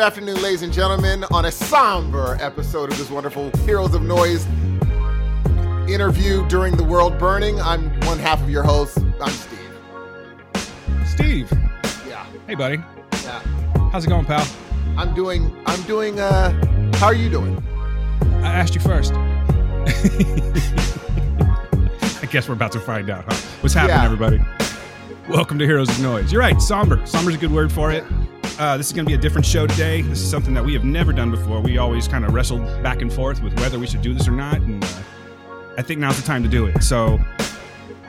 good afternoon, ladies and gentlemen, on a somber episode of this wonderful Heroes of Noise interview during the world burning. I'm one half of your host. I'm Steve. Steve. Yeah. Hey, buddy. Yeah. How's it going, pal? I'm doing I'm doing uh how are you doing? I asked you first. I guess we're about to find out, huh? What's happening, Yeah. everybody? Welcome to Heroes of Noise. You're right, somber. Somber's a good word for it. Uh, this is going to be a different show today. This is something that we have never done before. We always kind of wrestled back and forth with whether we should do this or not, and uh, I think now's the time to do it. So,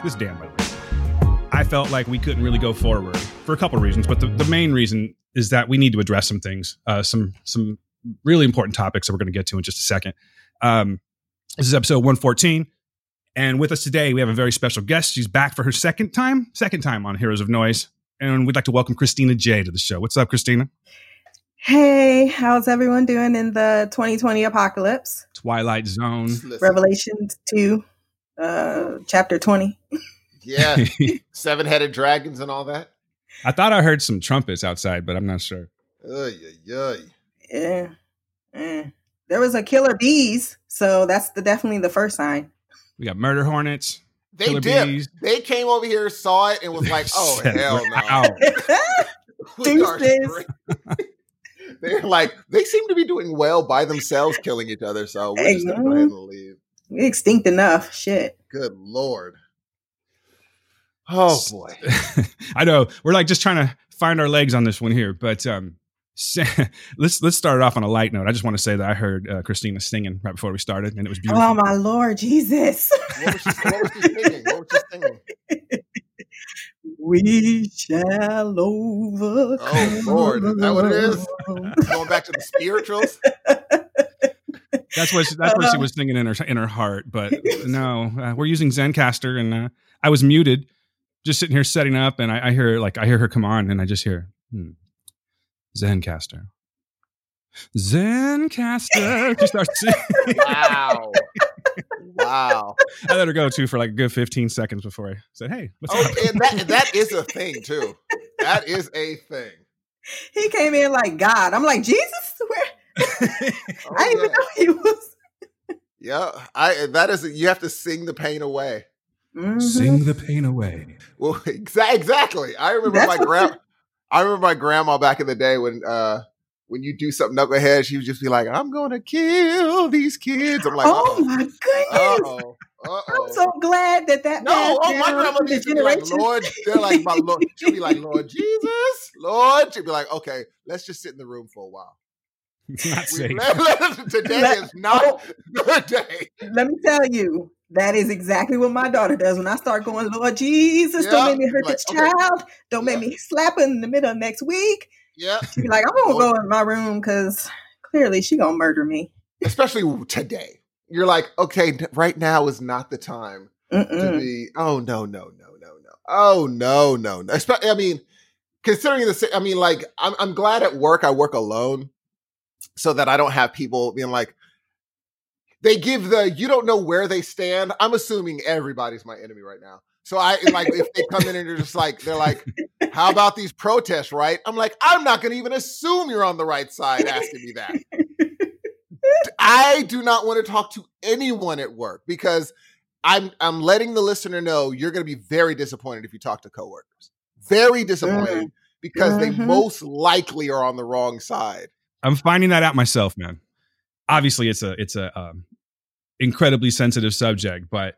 this is Dan, by. I felt like we couldn't really go forward for a couple of reasons, but the, the main reason is that we need to address some things, uh, some some really important topics that we're going to get to in just a second. Um, this is episode 114. And with us today, we have a very special guest. She's back for her second time, second time on Heroes of Noise. And we'd like to welcome Christina J to the show. What's up, Christina? Hey, how's everyone doing in the 2020 apocalypse? Twilight Zone. Listen, Revelations 2, uh, chapter 20. Yeah. Seven headed dragons and all that. I thought I heard some trumpets outside, but I'm not sure. Ay, ay, ay. Yeah. Eh. There was a killer bees, so that's the, definitely the first sign. We got murder hornets. They Killer did. bees. They came over here, saw it, and was like, "Oh hell no!" out." Deuces. They're like they seem to be doing well by themselves, killing each other. So we're just gonna go ahead and leave. We extinct enough. Shit. Good lord. Oh boy. I know we're like just trying to find our legs on this one here, but um, sa- let's let's start it off on a light note. I just want to say that I heard uh, Christina singing right before we started, and it was beautiful. Oh, my Lord Jesus. What was she, what was she singing? What was she singing? we shall overcome. Oh, Lord. Is that what it is? Going back to the spirituals. That's what she, that's what she Uh, was singing in her in her heart. But no, uh, we're using Zencastr, and uh, I was muted, just sitting here setting up, and I, I hear like I hear her come on, and I just hear hmm, Zencastr, Zencastr. She starts singing. Wow. Wow. I let her go too for like a good fifteen seconds before I said, "Hey, what's Oh, up?" and that that is a thing too. That is a thing. he came in like God. I'm like, Jesus? Where? Oh, I didn't even know he was. Yeah, I that is you have to sing the pain away. Mhm. Sing the pain away. Well, exa- exactly. I remember That's my what- grand. I remember my grandma back in the day when uh when you do something knucklehead, she would just be like, "I'm gonna kill these kids." I'm like, oh "Uh my goodness. oh, uh oh." I'm so glad that that No, oh my grandma used to be like. Lord, they're like my Lord. She'll be like, Lord Jesus, Lord. She'll be like, okay, let's just sit in the room for a while. It's not safe. today Let- is not Oh. the day. Let me tell you, that is exactly what my daughter does. When I start going, Lord Jesus, Yeah, don't make me hurt like, this okay. child. Don't make me slap her in the middle of next week. Yeah, She be like, I'm gonna go in my room because clearly she gonna murder me. especially today. You're like, okay, right now is not the time to Mm-mm. be. Oh no, no, no, no, no. Oh no, no, no. Espe- I mean, considering the, I mean, like, I'm I'm glad at work I work alone, so that I don't have people being like. They give the you don't know where they stand. I'm assuming everybody's my enemy right now. So I like if they come in and they're just like they're like, how about these protests, right? I'm like, I'm not gonna even assume you're on the right side asking me that. I do not want to talk to anyone at work because I'm I'm letting the listener know you're going to be very disappointed if you talk to coworkers. Very disappointed because they Mhm. most likely are on the wrong side. I'm finding that out myself, man. Obviously, it's a it's a um, incredibly sensitive subject, but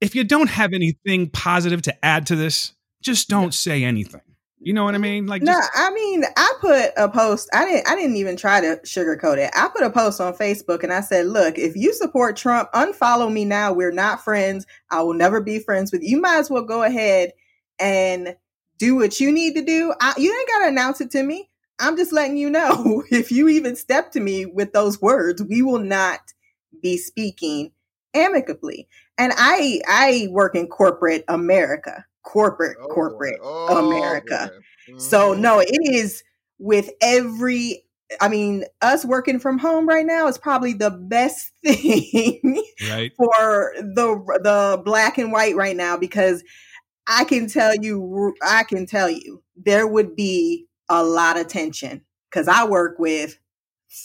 if you don't have anything positive to add to this, just don't say anything. You know what I mean? Like, No, just, I mean, I put a post. I didn't. I didn't even try to sugarcoat it. I put a post on Facebook and I said, "Look, if you support Trump, unfollow me now. We're not friends. I will never be friends with you. You might as well go ahead and do what you need to do. I, you ain't got to announce it to me. I'm just letting you know. If you even step to me with those words, we will not be speaking amicably. And I, I work in corporate America. corporate, Oh, corporate Oh, America. boy. So mm-hmm. no, it is with every I mean, us working from home right now is probably the best thing Right. for the the black and white right now because I can tell you I can tell you there would be a lot of tension cuz I work with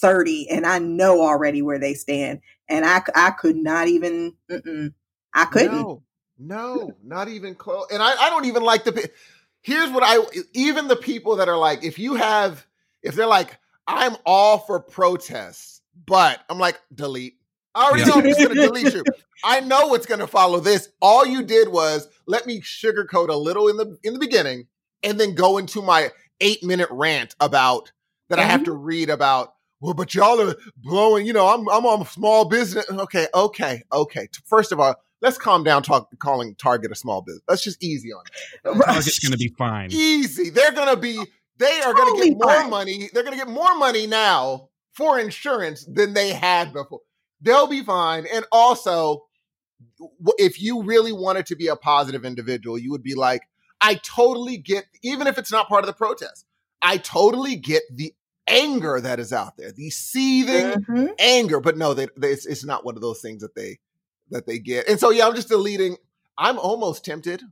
30 and I know already where they stand and I I could not even I couldn't. No, no, not even close. And I, I don't even like the. Here's what I even the people that are like, if you have, if they're like, I'm all for protests, but I'm like, delete. I already Yeah. know I'm just gonna delete you. I know what's gonna follow this. All you did was let me sugarcoat a little in the in the beginning, and then go into my eight minute rant about that I have mm-hmm. to read about. Well, but y'all are blowing. You know, I'm I'm on small business. Okay, okay, okay. First of all, let's calm down. Talk calling Target a small business. That's just easy on it. Uh, Target's going to be fine. Easy. They're gonna be. They are gonna get more fine. money. They're gonna get more money now for insurance than they had before. They'll be fine. And also, if you really wanted to be a positive individual, you would be like, I totally get, even if it's not part of the protest, I totally get the anger that is out there, the seething Mhm. anger. But no, they, they, it's, it's not one of those things that they that they get. And so yeah, I'm just deleting. I'm almost tempted.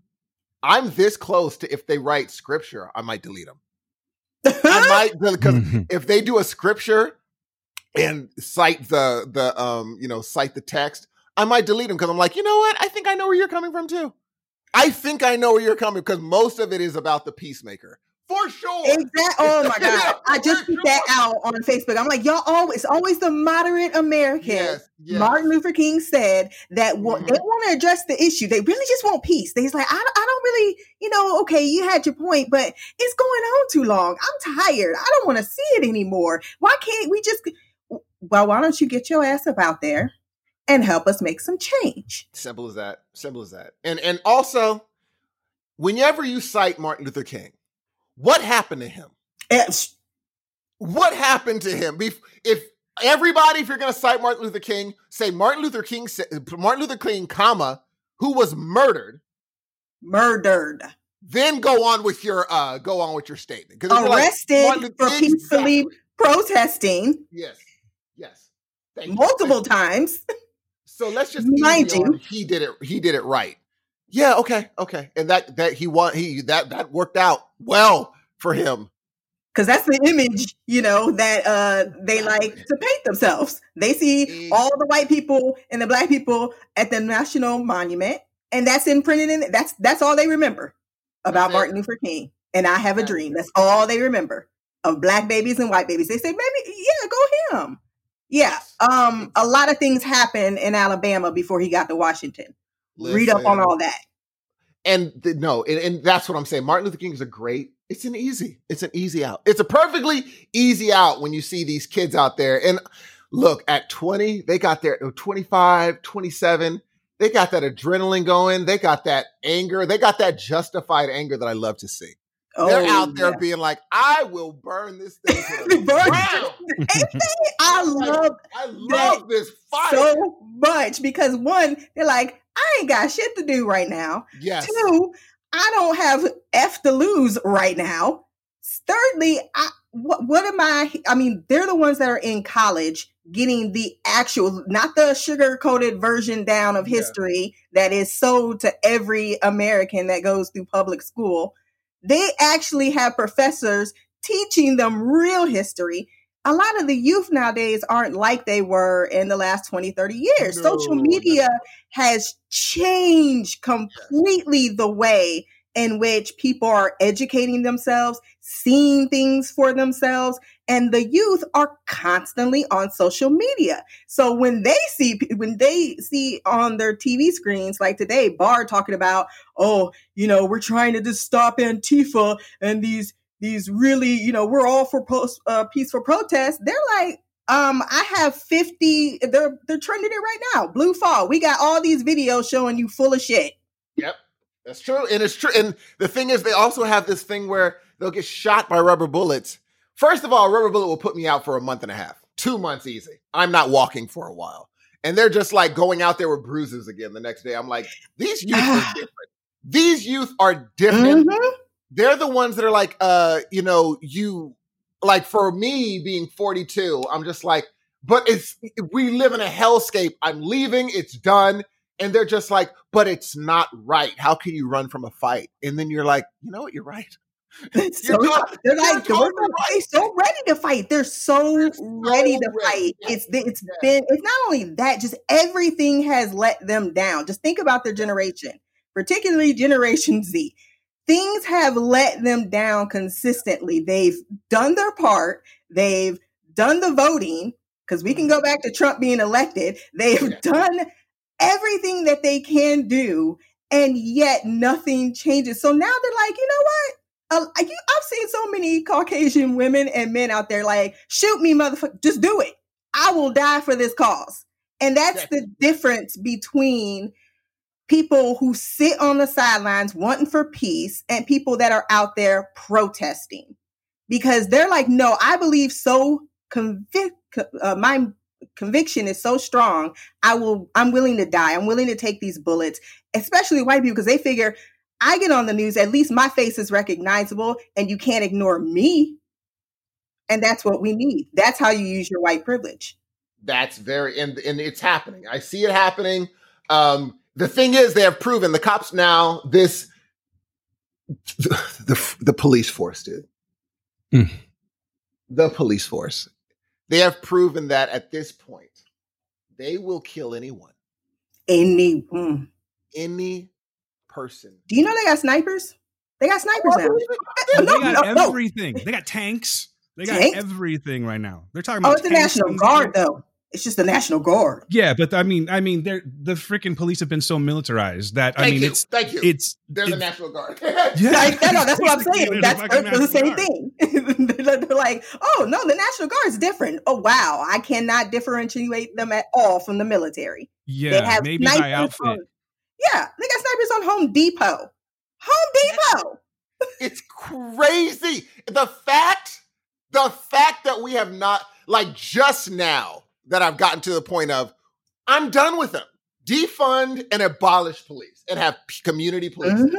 I'm this close to if they write scripture, I might delete them. I might because Mhm. if they do a scripture and cite the the um you know cite the text, I might delete them because I'm like, you know what? I think I know where you're coming from too. I think I know where you're coming because most of it is about the peacemaker for sure. Exactly. Oh my god! I just put that out on Facebook. I'm like, y'all always, always the moderate American. Yes, yes. Martin Luther King said that Mhm. they want to address the issue. They really just want peace. They's like, I, I don't really, you know, okay, you had your point, but it's going on too long. I'm tired. I don't want to see it anymore. Why can't we just? Well, why don't you get your ass up out there and help us make some change? Simple as that. Simple as that. And and also, whenever you cite Martin Luther King, what happened to him? It's- What happened to him? If everybody, if you're going to cite Martin Luther King, say Martin Luther King, Martin Luther King, comma, who was murdered, murdered, then go on with your uh go on with your statement. Arrested for peacefully protesting Yes, yes. Thank you. multiple times. So let's just Mind on he did it. He did it right. Yeah. Okay. Okay. And that that he want He that that worked out well for him. because that's the image you know that uh they like to paint themselves they see all the white people and the black people at the national monument and that's imprinted in that's that's all they remember about martin luther king and i have a dream that's all they remember of black babies and white babies they say maybe yeah go him yeah um a lot of things happened in alabama before he got to washington read up on all that And the, no, and, and that's what I'm saying. Martin Luther King is a great. It's an easy. It's an easy out. It's a perfectly easy out when you see these kids out there. And look, at 20, they got their 25, 27, they got that adrenaline going. They got that anger. They got that justified anger that I love to see. They're Oh, out there yeah. being like, I will burn this thing to the ground. Ain't they? i love I love this fire so much because one, they're like, I ain't got shit to do right now. yes. Two, I don't have F to lose right now. Thirdly, I what what am I? I mean, they're the ones that are in college getting the actual, not the sugar coated version down of Yeah. history that is sold to every American that goes through public school. They actually have professors teaching them real history. A lot of the youth nowadays aren't like they were in the last 20, 30 years. No, Social no. media has changed completely the way in which people are educating themselves, seeing things for themselves, and the youth are constantly on social media. So when they see when they see on their TV screens like today Barr talking about, "Oh, you know, we're trying to just stop Antifa and these these really, you know, we're all for post, uh, peaceful protests." They're like, um, I have 50, they're they're trending it right now. Blue Fall. We got all these videos showing you full of shit. Yep, that's true, and it's true. And the thing is, they also have this thing where they'll get shot by rubber bullets. First of all, a rubber bullet will put me out for a month and a half, two months easy. I'm not walking for a while, and they're just like going out there with bruises again the next day. I'm like, these youth are different. these youth are different. Mhm. They're the ones that are like, uh, you know, you like for me being 42, I'm just like, but it's we live in a hellscape. I'm leaving, it's done. And they're just like, but it's not right. How can you run from a fight? And then you're like, you know what, you're right. You're so- they're like totally they're, right. they're so ready to fight. They're so They're so ready to ready. fight. It's it's Yes. been it's not only that, just everything has let them down. Just think about their generation, particularly Generation Z. Things have let them down consistently. They've done their part. They've done the voting because we can go mm-hmm. back to Trump being elected. They've Yeah. done everything that they can do, and yet nothing changes. So now they're like, you know what? Uh, I, I've seen so many Caucasian women and men out there like, shoot me, motherfucker, just do it. I will die for this cause. And that's the difference between people who sit on the sidelines wanting for peace and people that are out there protesting. Because they're like, no, I believe so convic- uh, my conviction is so strong. I will, I'm willing to die. I'm willing to take these bullets, especially white people, because they figure I get on the news, at least my face is recognizable and you can't ignore me. And that's what we need. That's how you use your white privilege. That's very and and it's happening. I see it happening. Um, the thing is, they have proven the cops now. This the the, the police force, dude. Mm. The police force. They have proven that at this point, they will kill anyone, Any, mm. any person. do you know they got snipers? They got snipers now. They No, got no, no. everything. They got tanks. They got Tanks? everything right now. They're talking Oh, about it's the National Guard, though. It's just the National Guard. Yeah, but I mean, I mean, they're the freaking police have been so militarized that I mean, you. it's Thank you. it's They're the National Guard. Yeah. Like, no, no, that's what I'm saying. That's the fucking the same National thing. they're they're like, oh no, the National Guard is different. Oh wow, I cannot differentiate them at all from the military. yeah, they have maybe by outfit. on- yeah, they got snipers on Home Depot. Home Depot. it's crazy. The fact, the fact that we have not, like just now, that I've gotten to the point of, I'm done with them. Defund and abolish police and have community police. Mhm.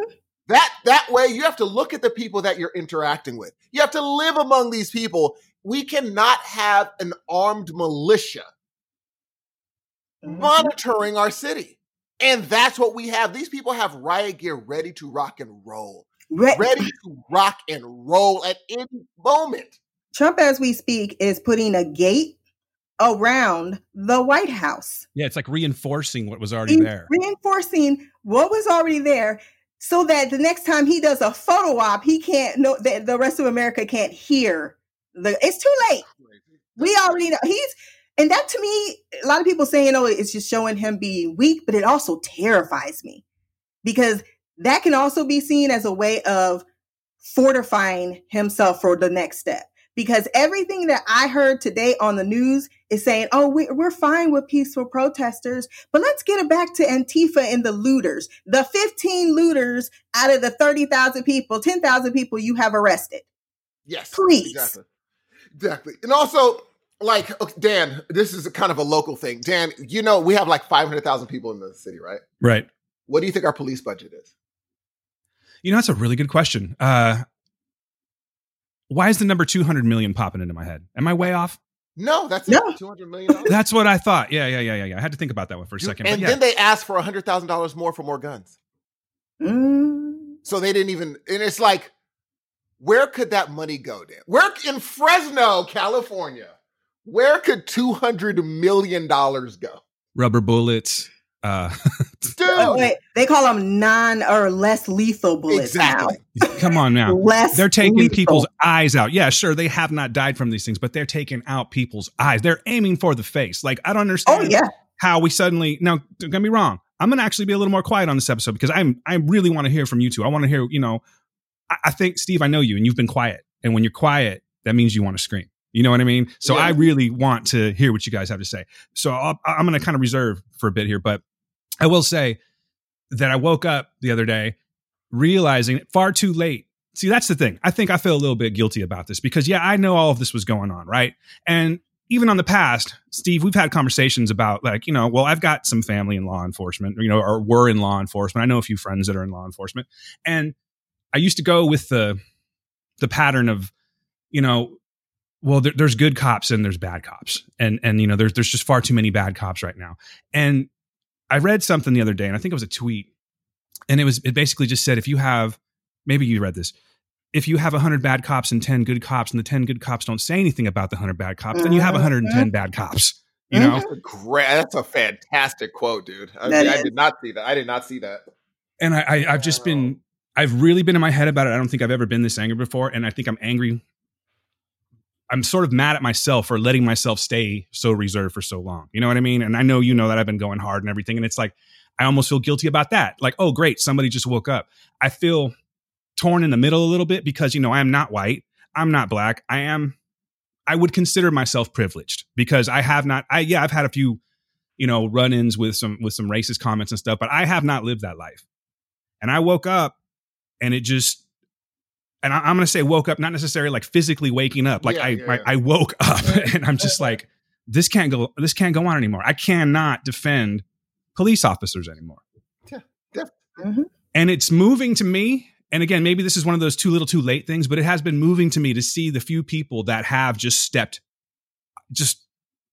That that way, you have to look at the people that you're interacting with. You have to live among these people. We cannot have an armed militia Mhm. monitoring our city. And that's what we have. These people have riot gear ready to rock and roll, Re- ready to rock and roll at any moment. Trump, as we speak, is putting a gate around the White House. Yeah, it's like reinforcing what was already He's there. reinforcing what was already there so that the next time he does a photo op, he can't know that the rest of America can't hear the it's too late. We already know he's and that to me, a lot of people say, you oh, know, it's just showing him being weak, but it also terrifies me because that can also be seen as a way of fortifying himself for the next step. Because everything that I heard today on the news is saying, oh, we, we're fine with peaceful protesters, but let's get it back to Antifa and the looters. The 15 looters out of the 30,000 people, 10,000 people you have arrested. Yes, Please. exactly, exactly. And also, like okay, Dan, this is kind of a local thing. Dan, you know we have like five hundred thousand people in the city, right? Right. What do you think our police budget is? You know, that's a really good question. Uh, why is the number 200 million popping into my head? Am I way off? No, that's No. two hundred million dollars. That's what I thought. Yeah, yeah, yeah, yeah, yeah. I had to think about that one for a second. and but yeah. then they asked for hundred thousand dollars more for more guns. Mm. So they didn't even, and it's like, where could that money go, Dan? Where in Fresno, California, where could two hundred million dollars go, Rubber bullets. Uh, dude? Oh, wait, they call them non or less lethal bullets exactly. come on now. now. Less They're taking lethal. people's eyes out. Yeah, sure, they have not died from these things, but they're taking out people's eyes. They're aiming for the face. Like I don't understand. Oh understand yeah, how we suddenly now. Don't get me wrong. I'm gonna actually be a little more quiet on this episode because I'm I really want to hear from you two. I want to hear. You know, I, I think Steve, I know you, and you've been quiet. And when you're quiet, that means you want to scream. You know what I mean? So Yeah. I really want to hear what you guys have to say. So I'll, I'm going to kind of reserve for a bit here, but I will say that I woke up the other day realizing far too late. See, that's the thing. I think I feel a little bit guilty about this because, yeah, I know all of this was going on, right? And even on the past, Steve, we've had conversations about like, you know, well, I've got some family in law enforcement, you know, or were in law enforcement. I know a few friends that are in law enforcement. And I used to go with the the pattern of, you know, well, there, there's good cops and there's bad cops. And and you know, there's there's just far too many bad cops right now. And I read something the other day, and I think it was a tweet, and it was it basically just said if you have maybe you read this if you have 100 bad cops and 10 good cops and the 10 good cops don't say anything about the 100 bad cops then you have 110 Mhm. bad cops you know That's a great. That's a fantastic quote, dude. I, That I did not see that. I did not see that. and I, I i've just been i've really been in my head about it i don't think i've ever been this angry before and i think i'm angry i'm sort of mad at myself for letting myself stay so reserved for so long you know what i mean? And i know you know that i've been going hard and everything and it's like i almost feel guilty about that. Like oh great somebody just woke up. I feel torn in the middle a little bit because you know i'm not white i'm not black i am i would consider myself privileged because i have not i yeah i've had a few you know run-ins with some with some racist comments and stuff but i have not lived that life. And i woke up and it just and I, i'm going to say woke up not necessarily like physically waking up. Like Yeah, I, yeah, I i woke up and i'm just like this can't go this can't go on anymore. I cannot defend police officers anymore. Mhm. and it's moving to me and again maybe this is one of those too little too late things but it has been moving to me to see the few people that have just stepped just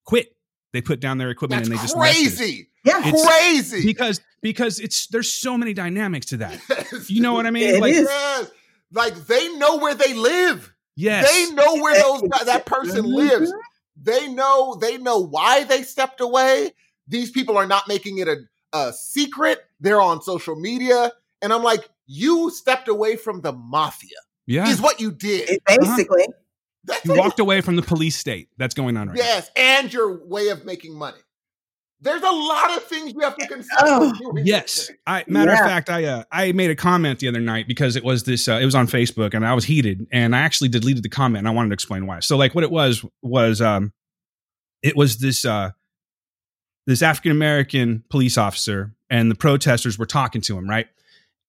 quit. They put down their equipment That's and they just crazy. Yeah. It's- crazy. because because it's there's so many dynamics to that. Yes, you know what i mean? It like is. Yes. Like they know where they live. yes They know where those that person Mhm. lives. They know they know why they stepped away. These people are not making it a, a secret. They're on social media. And I'm like, you stepped away from the mafia. yeah Is what you did. It- basically. That's you what walked away from the police state that's going on right now. Yes, and your way of making money. There's a lot of things you have to consider. Oh, Yes. I matter Yeah. of fact, I uh, I made a comment the other night because it was this uh, it was on Facebook and I was heated and I actually deleted the comment and I wanted to explain why. So like what it was was um it was this uh this African American police officer and the protesters were talking to him, right?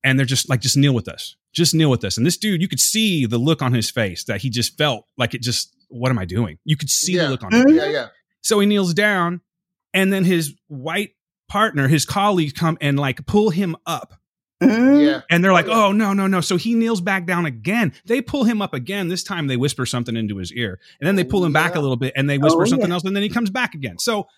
And they're just like just kneel with us. Just kneel with us. And this dude, you could see the look on his face that he just felt like it just what am I doing? You could see Yeah. the look on his Mhm. Yeah, yeah. so he kneels down, and then his white partner, his colleagues come and like pull him up. Mhm. Yeah. And they're like, Oh, oh, no, no, no. So he kneels back down again. They pull him up again. This time they whisper something into his ear. And then they Oh, pull him back yeah. a little bit and they whisper Oh, something yeah. else. And then he comes back again. So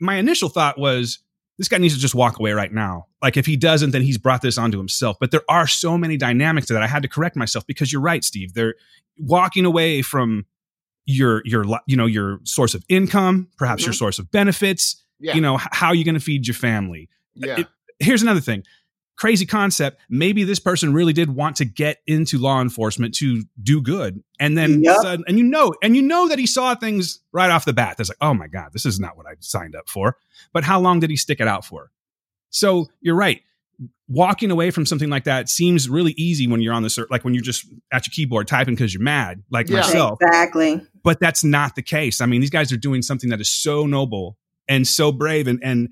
my initial thought was, this guy needs to just walk away right now. Like if he doesn't, then he's brought this onto himself. But there are so many dynamics to that. I had to correct myself because you're right, Steve. They're walking away from your your you know your source of income, perhaps your Mhm. source of benefits. Yeah. You know h- how are you going to feed your family? yeah. it- here's another thing crazy concept maybe this person really did want to get into law enforcement to do good and then Yep. sud- and you know and you know that he saw things right off the bat that's like oh my god this is not what i signed up for but how long did he stick it out for so you're right walking away from something like that seems really easy when you're on the cert like when you're just at your keyboard typing because you're mad like Yeah. myself Exactly. but that's not the case. I mean, these guys are doing something that is so noble and so brave and and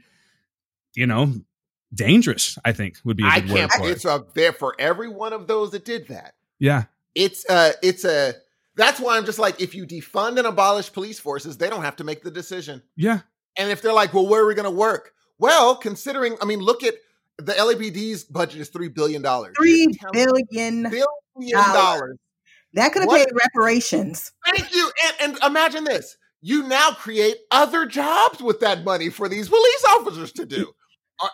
you know dangerous. I think would be a I good word can't. for it. It's a there for every one of those that did that. Yeah, It's uh it's a. That's why I'm just like, if you defund and abolish police forces, they don't have to make the decision. yeah, And if they're like, well, where are we going to work? Well, considering, I mean, look at the LAPD's budget is three billion dollars. Three billion. billion dollars. That could have What? paid reparations. Thank you. And, and imagine this: you now create other jobs with that money for these police officers to do. Uh,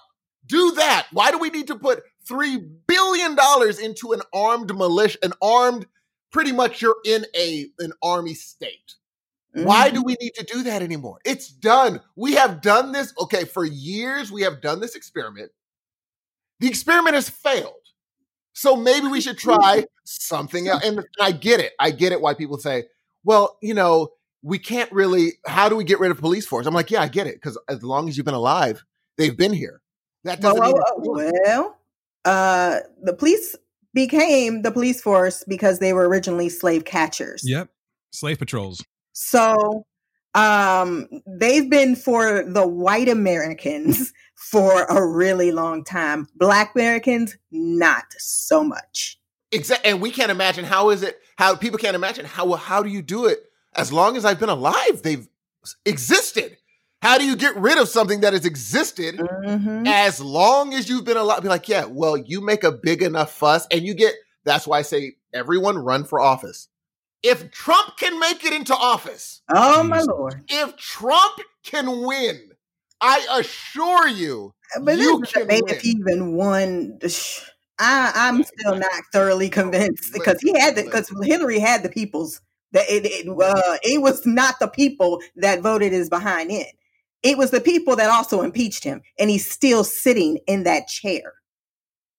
do that. Why do we need to put three billion dollars into an armed militia, an armed? Pretty much, you're in a an army state. Why Mhm. do we need to do that anymore? It's done. We have done this. Okay, for years we have done this experiment. The experiment has failed. So maybe we should try something else. And I get it. I get it why people say, well, you know, we can't really, how do we get rid of police force? I'm like, yeah, I get it. Because as long as you've been alive, they've been here. That doesn't well, mean well, uh, the police became the police force because they were originally slave catchers. yep. Slave patrols. So um they've been for the white Americans for a really long time. Black Americans not so much. Exactly. And we can't imagine how is it, how people can't imagine how, how do you do it as long as I've been alive, they've existed. How do you get rid of something that has existed Mhm. as long as you've been alive? Be like, yeah, well, you make a big enough fuss and you get, that's why I say everyone run for office. If Trump can make it into office, Oh my Jeez. lord! if Trump can win, I assure you, But You can debate win. if he even won. I, I'm still not thoroughly convinced because he had the because Hillary had the people's that it it, uh, it was not the people that voted his behind in. It was the people that also impeached him, and he's still sitting in that chair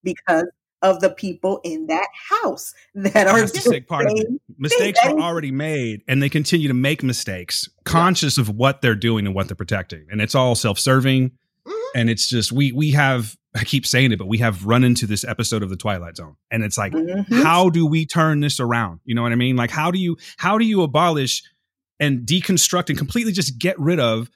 because of the people in that house that are That's the sick part of it. Mistakes were already made, and they continue to make mistakes, conscious of what they're doing and what they're protecting, and it's all self-serving. Mhm. And it's just we we have I keep saying it, but we have run into this episode of the Twilight Zone, and it's like Mhm. how do we turn this around you know what i mean like how do you how do you abolish and deconstruct and completely just get rid of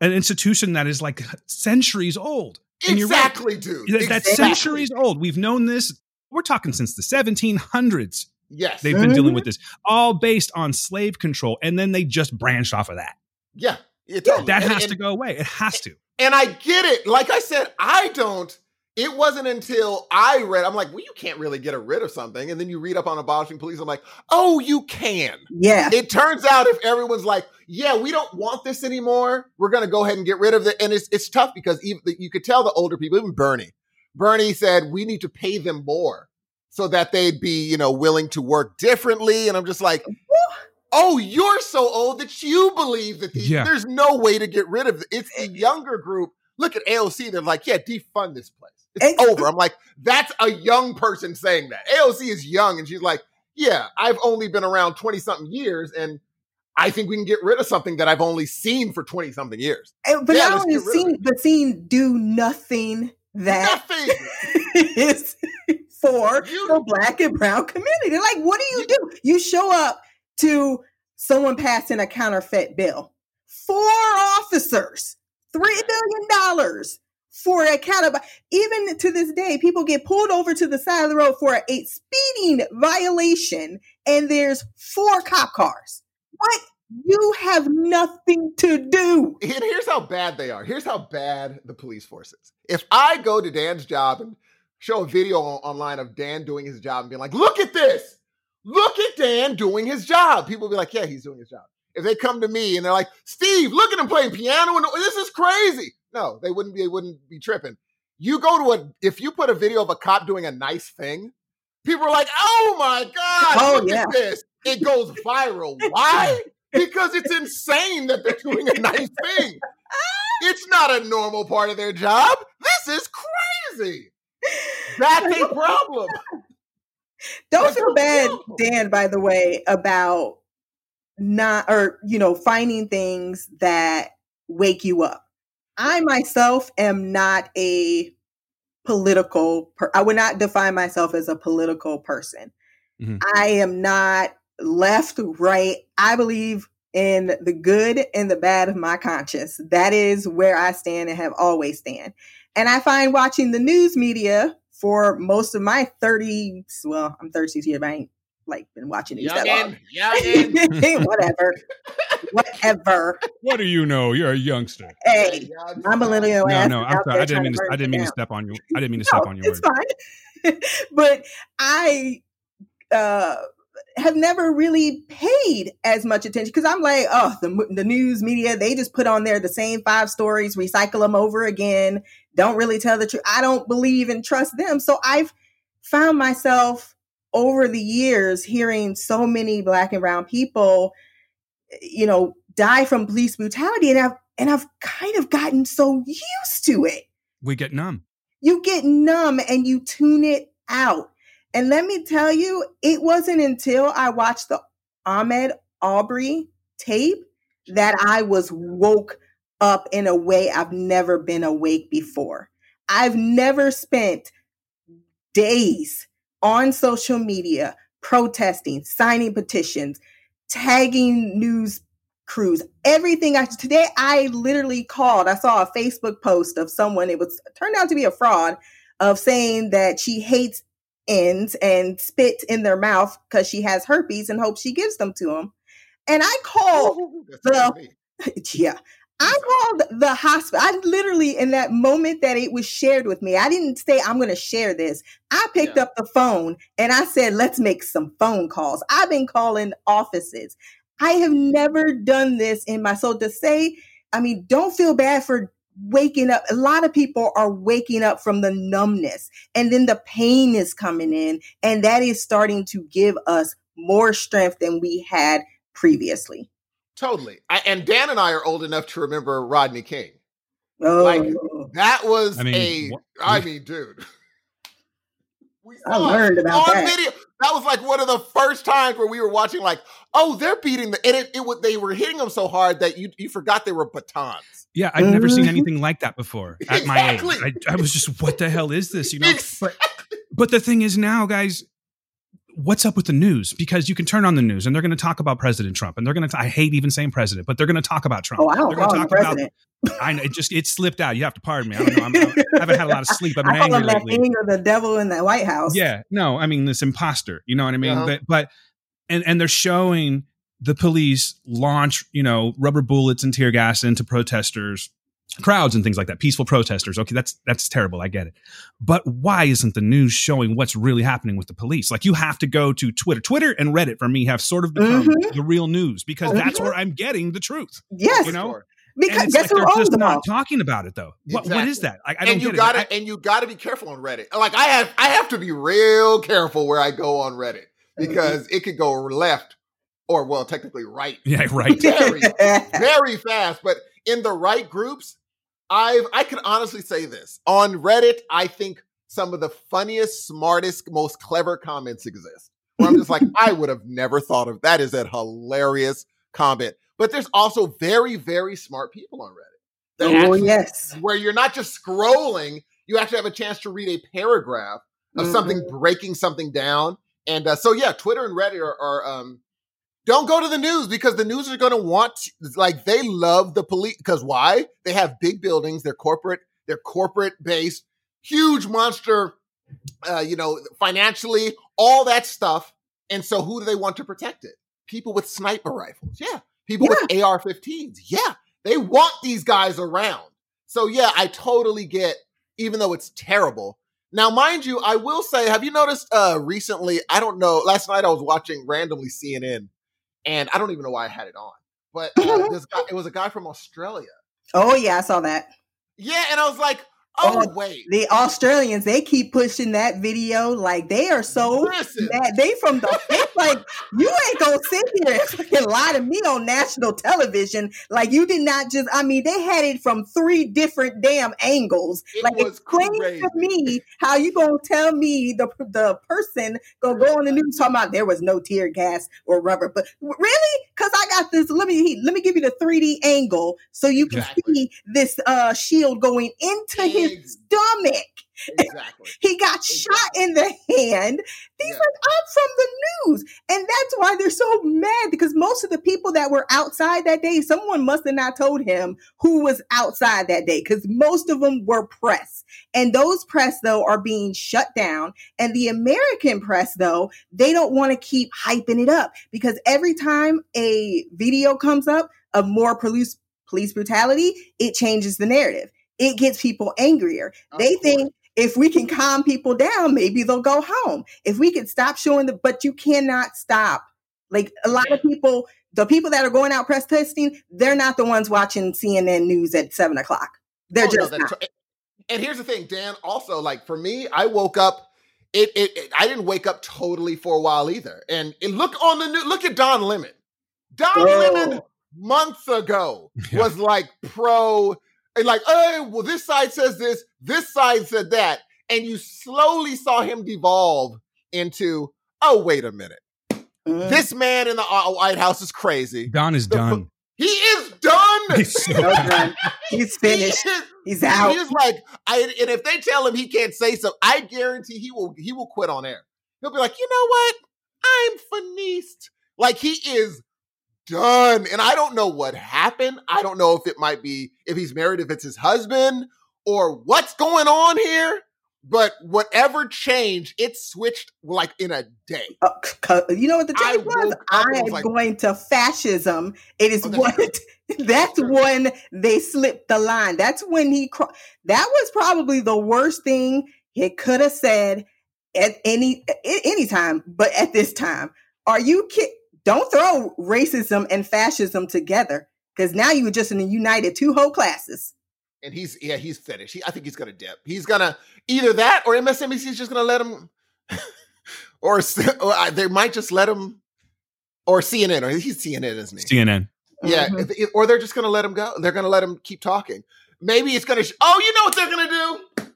an institution that is like centuries old And you're right. exactly, dude. That- that's Exactly. centuries old we've known this we're talking since the 1700s Yes. they've been dealing with this all based on slave control and then they just branched off of that yeah. yeah, totally. that And- has and- to go away it has to And I get it. Like I said, I don't. It wasn't until I read, I'm like, well, you can't really get rid of something. And then you read up on abolishing police. I'm like, oh, you can. Yeah, It turns out if everyone's like, yeah, we don't want this anymore, we're going to go ahead and get rid of it. And it's, it's tough because even you could tell the older people, even Bernie, Bernie said, we need to pay them more so that they'd be, you know, willing to work differently. And I'm just like, oh, you're so old that you believe that these, Yeah. there's no way to get rid of it. It's the younger group. Look at AOC. They're like, yeah, defund this place. It's Ex- over. I'm like, that's a young person saying that. AOC is young and she's like, yeah, I've only been around 20 something years and I think we can get rid of something that I've only seen for 20 something years. And- but Yeah, not only get rid of seen, but seen do nothing that Nothing. is for You- the black and brown community. Like, what do you do? You show up to someone passing a counterfeit bill. Four officers, three billion dollars for a counter. Even to this day, people get pulled over to the side of the road for a speeding violation, and there's four cop cars. What? You have nothing to do. And here's how bad they are. Here's how bad the police force is. If I go to Dan's job and show a video online of Dan doing his job and being like, look at this. Look at Dan doing his job. People will be like, yeah, he's doing his job. If they come to me and they're like, Steve, look at him playing piano and this is crazy. No, they wouldn't be, they wouldn't be tripping. You go to a, if you put a video of a cop doing a nice thing, people are like, oh my God, Oh, look yeah. at this. It goes viral. Why? because it's insane that they're doing a nice thing. It's not a normal part of their job. This is crazy. That's a problem. Don't feel bad. Dan, by the way, about not or you know, finding things that wake you up. I myself am not a political per- I would not define myself as a political person. Mhm. I am not left, right. I believe in the good and the bad of my conscience. That is where I stand and have always stand. And I find watching the news media for most of my 30, well, I'm 36 years, but I ain't like been watching news that long. Youngin, youngin. Whatever. Whatever. what do you know you're a youngster Hey, my millennial no ass no i'm out sorry i there didn't mean trying to, i didn't it mean to step on you i didn't mean to No, step on your it's word fine. but I uh, have never really paid as much attention because I'm like, oh, the the news media they just put on there the same five stories, recycle them over again. Don't really tell the truth. I don't believe and trust them. So I've found myself over the years hearing so many black and brown people, you know, die from police brutality, and I've and I've kind of gotten so used to it we get numb you get numb and you tune it out. And let me tell you, it wasn't until I watched the Ahmaud Arbery tape that I was woke up in a way I've never been awake before. I've never spent days on social media protesting, signing petitions, tagging news crews, everything. I today I literally called. I saw a Facebook post of someone. It was turned out to be a fraud of saying that she hates ends and spit in their mouth because she has herpes and hopes she gives them to them. And I called Ooh, the- yeah. I called the hospital. I literally, in that moment that it was shared with me, I didn't say, I'm going to share this. I picked Yeah. up the phone and I said, let's make some phone calls. I've been calling offices. I have never done this in my so to say, I mean, don't feel bad for waking up. A lot of people are waking up from the numbness and then the pain is coming in and that is starting to give us more strength than we had previously. Totally. I, and Dan and I are old enough to remember Rodney King. Oh, Like, That was I mean, a. what- I mean, dude. We I saw it learned about on that. video. That was like one of the first times where we were watching, like, oh, they're beating the, and it, it would they were hitting them so hard that you you forgot they were batons. Yeah, I'd never seen Mhm. anything like that before at my age. I, I was just, what the hell is this? You know. Exactly. But the thing is now, guys, what's up with the news? Because you can turn on the news and they're going to talk about President Trump, and they're going to. I hate even saying president, but they're going to talk about Trump. Oh, I don't They're gonna call him talk about- president. I know it just it slipped out. You have to pardon me. I don't know. I'm, I haven't had a lot of sleep. I've been I call angry him that lately. thing or the devil in the White House. Yeah, no, I mean this imposter. You know what I mean? Uh-huh. But, but and and they're showing the police launch, you know, rubber bullets and tear gas into protesters, crowds and things like that. Peaceful protesters. Okay, that's that's terrible. I get it. But why isn't the news showing what's really happening with the police? Like you have to go to Twitter. Twitter and Reddit for me have sort of become Mhm. the real news because Mhm. that's where I'm getting the truth. Yes, You know? Sure. And because it's guess like who they're just them all? not talking about it though. What, what is that? I, I don't and you get gotta it. I- and you gotta be careful on Reddit. Like I have I have to be real careful where I go on Reddit because it could go left or well technically right yeah, right. very very fast. But in the right groups, I've I can honestly say this on Reddit. I think some of the funniest, smartest, most clever comments exist. Where I'm just like, I would have never thought of that. Is a hilarious comment. But there's also very, very smart people on Reddit. oh actually- yes. where you're not just scrolling, you actually have a chance to read a paragraph of something Mhm. breaking something down. And uh, so, yeah, Twitter and Reddit are, are um, don't go to the news because the news are going to want, like, they love the police. Because why? They have big buildings, they're corporate, they're corporate based, huge monster, uh, you know, financially, all that stuff. And so, who do they want to protect it? People with sniper rifles. Yeah. People with AR 15s. Yeah. They want these guys around. So, yeah, I totally get, even though it's terrible. Now, mind you, I will say, have you noticed uh recently? I don't know. Last night I was watching randomly CNN, and I don't even know why I had it on. But uh, this guy, it was a guy from Australia. Oh yeah, I saw that. Yeah, and I was like, oh, Oh, wait. The Australians, they keep pushing that video like they are so Listen. mad. They from the it's like you ain't gonna sit here and fucking lie to me on national television. Like you did not just. I mean, they had it from three different damn angles. It like explain crazy. to me how you gonna tell me the the person gonna go on the news talking about there was no tear gas or rubber. But really, because I got this. Let me let me give you the three D angle so you can Exactly. see this uh shield going into his stomach. Exactly. He got shot in the hand. He's Yeah. like, I'm from the news. And that's why they're so mad because most of the people that were outside that day, someone must have not told him who was outside that day because most of them were press. And those press, though, are being shut down. And the American press, though, they don't want to keep hyping it up because every time a video comes up of more police police brutality, it changes the narrative. It gets people angrier. Of They course. think if we can calm people down, maybe they'll go home. If we can stop showing the, but you cannot stop. Like a lot of people, the people that are going out press testing, they're not the ones watching CNN news at seven o'clock. They're Oh, just that's not. And here's the thing, Dan. Also, like for me, I woke up. It, it, it- I didn't wake up totally for a while either. And, and look on the new. Look at Don Lemon. Don Oh. Lemon months ago was like pro, and like, oh, well, this side says this, this side said that, and you slowly saw him devolve into, oh, wait a minute, Mm. this man in the uh, White House is crazy. Don is The- done. He is done. He's so So done. done. He's finished. He is He's out. He's like, I and if they tell him he can't say so, I guarantee he will he will quit on air. He'll be like, you know what? I'm finished. Like he is done. And I don't know what happened. I don't know if it might be if he's married, if it's his husband, or what's going on here. but whatever changed, it switched like in a day. Uh, you know what the change was? I am like, going to fascism. It is oh, what that's when they slipped the line. That's when he that was probably the worst thing he could have said at any any time, but at this time. Are you kid? Don't throw racism and fascism together because now you were just in the united two whole classes. And he's yeah he's finished. He, I think he's gonna dip. He's gonna either that or MSNBC is just gonna let him, or, or they might just let him, or CNN or he's CNN isn't he? CNN. Yeah, mm-hmm. or they're just gonna let him go. They're gonna let him keep talking. Maybe it's gonna. Sh- oh, you know what they're gonna do?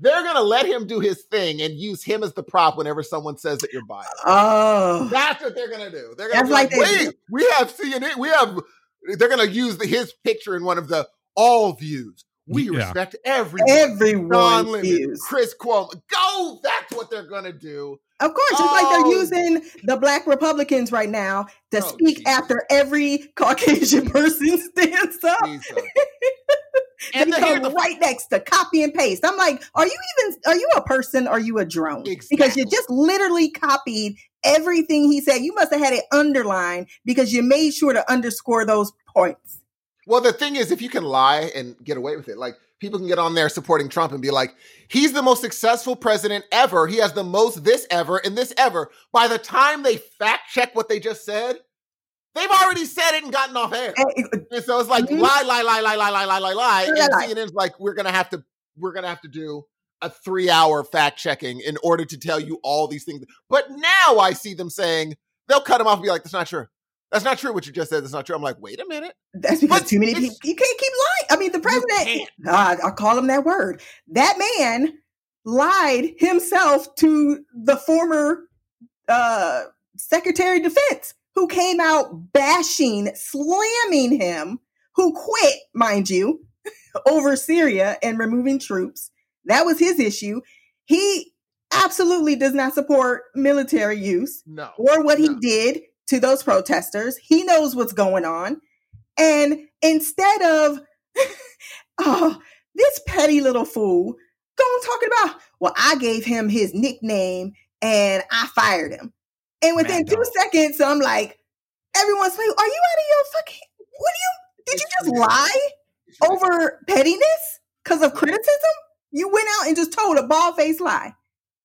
They're gonna let him do his thing and use him as the prop whenever someone says that you're biased. Oh, that's what they're gonna do. They're gonna be like, like wait, we have CNN, we have. They're gonna use the, his picture in one of the all views. We yeah. respect everyone. Everyone views. Chris Cuomo. Go. That's what they're gonna do. Of course, it's oh. like they're oh. using the black Republicans right now to oh, speak Jesus. after every Caucasian person stands up. and they come right next to copy and paste. I'm like, are you even are you a person? Or are you a drone? Exactly. Because you just literally copied everything he said. You must have had it underlined because you made sure to underscore those points. Well, the thing is, if you can lie and get away with it, like people can get on there supporting Trump and be like, he's the most successful president ever. He has the most this ever and this ever. By the time they fact check what they just said, They've already said it and gotten off air. And so it's like mm-hmm. lie, lie, lie, lie, lie, lie, lie, lie, lie. And CNN's like, we're gonna have to, we're gonna have to do a three hour fact checking in order to tell you all these things. But now I see them saying they'll cut them off and be like, that's not true. That's not true. What you just said. That's not true. I'm like, wait a minute. That's because but too many people. You can't keep lying. I mean, the president. I call him that word. That man lied himself to the former uh, Secretary of Defense who came out bashing, slamming him, who quit, mind you, over Syria and removing troops. That was his issue. He absolutely does not support military use no, or what no. he did to those protesters. He knows what's going on. And instead of, oh, this petty little fool going talking about, well, I gave him his nickname and I fired him. And within two seconds, I'm like, everyone's like, are you out of your fucking, what do you, did you just lie over pettiness because of criticism? You went out and just told a bald faced lie.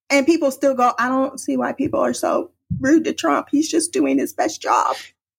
And people still go, I don't see why people are so rude to Trump. He's just doing his best job.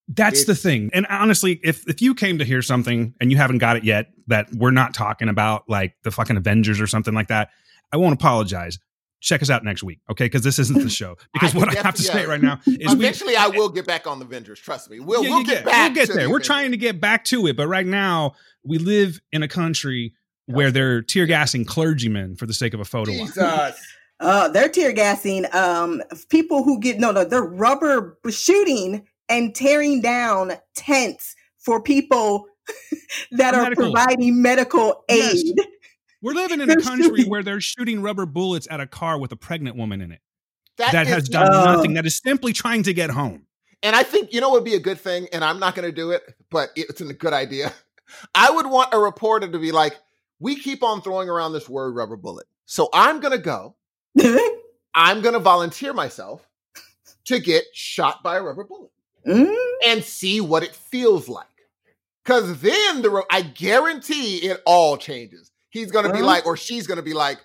That's it's, the thing. And honestly, if if you came to hear something and you haven't got it yet that we're not talking about, like the fucking Avengers or something like that, I won't apologize check us out next week, okay? Because this isn't the show. Because I what I have to yeah. say right now is eventually we, I will get back on the Avengers. Trust me, we'll, yeah, we'll get, get, back. We'll get there. The We're trying to get back to it, but right now we live in a country where they're tear gassing clergymen for the sake of a photo. Jesus. Uh, they're tear gassing um, people who get no, no, they're rubber shooting and tearing down tents for people that medical. are providing medical aid. Yes. We're living in a country where they're shooting rubber bullets at a car with a pregnant woman in it. that, that is, has done uh, nothing. That is simply trying to get home. And I think you know what would be a good thing, and I'm not going to do it, but it's a good idea. I would want a reporter to be like, "We keep on throwing around this word rubber bullet, so I'm going to go. I'm going to volunteer myself to get shot by a rubber bullet mm. and see what it feels like." Because then the I guarantee it all changes he's going to be like, or she's going to be like,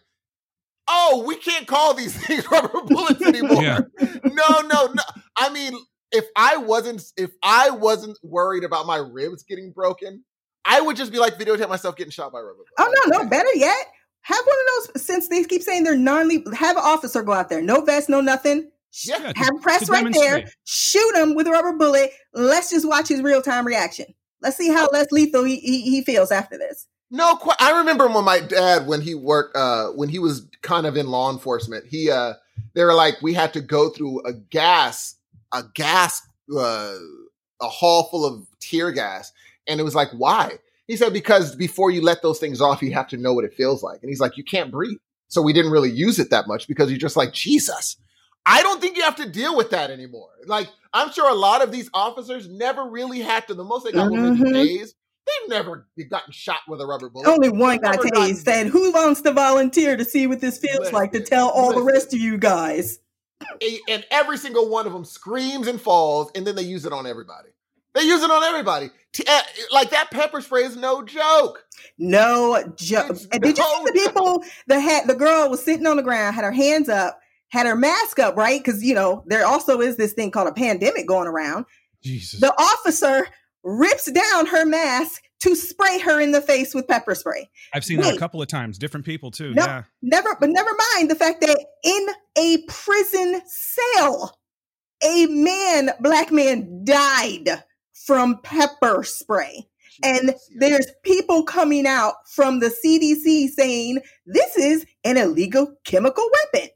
oh, we can't call these things rubber bullets anymore. Yeah. No, no, no. I mean, if I wasn't, if I wasn't worried about my ribs getting broken, I would just be like videotape myself getting shot by rubber. Bullets. Oh no, no, better yet, have one of those. Since they keep saying they're non-lethal, have an officer go out there, no vest, no nothing. Yeah, have to, press right there, shoot him with a rubber bullet. Let's just watch his real time reaction. Let's see how oh. less lethal he, he, he feels after this. No, I remember when my dad, when he worked, uh, when he was kind of in law enforcement, he, uh, they were like, we had to go through a gas, a gas, uh, a hall full of tear gas. And it was like, why? He said, because before you let those things off, you have to know what it feels like. And he's like, you can't breathe. So we didn't really use it that much because you're just like, Jesus, I don't think you have to deal with that anymore. Like, I'm sure a lot of these officers never really had to. The most they got mm-hmm. were days they've never gotten shot with a rubber bullet. Only one got Never tased. gotten- Said, "Who wants to volunteer to see what this feels like to tell all the rest of you guys?" And every single one of them screams and falls, and then they use it on everybody. They use it on everybody. Uh, like that pepper spray is no joke. No joke. And did you see the people that had the girl was sitting on the ground, had her hands up, had her mask up, right? Because you know there also is this thing called a pandemic going around. Jesus. The officer rips down her mask to spray her in the face with pepper spray. I've seen that a couple of times, different people too. No. Yeah. Never, but never mind the fact that in a prison cell, a man, black man, died from pepper spray. And there's people coming out from the CDC saying this is an illegal chemical weapon,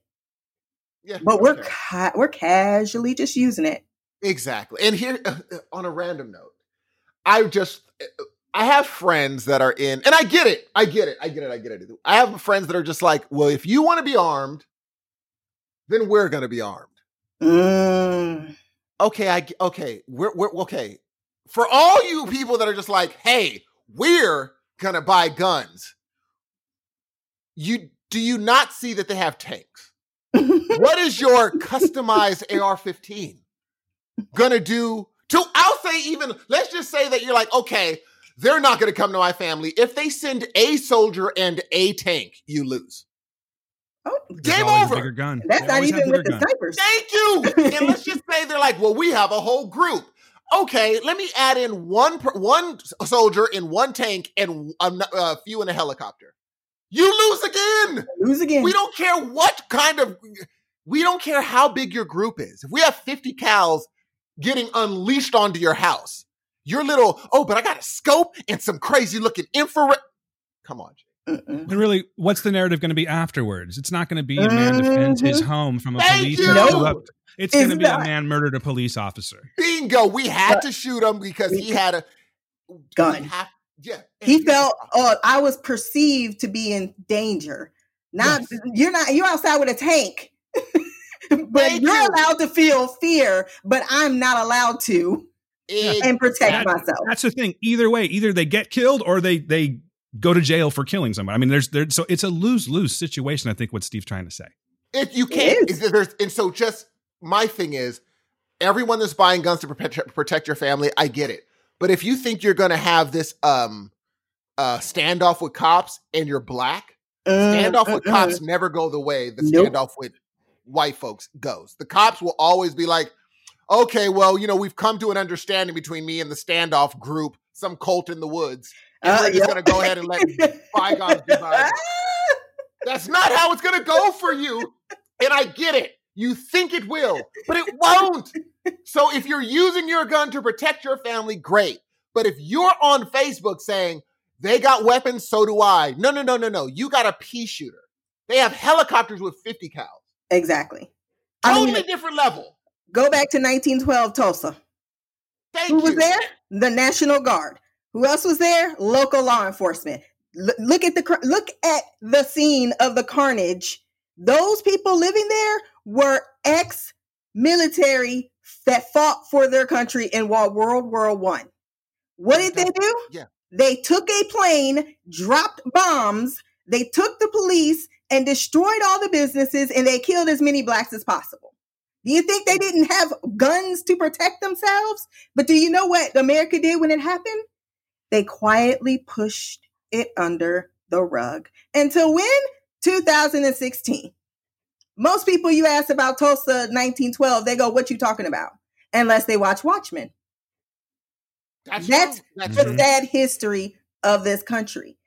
Yeah, but we're okay. ca- we're casually just using it. Exactly. And here, uh, uh, on a random note, I just, I have friends that are in, and I get it. I get it. I get it. I get it. I have friends that are just like, well, if you want to be armed, then we're going to be armed. Mm. Okay. I, okay. We're, we're, okay. For all you people that are just like, hey, we're going to buy guns, you, do you not see that they have tanks? what is your customized AR-15 gonna do to? I'll say even. Let's just say that you're like, okay, they're not gonna come to my family. If they send a soldier and a tank, you lose. Oh, Game over. Bigger gun. that's They not even with bigger the gun. snipers. Thank you. and let's just say they're like, well, we have a whole group. Okay, let me add in one one soldier in one tank and a, a few in a helicopter. You lose again. Lose again. We don't care what kind of we don't care how big your group is. If we have 50 cals getting unleashed onto your house, your little, oh, but I got a scope and some crazy looking infrared. Come on. And really, what's the narrative going to be afterwards? It's not going to be a man defends his mm-hmm. home from a Thank police. you. who No. It's going to It's be a man murdered a police officer. Bingo. We had to shoot him because he had a Gun. we yeah. He felt, oh, I was perceived to be in danger. Not Yes. you're not you're outside with a tank. but Thank you're you. allowed to feel fear, but I'm not allowed to and protect Exactly. myself. That's the thing. Either way, either they get killed or they they go to jail for killing somebody. I mean, there's there so it's a lose lose situation. I think what Steve's trying to say. If you can't, is. is. there's, and so just my thing is, everyone that's buying guns to protect, protect your family, I get it. But if you think you're going to have this um uh standoff with cops and you're black, standoff with Mm, mm, cops never go the way the Nope. standoff with white folks goes. The cops will always be like, okay, well, you know, we've come to an understanding between me and the standoff group, some cult in the woods. And Uh, we're just yep. going to go ahead and let bygones be bygones. That's not how it's going to go for you. And I get it. You think it will, but it won't. So if you're using your gun to protect your family, great. But if you're on Facebook saying they got weapons, so do I. No, no, no, no, no. You got a pea shooter. They have helicopters with 50 cals. Exactly. I Totally mean, different level. go back to 1912 Tulsa. Thank Who you. was there? The National Guard. Who else was there? Local law enforcement. L- look at the cr- look at the scene of the carnage. Those people living there were ex-military that fought for their country in World War One. What did they do? Yeah. They took a plane, dropped bombs, they took the police and destroyed all the businesses, and they killed as many blacks as possible. Do you think they didn't have guns to protect themselves? But do you know what America did when it happened? They quietly pushed it under the rug until when? 2016. Most people you ask about Tulsa 1912, they go, What you talking about? Unless they watch Watchmen. That's, That's. The sad history of this country.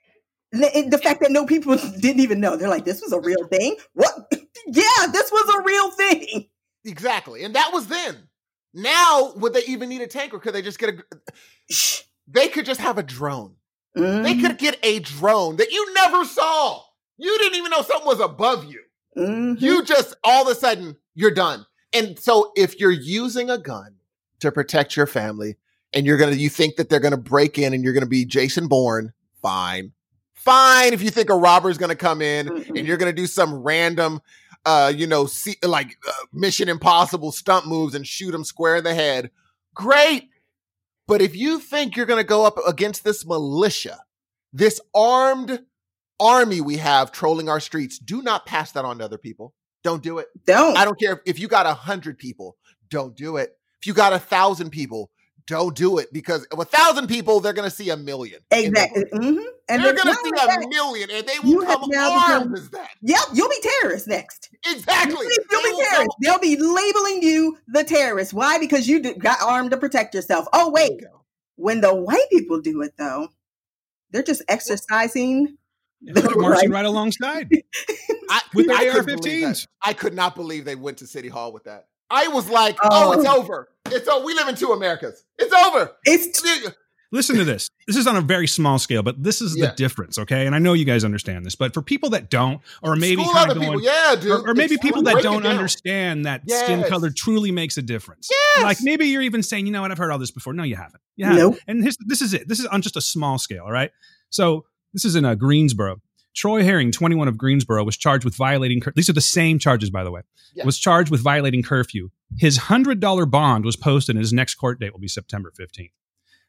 The, the fact that no people didn't even know. They're like, This was a real thing? What? yeah, this was a real thing. Exactly. And that was then. Now, would they even need a tank or could they just get a. They could just have a drone. They Mhm. could get a drone that you never saw. You didn't even know something was above you. Mhm. You just all of a sudden you're done. And so if you're using a gun to protect your family and you're going to you think that they're going to break in and you're going to be Jason Bourne, fine. Fine if you think a robber's going to come in and you're going to do some random uh you know see, like uh, mission impossible stunt moves and shoot him square in the head. Great. But if you think you're going to go up against this militia, this armed army we have trolling our streets, do not pass that on to other people. Don't do it. Don't. I don't care if, if you got a hundred people, don't do it. If you got a thousand people, don't do it because a thousand people, they're going to see a million. in the Exactly. world. hmm And they're going to see a that, million and they will have come now armed become- as that. Yep, you'll be terrorists next. Exactly. You'll be, They you'll be will come- terrorists. They'll be labeling you the terrorist. Why? Because you got armed to protect yourself. Oh, wait. you. When the white people do it, though, they're just exercising. They're the marching right- right alongside I, with their I couldn't believe that. AR-15s. I could not believe they went to City Hall with that. I was like, oh, Oh. it's over. It's over. We live in two Americas. It's over. It's Listen to this. This is on a very small scale, but this is Yeah. the difference, okay? And I know you guys understand this, but for people that don't, or maybe kind of going, people. Yeah, dude. or, or maybe It's- people that don't understand that skin color truly makes a difference. Yes. Like maybe you're even saying, you know what, I've heard all this before. No, you haven't. Yeah. Nope. And his, this is it. This is on just a small scale, all right? So this is in uh, Greensboro. Troy Herring, 21 of Greensboro, was charged with violating. Cur- These are the same charges, by the way. Yeah. Was charged with violating curfew. His hundred dollar bond was posted, and his next court date will be September 15th.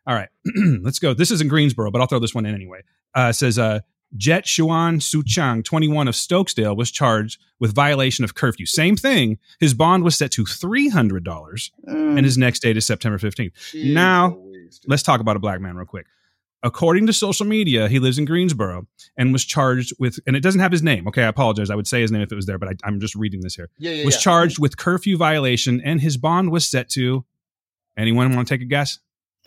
All right, let's go. This is in Greensboro, but I'll throw this one in anyway. Uh, it says uh, Jet Shuan Su Chang, 21 of Stokesdale, was charged with violation of curfew. Same thing. His bond was set to $300, mm, and his next date is September 15th. Jeez Now, Louise. Let's talk about a black man real quick. According to social media, he lives in Greensboro and was charged with, and it doesn't have his name. Okay, I apologize. I would say his name if it was there, but I, I'm just reading this here. yeah, yeah, Was yeah. charged with curfew violation, and his bond was set to. Anyone want to take a guess?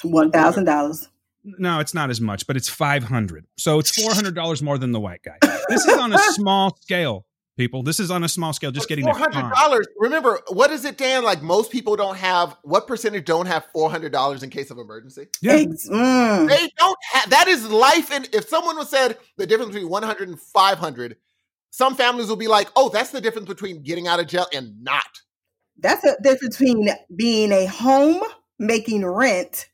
one thousand dollars. No, it's not as much, but it's 500. So it's $400 more than the white guy. This is on a small scale, people. This is on a small scale, just getting four a hundred fine. dollars. Remember, what is it, Dan? Like most people don't have. What percentage don't have four hundred dollars in case of emergency? Yeah. Mm. They don't have. That is life. And if someone was said the difference between one hundred and five hundred, some families will be like, "Oh, that's the difference between getting out of jail and not." That's the difference between being a home, making rent,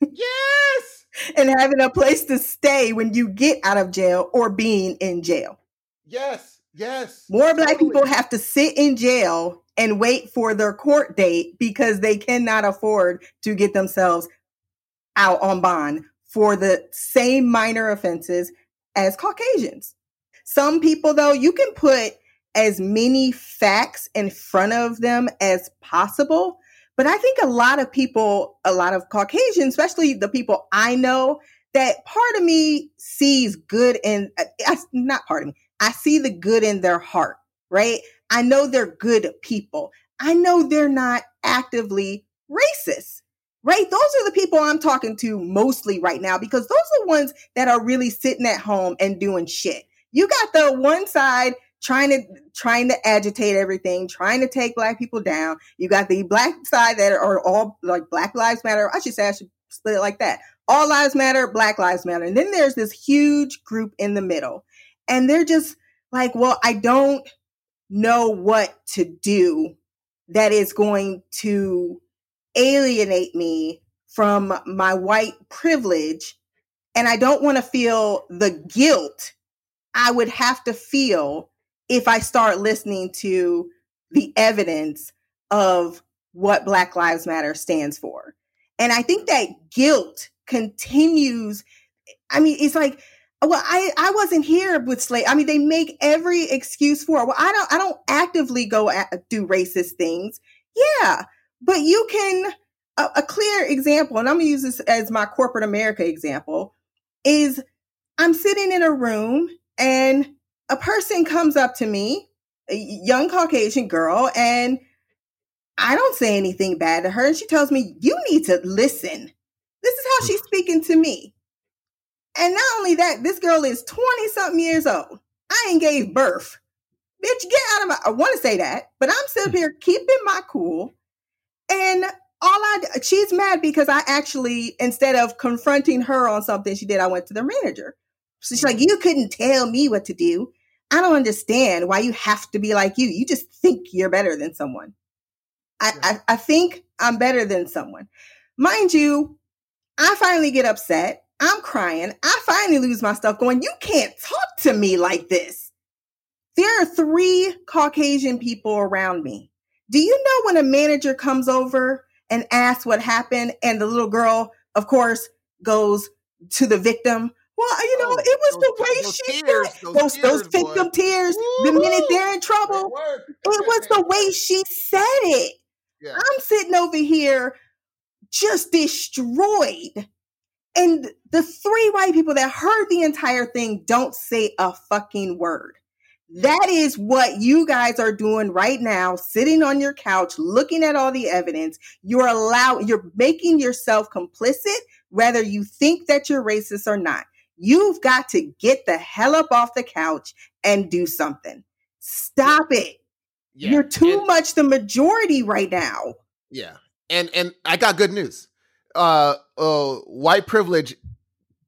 Yes, and having a place to stay when you get out of jail or being in jail. yes, yes. More black Totally. people have to sit in jail and wait for their court date because they cannot afford to get themselves out on bond for the same minor offenses as Caucasians. Some people, though, you can put as many facts in front of them as possible. But I think a lot of people, a lot of Caucasians, especially the people I know, that part of me sees good in, uh, uh, not part of me, I see the good in their heart, right? I know they're good people. I know they're not actively racist, right? Those are the people I'm talking to mostly right now because those are the ones that are really sitting at home and doing shit. You got the one side trying to trying to agitate everything, trying to take black people down. You got the black side that are all like Black Lives Matter. I should say I should split it like that. All lives matter, Black Lives Matter. And then there's this huge group in the middle. And they're just like, well, I don't know what to do that is going to alienate me from my white privilege. And I don't want to feel the guilt I would have to feel if I start listening to the evidence of what Black Lives Matter stands for. And I think that guilt continues. I mean, it's like, well, I, I wasn't here with slave. I mean, they make every excuse for it. Well, I don't I don't actively go at, do racist things. Yeah, but you can. A, a clear example, and I'm gonna use this as my corporate America example, is I'm sitting in a room and a person comes up to me, a young Caucasian girl, and I don't say anything bad to her. And she tells me, You need to listen. This is how mm. she's speaking to me. And not only that, this girl is 20 something years old. I ain't gave birth. Bitch, get out of my. I want to say that, but I'm sitting hmm. here keeping my cool. And all I, she's mad because I actually, instead of confronting her on something she did, I went to the manager. So she's like, hmm. You couldn't tell me what to do. I don't understand why you have to be like you. You just think you're better than someone. I, I, I think I'm better than someone. Mind you, I finally get upset. I'm crying. I finally lose my stuff going, You can't talk to me like this. There are three Caucasian people around me. Do you know when a manager comes over and asks what happened. And the little girl, of course, goes to the victim. Well, you know, Oh, it was those- the way those she tears, said those those, tears, victim boy. tears. The minute they're in trouble, it was the way she said it. Yeah. I'm sitting over here just destroyed. And the three white people that heard the entire thing don't say a fucking word. That is what you guys are doing right now, sitting on your couch, looking at all the evidence. You're allow you're making yourself complicit, whether you think that you're racist or not. You've got to get the hell up off the couch and do something. Stop it. Yeah. You're too And- much the majority right now. Yeah. And and I got good news. Uh uh white privilege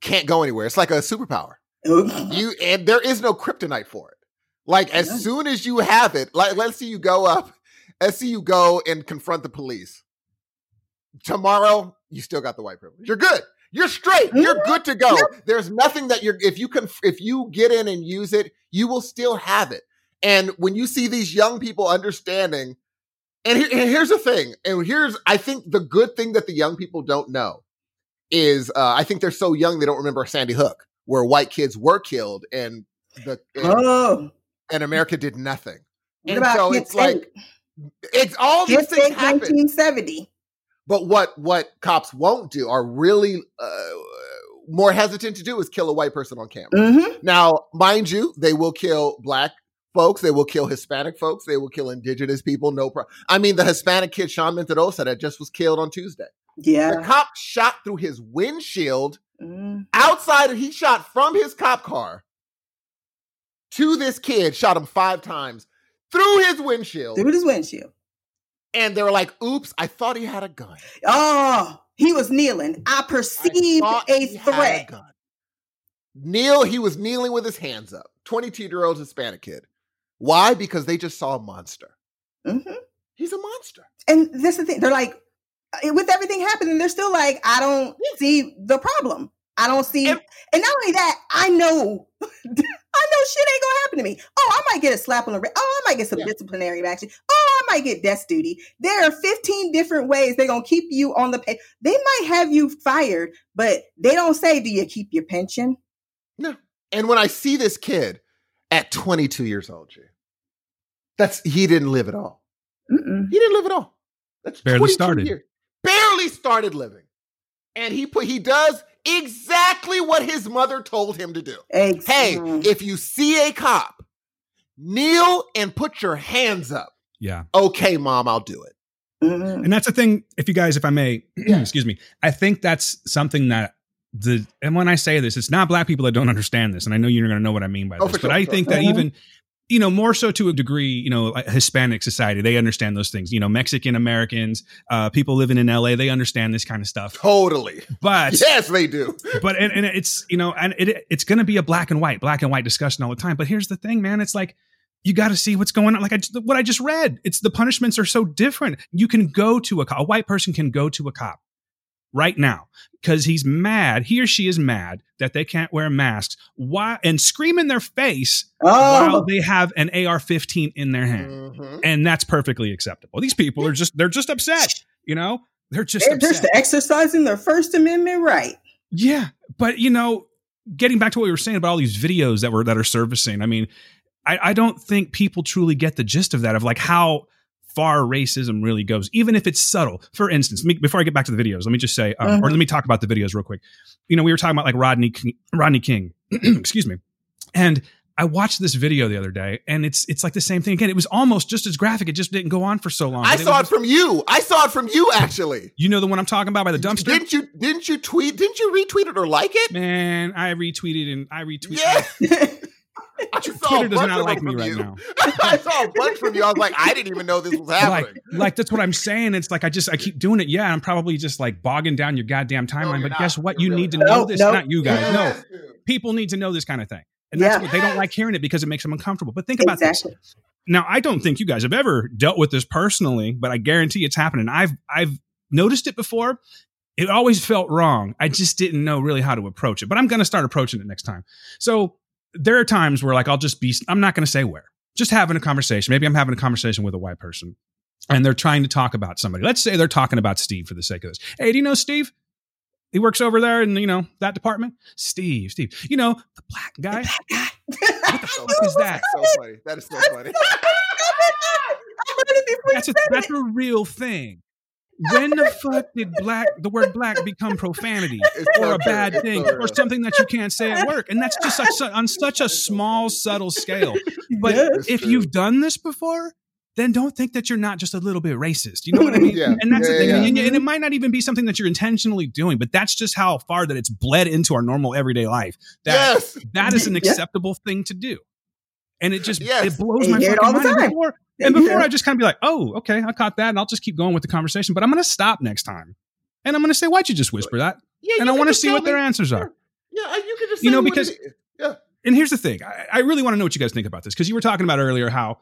can't go anywhere. It's like a superpower. You and there is no kryptonite for it. Like as Yeah. soon as you have it, like let's see you go up, let's see you go and confront the police. Tomorrow, you still got the white privilege. You're good. You're straight. You're good to go. There's nothing that you're if you can if you get in and use it, you will still have it. And when you see these young people understanding, and, here, and here's the thing, and here's I think the good thing that the young people don't know is uh, I think they're so young they don't remember Sandy Hook, where white kids were killed and the and, Oh, and America did nothing. what And about so it's like it's all these things happen. 1970. But what what cops won't do are really uh, more hesitant to do is kill a white person on camera. Mm-hmm. Now, mind you, they will kill black folks, they will kill Hispanic folks, they will kill indigenous people. No problem. I mean, the Hispanic kid Sean Monterrosa that just was killed on Tuesday. The cop shot through his windshield Mm. outside. He shot from his cop car to this kid, shot him five times through his windshield, Through his windshield. and they were like, "Oops, I thought he had a gun." Oh, he was kneeling. I I perceived thought a threat. gun. Kneel, he was kneeling with his hands up. 22 year old Hispanic kid. Why? Because they just saw a monster. hmm He's a monster. And this is the thing. They're like, Eh, with everything happening, they're still like, I don't see the problem. I don't see. And- And, not only that, I know, I know shit ain't gonna happen to me. Oh, I might get a slap on the wrist. Oh, I might get some Yeah. disciplinary action. Oh, I might get desk duty. There are 15 different ways they're gonna keep you on the pay. They might have you fired, but they don't say, do you keep your pension? No. And when I see this kid at 22 years old, G, that's he didn't live at all. Mm-mm. He didn't live at all. That's Barely started. years. Barely started living. And he put he does exactly what his mother told him to do. Ex- Hey, Mm. if you see a cop, kneel and put your hands up. Yeah. Okay, mom, I'll do it. And that's the thing, if you guys, if I may, excuse me, I think that's something that the, and when I say this, it's not black people that don't understand this. And I know you're going to know what I mean by Oh, this, for but sure, I sure. think that Mhm. even, you know, more so to a degree, you know, Hispanic society, they understand those things. You know, Mexican Americans, uh, people living in LA, they understand this kind of stuff. Totally. But Yes, they do. but and, and it's you know and it it's going to be a black and white black and white discussion all the time but here's the thing man it's like you got to see what's going on like I, what i just read it's the punishments are so different you can go to a cop a white person can go to a cop right now because he's mad he or she is mad that they can't wear masks why and scream in their face while Oh, they have an ar-15 in their hand Mhm. and that's perfectly acceptable these people are just they're just upset you know they're just they're upset. just exercising their First Amendment right. Yeah, but you know, getting back to what we were saying about all these videos that were that are surfacing, I mean, I, I don't think people truly get the gist of that of like how far racism really goes, even if it's subtle. For instance, me, before I get back to the videos, let me just say, um, or Mhm. let me talk about the videos real quick. You know, we were talking about like Rodney King, Rodney King, excuse me, and I watched this video the other day, and it's it's like the same thing again. It was almost just as graphic. It just didn't go on for so long. I But saw it from you. I saw it from you actually. You know the one I'm talking about by the dumpster. Didn't you didn't you tweet? Didn't you retweet it or like it? Man, I retweeted and I retweeted. Yeah. I saw a Twitter does bunch not of like me from right you. now. I saw a bunch from you. I was like, I didn't even know this was happening. like that's what I'm saying. It's like I just I keep doing it. Yeah, I'm probably just like bogging down your goddamn timeline. you're but guess what? You're You really need to not. know Nope, this. nope. Not you guys. No, Yes, dude. people need to know this kind of thing, and that's Yeah. what they don't like hearing it because it makes them uncomfortable. But think about this. Now, I don't think you guys have ever dealt with this personally, but I guarantee it's happening. I've I've noticed it before. It always felt wrong. I just didn't know really how to approach it. But I'm going to start approaching it next time. So there are times where like I'll just be I'm not going to say where. Just having a conversation. Maybe I'm having a conversation with a white person. and they're trying to talk about somebody. Let's say they're talking about Steve for the sake of this. Hey, do you know Steve? He works over there in you know that department. Steve, Steve, you know the black guy. The black guy. What the fuck is that? That's so funny. That is so funny. That's a that's a real thing. When the fuck did black the word black become profanity It's or a bad thing or something that you can't say at work? And that's just such, on such a small, subtle scale. But Yes. If true. you've done this before, then don't think that you're not just a little bit racist. You know what I mean? Yeah. And that's the thing. yeah, And, and it might not even be something that you're intentionally doing, but that's just how far that it's bled into our normal everyday life. That yes. that is an Yeah. acceptable thing to do. And it just Yes. it blows my hear fucking all the mind. time. Before, and before I just kind of be like, oh, okay, I caught that, and I'll just keep going with the conversation. But I'm going to stop next time, and I'm going to say, why'd you just whisper that? Yeah, And I want to see tell what their answers are. Yeah, you can just You know, because- yeah, And here's the thing: I, I really want to know what you guys think about this because you were talking about earlier how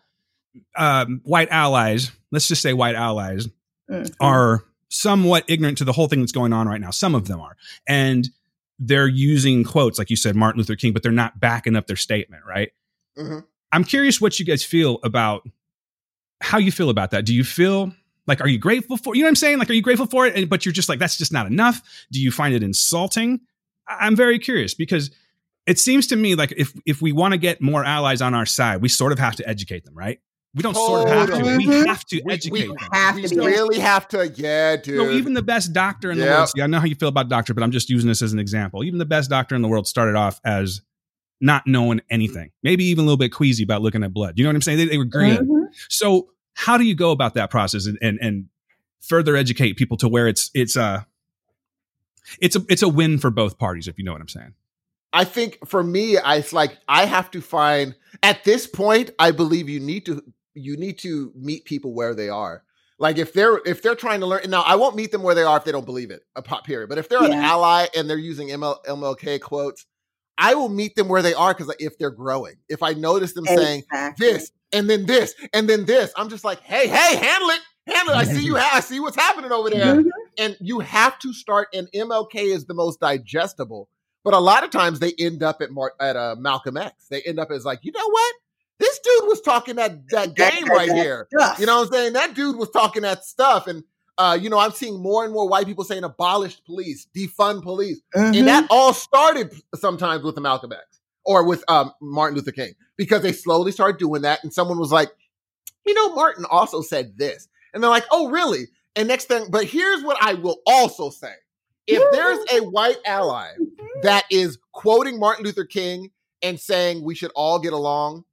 um, white allies, let's just say white allies, Mhm. are somewhat ignorant to the whole thing that's going on right now. Some of them are, and they're using quotes like you said, Martin Luther King, but they're not backing up their statement, right? Mhm. I'm curious what you guys feel about how you feel about that. Do you feel like are you grateful for? You know what I'm saying? Like, are you grateful for it? But you're just like that's just not enough. Do you find it insulting? I- I'm very curious because it seems to me like if if we want to get more allies on our side, we sort of have to educate them, right? We don't sort of have to. We Mhm. have to We- educate we them. have we to be really have to. Yeah, dude. So even the best doctor in the world, see, I know how you feel about doctor, but I'm just using this as an example. Even the best doctor in the world started off as not knowing anything, maybe even a little bit queasy about looking at blood. You know what I'm saying? They, they were green. Mhm. So how do you go about that process and, and and further educate people to where it's it's a it's a it's a win for both parties, if you know what I'm saying. I think for me, I, it's like I have to find at this point. I believe you need to you need to meet people where they are. Like if they're if they're trying to learn now, I won't meet them where they are if they don't believe it. A pop period. But if they're an ally and they're using ML, MLK quotes, I will meet them where they are because if they're growing, if I notice them saying this and then this and then this, I'm just like, hey, hey, handle it, handle it. I see you. I see what's happening over there. Mhm. and you have to start and mlk is the most digestible but a lot of times they end up at Mar- at uh, malcolm x. They end up as like you know what? This dude was talking that that game right here. You know what i'm saying? That dude was talking that stuff and uh, you know i'm seeing more and more white people saying abolish police defund police. Mhm. and that all started sometimes with the malcolm x or with um, martin luther king because they slowly started doing that and someone was like you know martin also said this. And they're like oh really? And next thing, but here's what I will also say. If there's a white ally that is quoting Martin Luther King and saying we should all get along,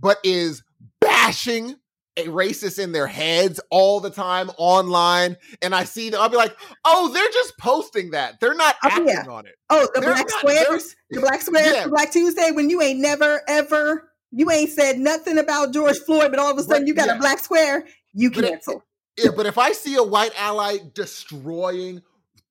but is bashing a racist in their heads all the time online, and I see them, I'll be like, oh, they're just posting that. They're not Oh, acting yeah. on it. Oh, the They're black not- squares, the black squares, Yeah. Black Tuesday, when you ain't never ever, you ain't said nothing about George Floyd, but all of a sudden Right, you got yeah. a black square, you But it- cancel. Yeah, but if I see a white ally destroying,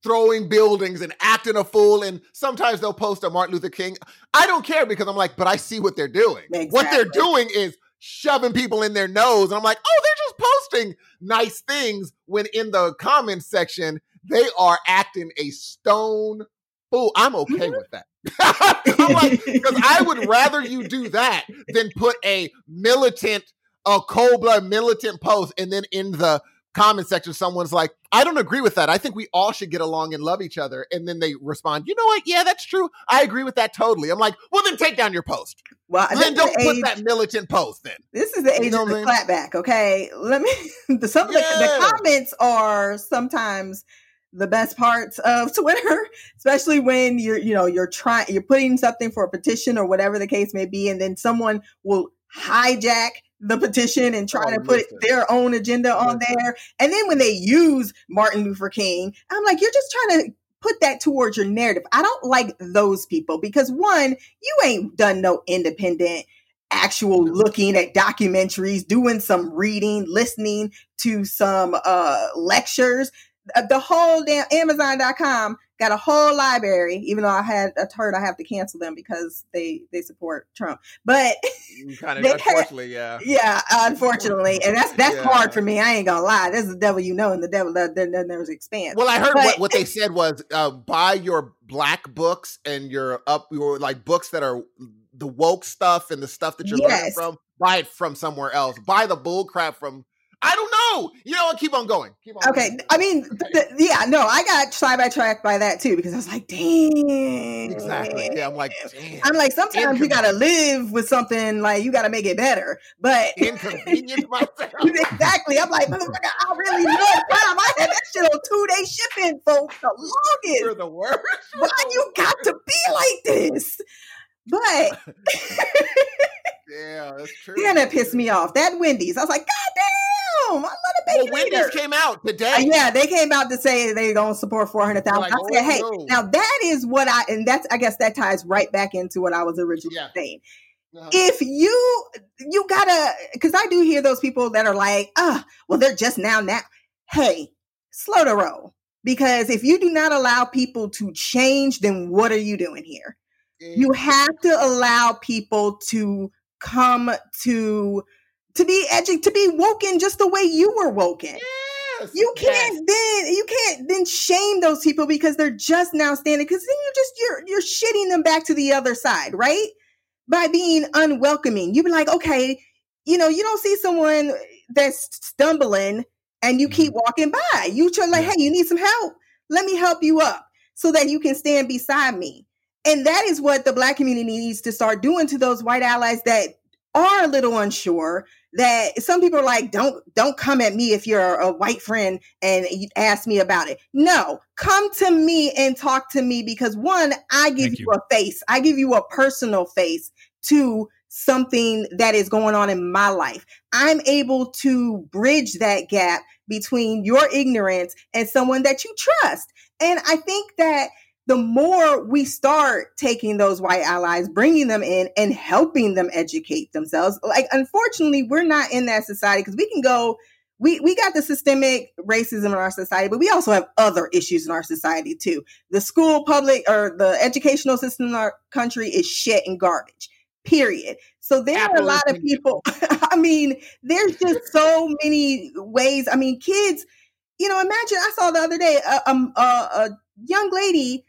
throwing buildings and acting a fool, and sometimes they'll post a Martin Luther King, I don't care because I'm like, but I see what they're doing. What they're doing is shoving people in their nose. And I'm like, oh, they're just posting nice things when in the comments section, they are acting a stone fool. I'm okay Mhm. with that. I'm like, because I would rather you do that than put a militant, a cold blood militant post, and then in the comment section, someone's like, I don't agree with that. I think we all should get along and love each other. And then they respond, you know what? Yeah, that's true. I agree with that totally. I'm like, well, then take down your post. Well, then don't the put age- that militant post then. This is the age know of the clapback. Okay, let me. The, some of the, the comments are sometimes the best parts of Twitter, especially when you're you know you're trying you're putting something for a petition or whatever the case may be, and then someone will hijack the petition and try Oh, to put listen. their own agenda on Listen. there. And then when they use Martin Luther King, I'm like, you're just trying to put that towards your narrative. I don't like those people because one, you ain't done no independent actual looking at documentaries, doing some reading, listening to some uh lectures. The whole damn Amazon.com got a whole library, even though I had I heard I have to cancel them because they they support Trump. But Kind of, had- unfortunately, yeah. yeah, unfortunately, and that's that's Yeah. hard for me. I ain't gonna lie. This is the devil you know, and the devil that then there's expands. Well, I heard But- what, what they said was uh, buy your black books and your up your like books that are the woke stuff and the stuff that you're learning from. Buy it from somewhere else. Buy the bull crap from I don't know. You know what? Keep on going. Keep on. Okay, going. I mean, th- th- yeah, no, I got sidetracked by that too because I was like, dang. Exactly. Yeah, I'm like, damn. I'm like, sometimes you gotta live with something like you gotta make it better, but inconvenience myself. exactly. I'm like, I really love time. I had that shit on two day shipping for the longest. You're the worst. Why you got to be like this? But Yeah, that's true. then it pissed me off. That Wendy's, I was like, God damn, I love the Well, baby. Wendy's came out today. Uh, yeah, they came out to say they're gonna support four hundred thousand. Like, I said, oh, hey, no. now that is what I and that's I guess that ties right back into what I was originally Yeah. saying. Uh-huh. If you you gotta because I do hear those people that are like, ah, well, they're just now now. Hey, slow to roll. Because if you do not allow people to change, then what are you doing here? You have to allow people to come to to be edu- to be woken just the way you were woken. Yes, You can't then you can't then shame those people because they're just now standing because then you're just you're you're shitting them back to the other side, right? By being unwelcoming. You'd be like, okay, you know, you don't see someone that's stumbling and you keep mm-hmm. walking by. You try like, hey, you need some help. Let me help you up so that you can stand beside me. And that is what the black community needs to start doing to those white allies that are a little unsure that some people are like don't don't come at me if you're a white friend and you ask me about it. No come to me and talk to me because one i give you, you. a face. I give you a personal face to something that is going on in my life. I'm able to bridge that gap between your ignorance and someone that you trust. And i think that the more we start taking those white allies, bringing them in and helping them educate themselves, like unfortunately, we're not in that society because we can go. We, we got the systemic racism in our society, but we also have other issues in our society too. The school, public, or the educational system in our country is shit and garbage. Period. So there are a lot of people. I mean, there's just so many ways. I mean, kids. You know, imagine I saw the other day a, um, a, a young lady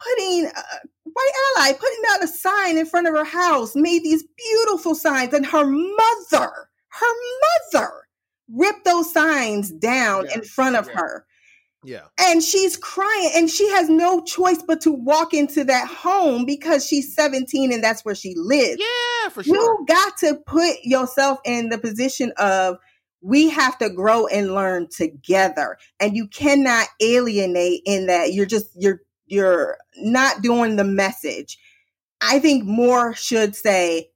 putting uh, white ally putting out a sign in front of her house made these beautiful signs and her mother her mother ripped those signs down Yeah, in front of yeah. her Yeah. and she's crying and she has no choice but to walk into that home because she's 17 and that's where she lives Yeah, for sure. you got to put yourself in the position of we have to grow and learn together and you cannot alienate in that you're just you're you're not doing the message. I think more should say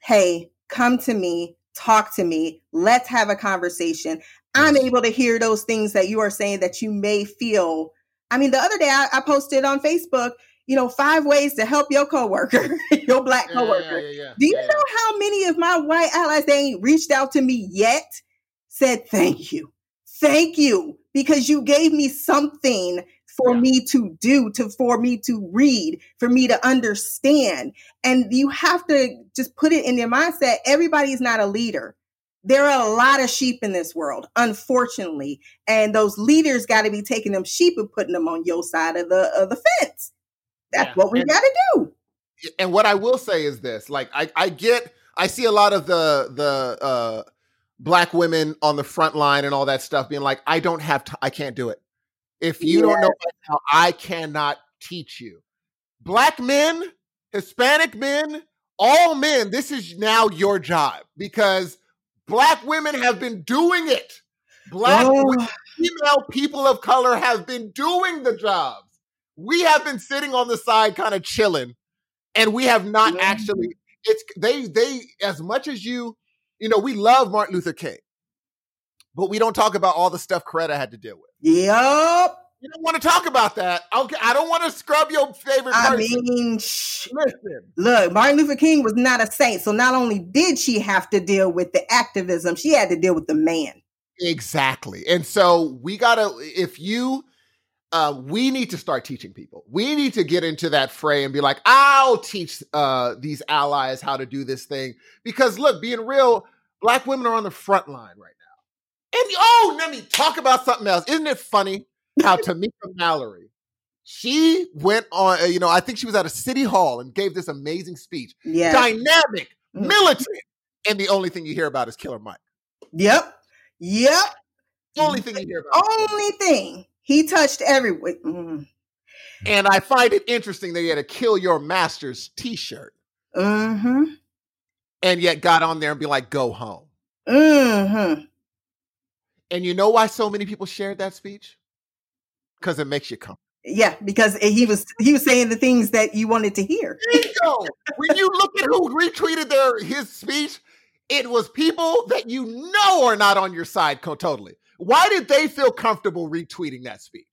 hey come to me talk to me let's have a conversation. I'm able to hear those things that you are saying that you may feel. I mean the other day i, I posted on facebook you know five ways to help your coworker your black coworker yeah, yeah, yeah. do you know how many of my white allies they ain't reached out to me yet? Said thank you, thank you, because you gave me something for Yeah. me to do, to for me to read, for me to understand. And you have to just put it in their mindset. Everybody is not a leader. There are a lot of sheep in this world, unfortunately, and those leaders got to be taking them sheep and putting them on your side of the of the fence. That's Yeah. what we got to do. and what I will say is this: like, I I get, I see a lot of the the uh, black women on the front line and all that stuff being like, I don't have, t- I can't do it. If you don't know now, I cannot teach you. Black men, Hispanic men, all men, this is now your job because black women have been doing it. Black Oh. female people of color have been doing the jobs. We have been sitting on the side, kind of chilling, and we have not Yeah. actually. It's they they as much as you, you know, we love Martin Luther King, but we don't talk about all the stuff Coretta had to deal with. Yep. You don't want to talk about that. Okay, I don't want to scrub your favorite I person. mean, shh. Listen, look, Martin Luther King was not a saint. So not only did she have to deal with the activism, she had to deal with the man. Exactly. And so we got to, if you, uh, we need to start teaching people. We need to get into that fray and be like, I'll teach uh, these allies how to do this thing. Because look, being real, black women are on the front line right now. And oh, let me talk about something else. Isn't it funny how Tamika Mallory, she went on, uh, you know, I think she was at a city hall and gave this amazing speech. Yeah. Dynamic, Mm. militant. And the only thing you hear about is Killer Mike. Yep. Yep. Only thing you hear about. Only thing he touched everyone. Mm. And I find it interesting that he had a "Kill Your Masters" T-shirt, Mm-hmm. and yet got on there and be like, "Go home." Mm-hmm. And you know why so many people shared that speech? Because it makes you come. Yeah, because he was he was saying the things that you wanted to hear. Bingo! when you look at who retweeted their his speech, it was people that you know are not on your side totally. Why did they feel comfortable retweeting that speech?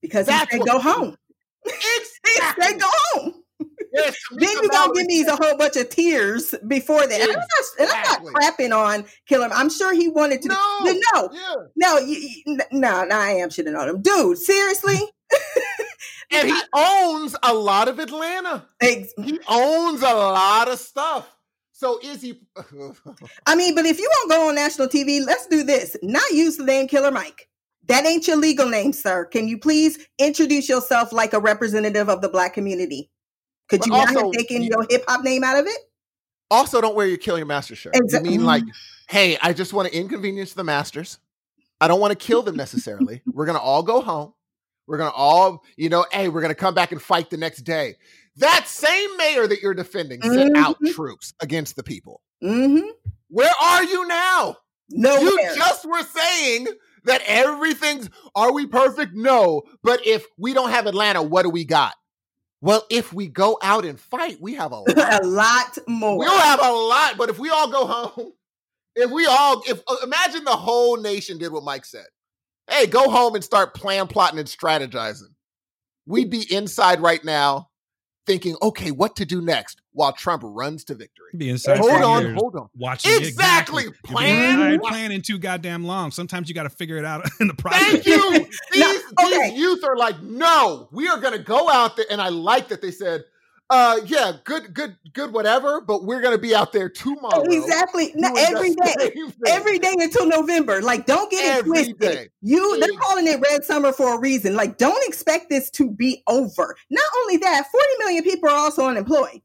Because That's he said go home. He Exactly. said go home. Yes, Then you gonna give me a whole bunch of tears before that. And I'm not, and I'm not crapping on Killer. I'm sure he wanted to. No. No, no, Yeah. no, you, you- no, no, I am shitting on him, dude. Seriously, And he owns a lot of Atlanta. Ex- He owns a lot of stuff. So is he? I mean, but if you won't go on national TV, let's do this. Not use the name Killer Mike. That ain't your legal name, sir. Can you please introduce yourself like a representative of the black community? Could you not also, have taken you- your hip hop name out of it? also, don't wear your kill your master shirt. You mean like, hey, I just want to inconvenience the masters. I don't want to kill them necessarily. we're gonna all go home. We're gonna all, you know, hey, we're gonna come back and fight the next day. That same mayor that you're defending sent out troops against the people. Mm-hmm. Where are you now? No, You just were saying that everything's are we perfect? No. But if we don't have Atlanta, what do we got? Well, if we go out and fight, we have a lot. a lot more. we'll have a lot, but if we all go home, if we all if uh, imagine the whole nation did what Mike said. Hey, go home and start plan plotting and strategizing. We'd be inside right now thinking, okay, what to do next while Trump runs to victory. Be inside Hold on, hold on. watching it. Exactly. You'll be Plan- planning too goddamn long. Sometimes you got to figure it out in the process. Thank you. These, No, okay. these youth are like, no, we are going to go out there. And I like that they said, uh, yeah, good, good, good, whatever. But we're going to be out there tomorrow. exactly. No, every day, every day until November. Like, don't get it twisted. day. You they're calling it red summer for a reason. Like, don't expect this to be over. Not only that, 40 million people are also unemployed.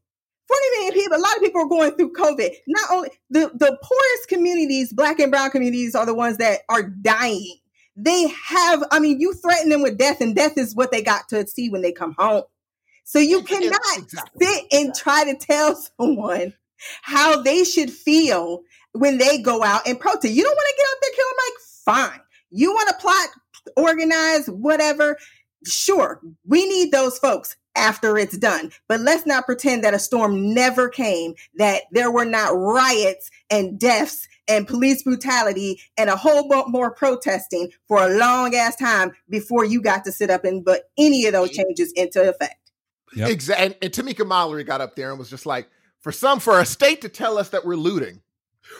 40 million people, a lot of people are going through COVID. Not only the, the poorest communities, black and brown communities, are the ones that are dying. They have, I mean, you threaten them with death, and death is what they got to see when they come home. So you cannot exactly. sit and try to tell someone how they should feel when they go out and protest. You don't want to get out there Killer Mike? Fine. You want to plot, organize, whatever? Sure. We need those folks after it's done. But let's not pretend that a storm never came, that there were not riots and deaths and police brutality and a whole lot more protesting for a long ass time before you got to sit up and put any of those changes into effect. Yep. Exactly. And, and Tamika Mallory got up there and was just like, for some, for a state to tell us that we're looting,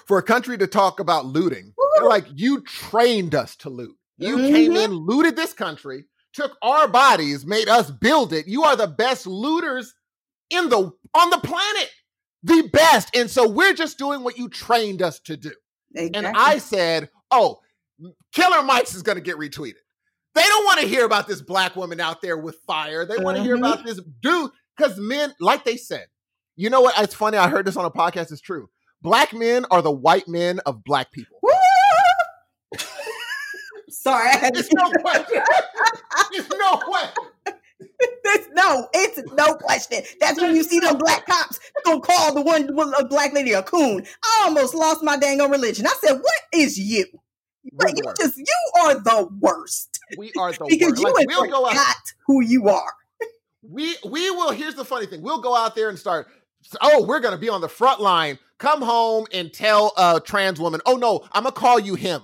for a country to talk about looting, they're like, you trained us to loot. You came mm-hmm. in, looted this country, took our bodies, made us build it. You are the best looters in the on the planet. The best. And so we're just doing what you trained us to do. And I said, oh, Killer Mike's is going to get retweeted. They don't want to hear about this black woman out there with fire. They want to hear Mhm. about this dude because men, like they said, you know what? It's funny. I heard this on a podcast. It's true. Black men are the white men of black people. Sorry, I had It's to no question. It's no question. There's no, it's no question. That's when you see them black cops gonna call the one, one a black lady a coon. I almost lost my dang on religion. I said, "What is you? We're you worst. just you are the worst We are the because worst. you Like, we'll go out. who you are." We we will. Here's the funny thing. We'll go out there and start. Oh, we're gonna be on the front line. Come home and tell a trans woman. Oh no, I'm gonna call you him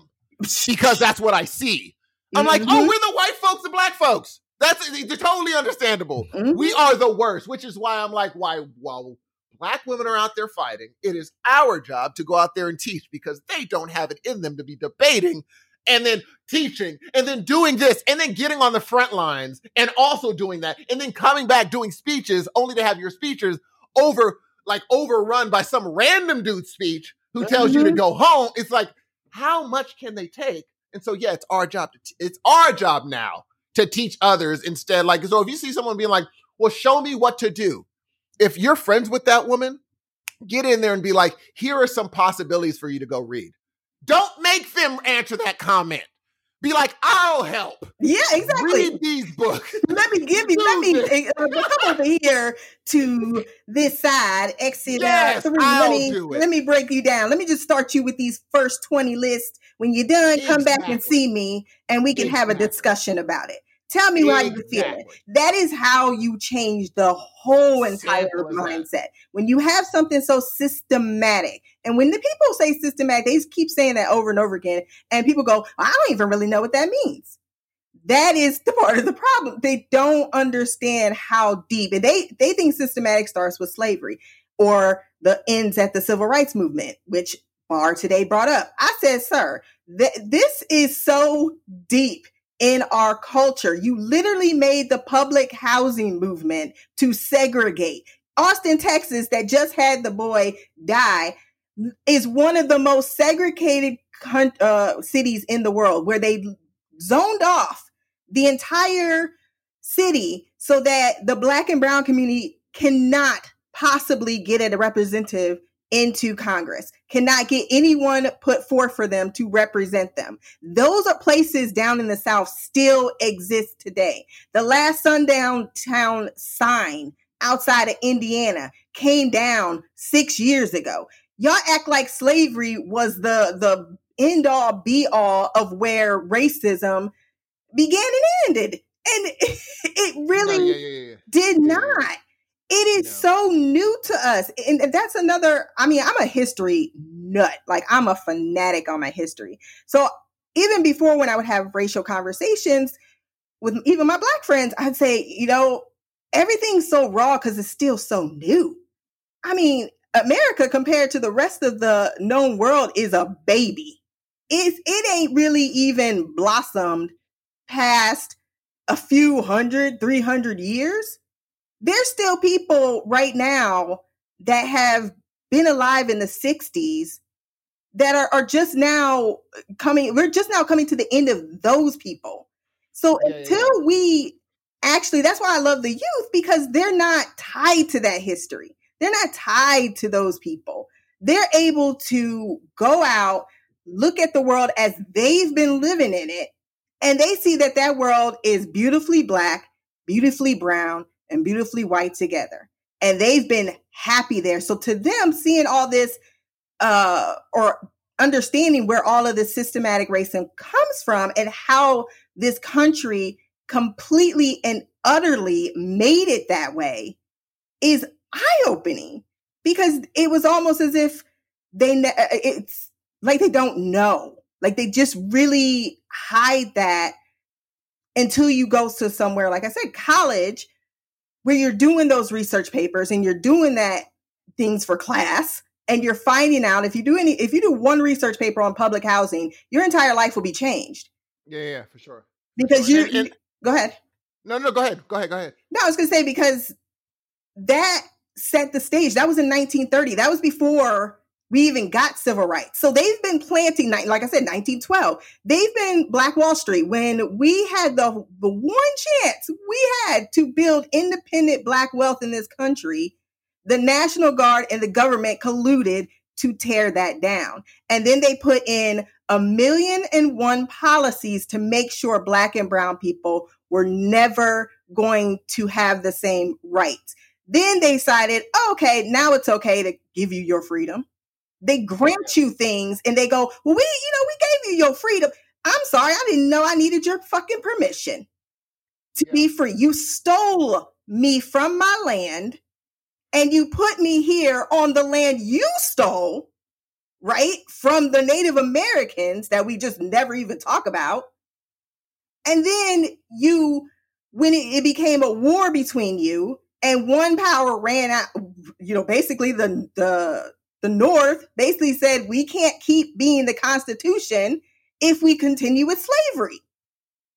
because that's what I see. I'm like, oh, we're the white folks and black folks. That's totally understandable. Mhm. We are the worst, which is why I'm like, why while black women are out there fighting, it is our job to go out there and teach because they don't have it in them to be debating and then teaching and then doing this and then getting on the front lines and also doing that and then coming back doing speeches only to have your speeches over like overrun by some random dude's speech who tells you to Mhm. go home. It's like, how much can they take? And so, yeah, it's our job to, t- it's our job now to teach others instead. Like, so if you see someone being like, well, show me what to do. If you're friends with that woman, get in there and be like, here are some possibilities for you to go read. Don't make them answer that comment. Be like, I'll help. Yeah, exactly. Read these books. let me give you, let me uh, come over here to this side, exit Yes, three. I'll let me do it. let me break you down. Let me just start you with these first 20 lists. When you're done, come back and see me and we can have a discussion about it. Tell me how you're feeling. That is how you change the whole entire that. mindset. When you have something so systematic, and when the people say systematic, they keep saying that over and over again, and people go, I don't even really know what that means. That is the part of the problem. They don't understand how deep, and they they think systematic starts with slavery or the ends at the civil rights movement, which Barr today brought up. I said, sir, th- this is so deep in our culture. You literally made the public housing movement to segregate. Austin, Texas, that just had the boy die, is one of the most segregated uh, cities in the world where they zoned off the entire city so that the black and brown community cannot possibly get a representative into Congress, cannot get anyone put forth for them to represent them. Those are places down in the South still exist today. The last sundown town sign outside of Indiana came down six years ago. Y'all act like slavery was the, the end all be all of where racism began and ended. And it really yeah, yeah, yeah. did not. It is No. so new to us. And that's another, I mean, I'm a history nut. Like I'm a fanatic on my history. So even before when I would have racial conversations with even my black friends, I'd say, you know, everything's so raw because it's still so new. I mean, America compared to the rest of the known world is a baby. It's, it ain't really even blossomed past a few hundred, 300 years there's still people right now that have been alive in the 60s that are, are just now coming we're just now coming to the end of those people. So Yeah, yeah, until we actually that's why i love the youth because they're not tied to that history. They're not tied to those people. They're able to go out look at the world as they've been living in it and they see that that world is beautifully black beautifully brown and beautifully white together. And they've been happy there. So to them, seeing all this uh or understanding where all of this systematic racism comes from and how this country completely and utterly made it that way is eye-opening because it was almost as if they ne- uh, it's like they don't know like they just really hide that until you go to somewhere like i said college where you're doing those research papers and you're doing that things for class and you're finding out if you do any if you do one research paper on public housing your entire life will be changed Yeah, yeah, for sure. because sure. you And- and- go ahead No, no, go ahead. Go ahead. Go ahead. no i was going to say because that set the stage that was in 1930 that was before we even got civil rights. So they've been planting like i said 1912 they've been black wall street. When we had the the one chance we had to build independent black wealth in this country the national guard and the government colluded to tear that down. And then they put in a million and one policies to make sure black and brown people were never going to have the same rights. Then they decided, okay, now it's okay to give you your freedom. They grant you things and they go, well, we, you know, we gave you your freedom. I'm sorry, I didn't know I needed your fucking permission to Yeah. be free. You stole me from my land and you put me here on the land you stole, right? From the Native Americans that we just never even talk about. And then you, when it, it became a war between you, and one power ran out, you know, basically the the the North basically said we can't keep being the Constitution if we continue with slavery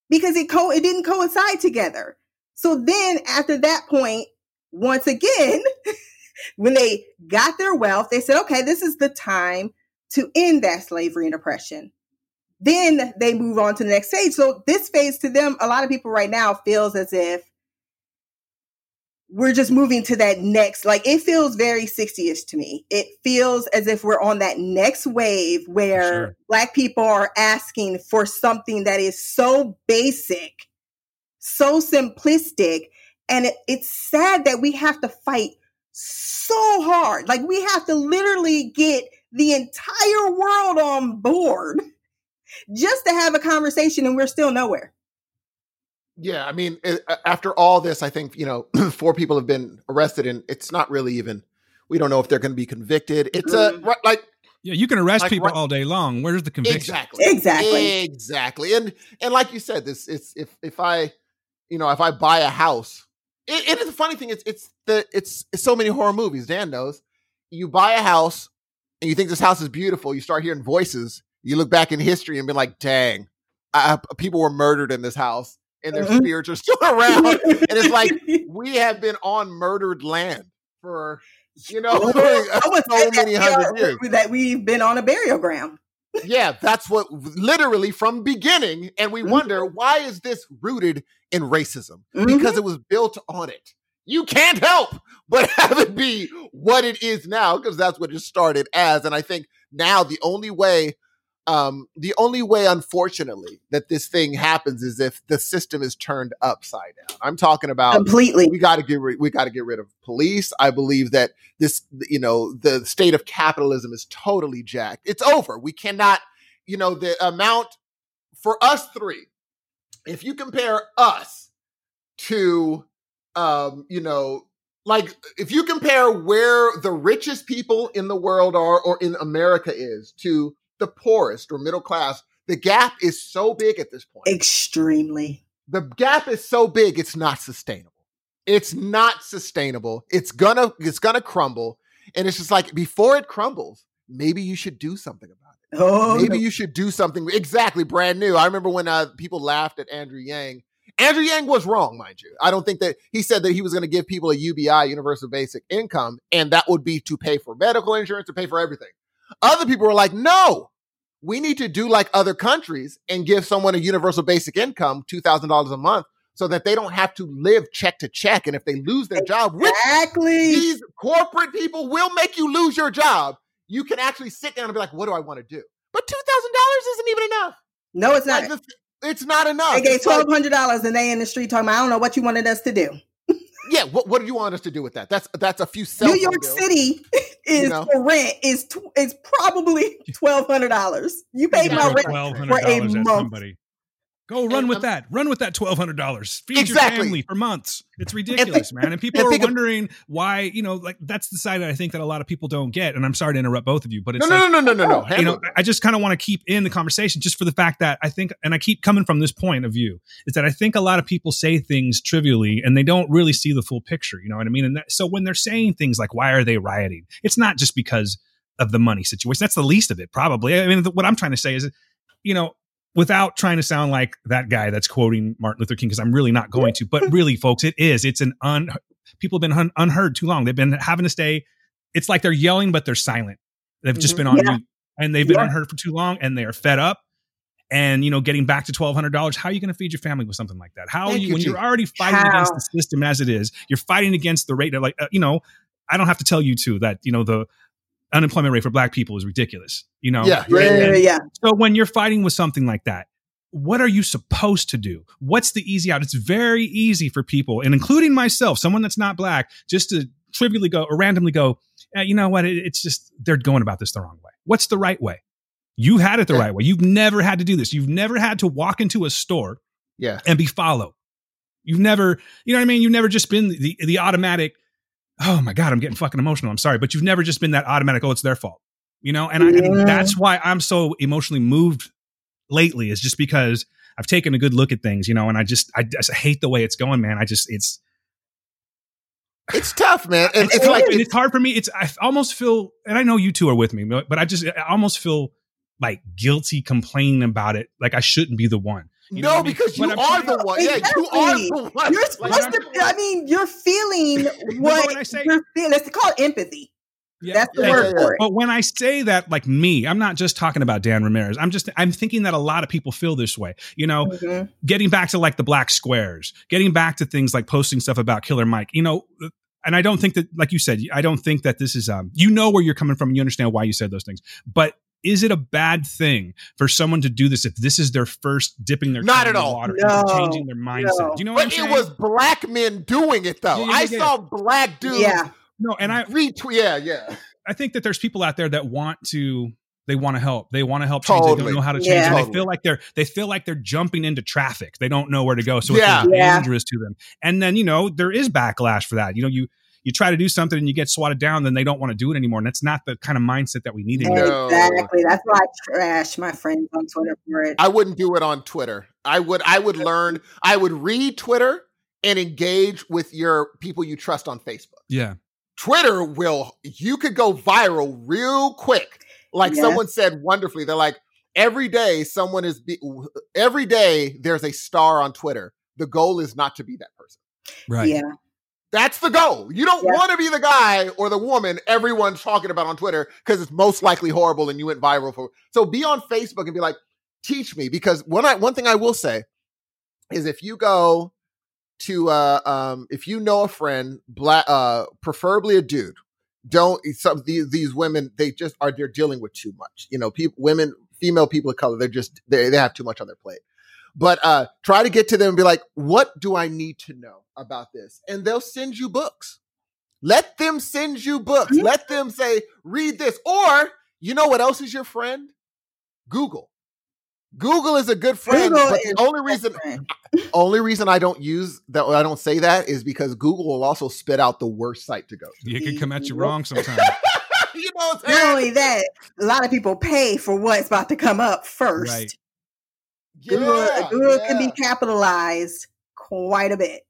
because it co- it didn't coincide together. So then after that point, once again, when they got their wealth, they said, okay, this is the time to end that slavery and oppression. Then they move on to the next stage. So this phase to them, a lot of people right now feels as if we're just moving to that next like it feels very 60ish to me. It feels as if we're on that next wave where sure. black people are asking for something that is so basic so simplistic and it, it's sad that we have to fight so hard. Like we have to literally get the entire world on board just to have a conversation and we're still nowhere yeah, I mean, it, after all this, I think you know, four people have been arrested, and it's not really even. We don't know if they're going to be convicted. It's a mm. like. Yeah, you can arrest like, people right, all day long. Where's the conviction? Exactly. Exactly. Exactly. And and like you said, this it's if if I, you know, if I buy a house, it, it is a funny thing. It's it's the it's, it's so many horror movies. Dan knows. You buy a house, and you think this house is beautiful. You start hearing voices. You look back in history and be like, "Dang, I, people were murdered in this house." And their mm-hmm. spirits are still around. and it's like we have been on murdered land for you know so many hundred years that we've been on a burial ground. yeah, that's what literally from beginning, and we mm-hmm. wonder why is this rooted in racism? Mm-hmm. Because it was built on it. You can't help but have it be what it is now, because that's what it started as. And I think now the only way um, the only way, unfortunately, that this thing happens is if the system is turned upside down. I'm talking about completely. We got to get rid. We got to get rid of police. I believe that this, you know, the state of capitalism is totally jacked. It's over. We cannot, you know, the amount for us three. If you compare us to, um, you know, like if you compare where the richest people in the world are or in America is to the poorest or middle class, the gap is so big at this point. Extremely. The gap is so big, it's not sustainable. It's not sustainable. It's gonna it's gonna crumble. And it's just like before it crumbles, maybe you should do something about it. Oh, maybe no. you should do something exactly brand new. I remember when uh, people laughed at Andrew Yang. Andrew Yang was wrong, mind you. I don't think that he said that he was going to give people a UBI, universal basic income, and that would be to pay for medical insurance, to pay for everything. Other people were like, no, we need to do like other countries and give someone a universal basic income, $2,000 a month, so that they don't have to live check to check. And if they lose their job, exactly. these corporate people will make you lose your job. You can actually sit down and be like, what do I want to do? But $2,000 isn't even enough. No, it's not. Like, it's not enough. They gave twelve hundred dollars, and they in the street talking about, I don't know what you wanted us to do. yeah, what, what do you want us to do with that? That's that's a few. New York bills. City is you know? for rent is is probably twelve hundred dollars. You pay my rent for a month. Somebody. Go run and, with um, that. Run with that twelve hundred dollars. Feed exactly. your family for months. It's ridiculous, man. And people and are wondering why. You know, like that's the side that I think that a lot of people don't get. And I'm sorry to interrupt both of you, but it's no, like, no, no, no, no, no. You know, I just kind of want to keep in the conversation just for the fact that I think, and I keep coming from this point of view, is that I think a lot of people say things trivially and they don't really see the full picture. You know what I mean? And that, so when they're saying things like, "Why are they rioting?" It's not just because of the money situation. That's the least of it, probably. I mean, what I'm trying to say is, you know, without trying to sound like that guy that's quoting Martin Luther King, because I'm really not going to. But really, folks, it is. It's an un. People have been un- unheard too long. They've been having to stay. It's like they're yelling, but they're silent. They've just been on yeah. and they've been yeah. unheard for too long, and they are fed up. And you know, getting back to twelve hundred dollars, how are you going to feed your family with something like that? How Thank you, when you're already fighting how? against the system as it is, you're fighting against the rate of like uh, you know. I don't have to tell you too that you know the unemployment rate for black people is ridiculous. You know, yeah, yeah, yeah, yeah. So when you're fighting with something like that, what are you supposed to do? What's the easy out? It's very easy for people, and including myself, someone that's not black, just to trivially go or randomly go, eh, you know what? It, it's just they're going about this the wrong way. What's the right way? You had it the yeah. right way. You've never had to do this. You've never had to walk into a store, yeah, and be followed. You've never, you know what I mean? You've never just been the the automatic. Oh my god, I'm getting fucking emotional. I'm sorry, but you've never just been that automatic. Oh, it's their fault. You know, and, yeah. I, and that's why I'm so emotionally moved lately is just because I've taken a good look at things, you know, and I just I just hate the way it's going, man. I just it's it's tough, man. And it's, it's like and it's hard for me. It's I almost feel, and I know you two are with me, but I just I almost feel like guilty complaining about it, like I shouldn't be the one. You no, I mean? because you are the one. Yeah, you are the one. You're supposed like, to. I mean, you're feeling what you know you're feeling. Let's call it empathy. Yeah. That's the yeah, word yeah, for it. But when I say that, like me, I'm not just talking about Dan Ramirez. I'm just I'm thinking that a lot of people feel this way. You know, mm-hmm. getting back to like the black squares, getting back to things like posting stuff about Killer Mike. You know, and I don't think that, like you said, I don't think that this is um. You know where you're coming from, and you understand why you said those things, but is it a bad thing for someone to do this if this is their first dipping their not at all water no, changing their mindset? No. Do you know what but I'm it was black men doing it though. Yeah, yeah, I yeah. saw black dudes. Yeah. No, and I retweet. Yeah, yeah. I think that there's people out there that want to they want to help. They want to help change. Totally. They don't know how to change. Yeah. Totally. They feel like they're they feel like they're jumping into traffic. They don't know where to go, so yeah. it's dangerous to them. And then you know there is backlash for that. You know you you try to do something and you get swatted down, then they don't want to do it anymore. And that's not the kind of mindset that we need anymore. Exactly. That's why I trash my friends on Twitter for it. I wouldn't do it on Twitter. I would I would learn, I would read Twitter and engage with your people you trust on Facebook. Yeah. Twitter will you could go viral real quick. Like yeah. someone said wonderfully. They're like, every day someone is be, every day there's a star on Twitter. The goal is not to be that person. Right. Yeah. That's the goal. You don't yeah. want to be the guy or the woman everyone's talking about on Twitter because it's most likely horrible and you went viral for. So be on Facebook and be like, teach me because one I, one thing I will say is if you go to uh um if you know a friend black uh preferably a dude don't some these these women they just are they're dealing with too much you know people women female people of color they're just they, they have too much on their plate but uh, try to get to them and be like, what do I need to know about this? And they'll send you books. Let them send you books. Mm-hmm. Let them say, read this. Or, you know what else is your friend? Google. Google is a good friend, Google but the only reason only reason I don't use that I don't say that is because Google will also spit out the worst site to go to. It can come at you wrong sometimes. you know Not only that, a lot of people pay for what's about to come up first. Right. Yeah, Google, yeah. can be capitalized quite a bit.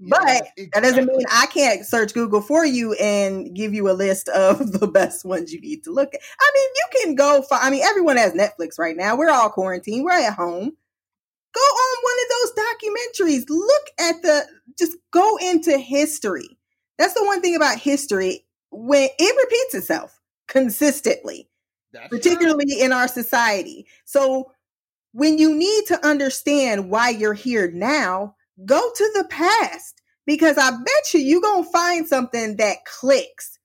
But yeah, exactly. that doesn't mean I can't search Google for you and give you a list of the best ones you need to look at. I mean, you can go for, I mean, everyone has Netflix right now. We're all quarantined, we're at home. Go on one of those documentaries. Look at the, just go into history. That's the one thing about history when it repeats itself consistently, That's particularly true. in our society. So when you need to understand why you're here now, go to the past because I bet you you're going to find something that clicks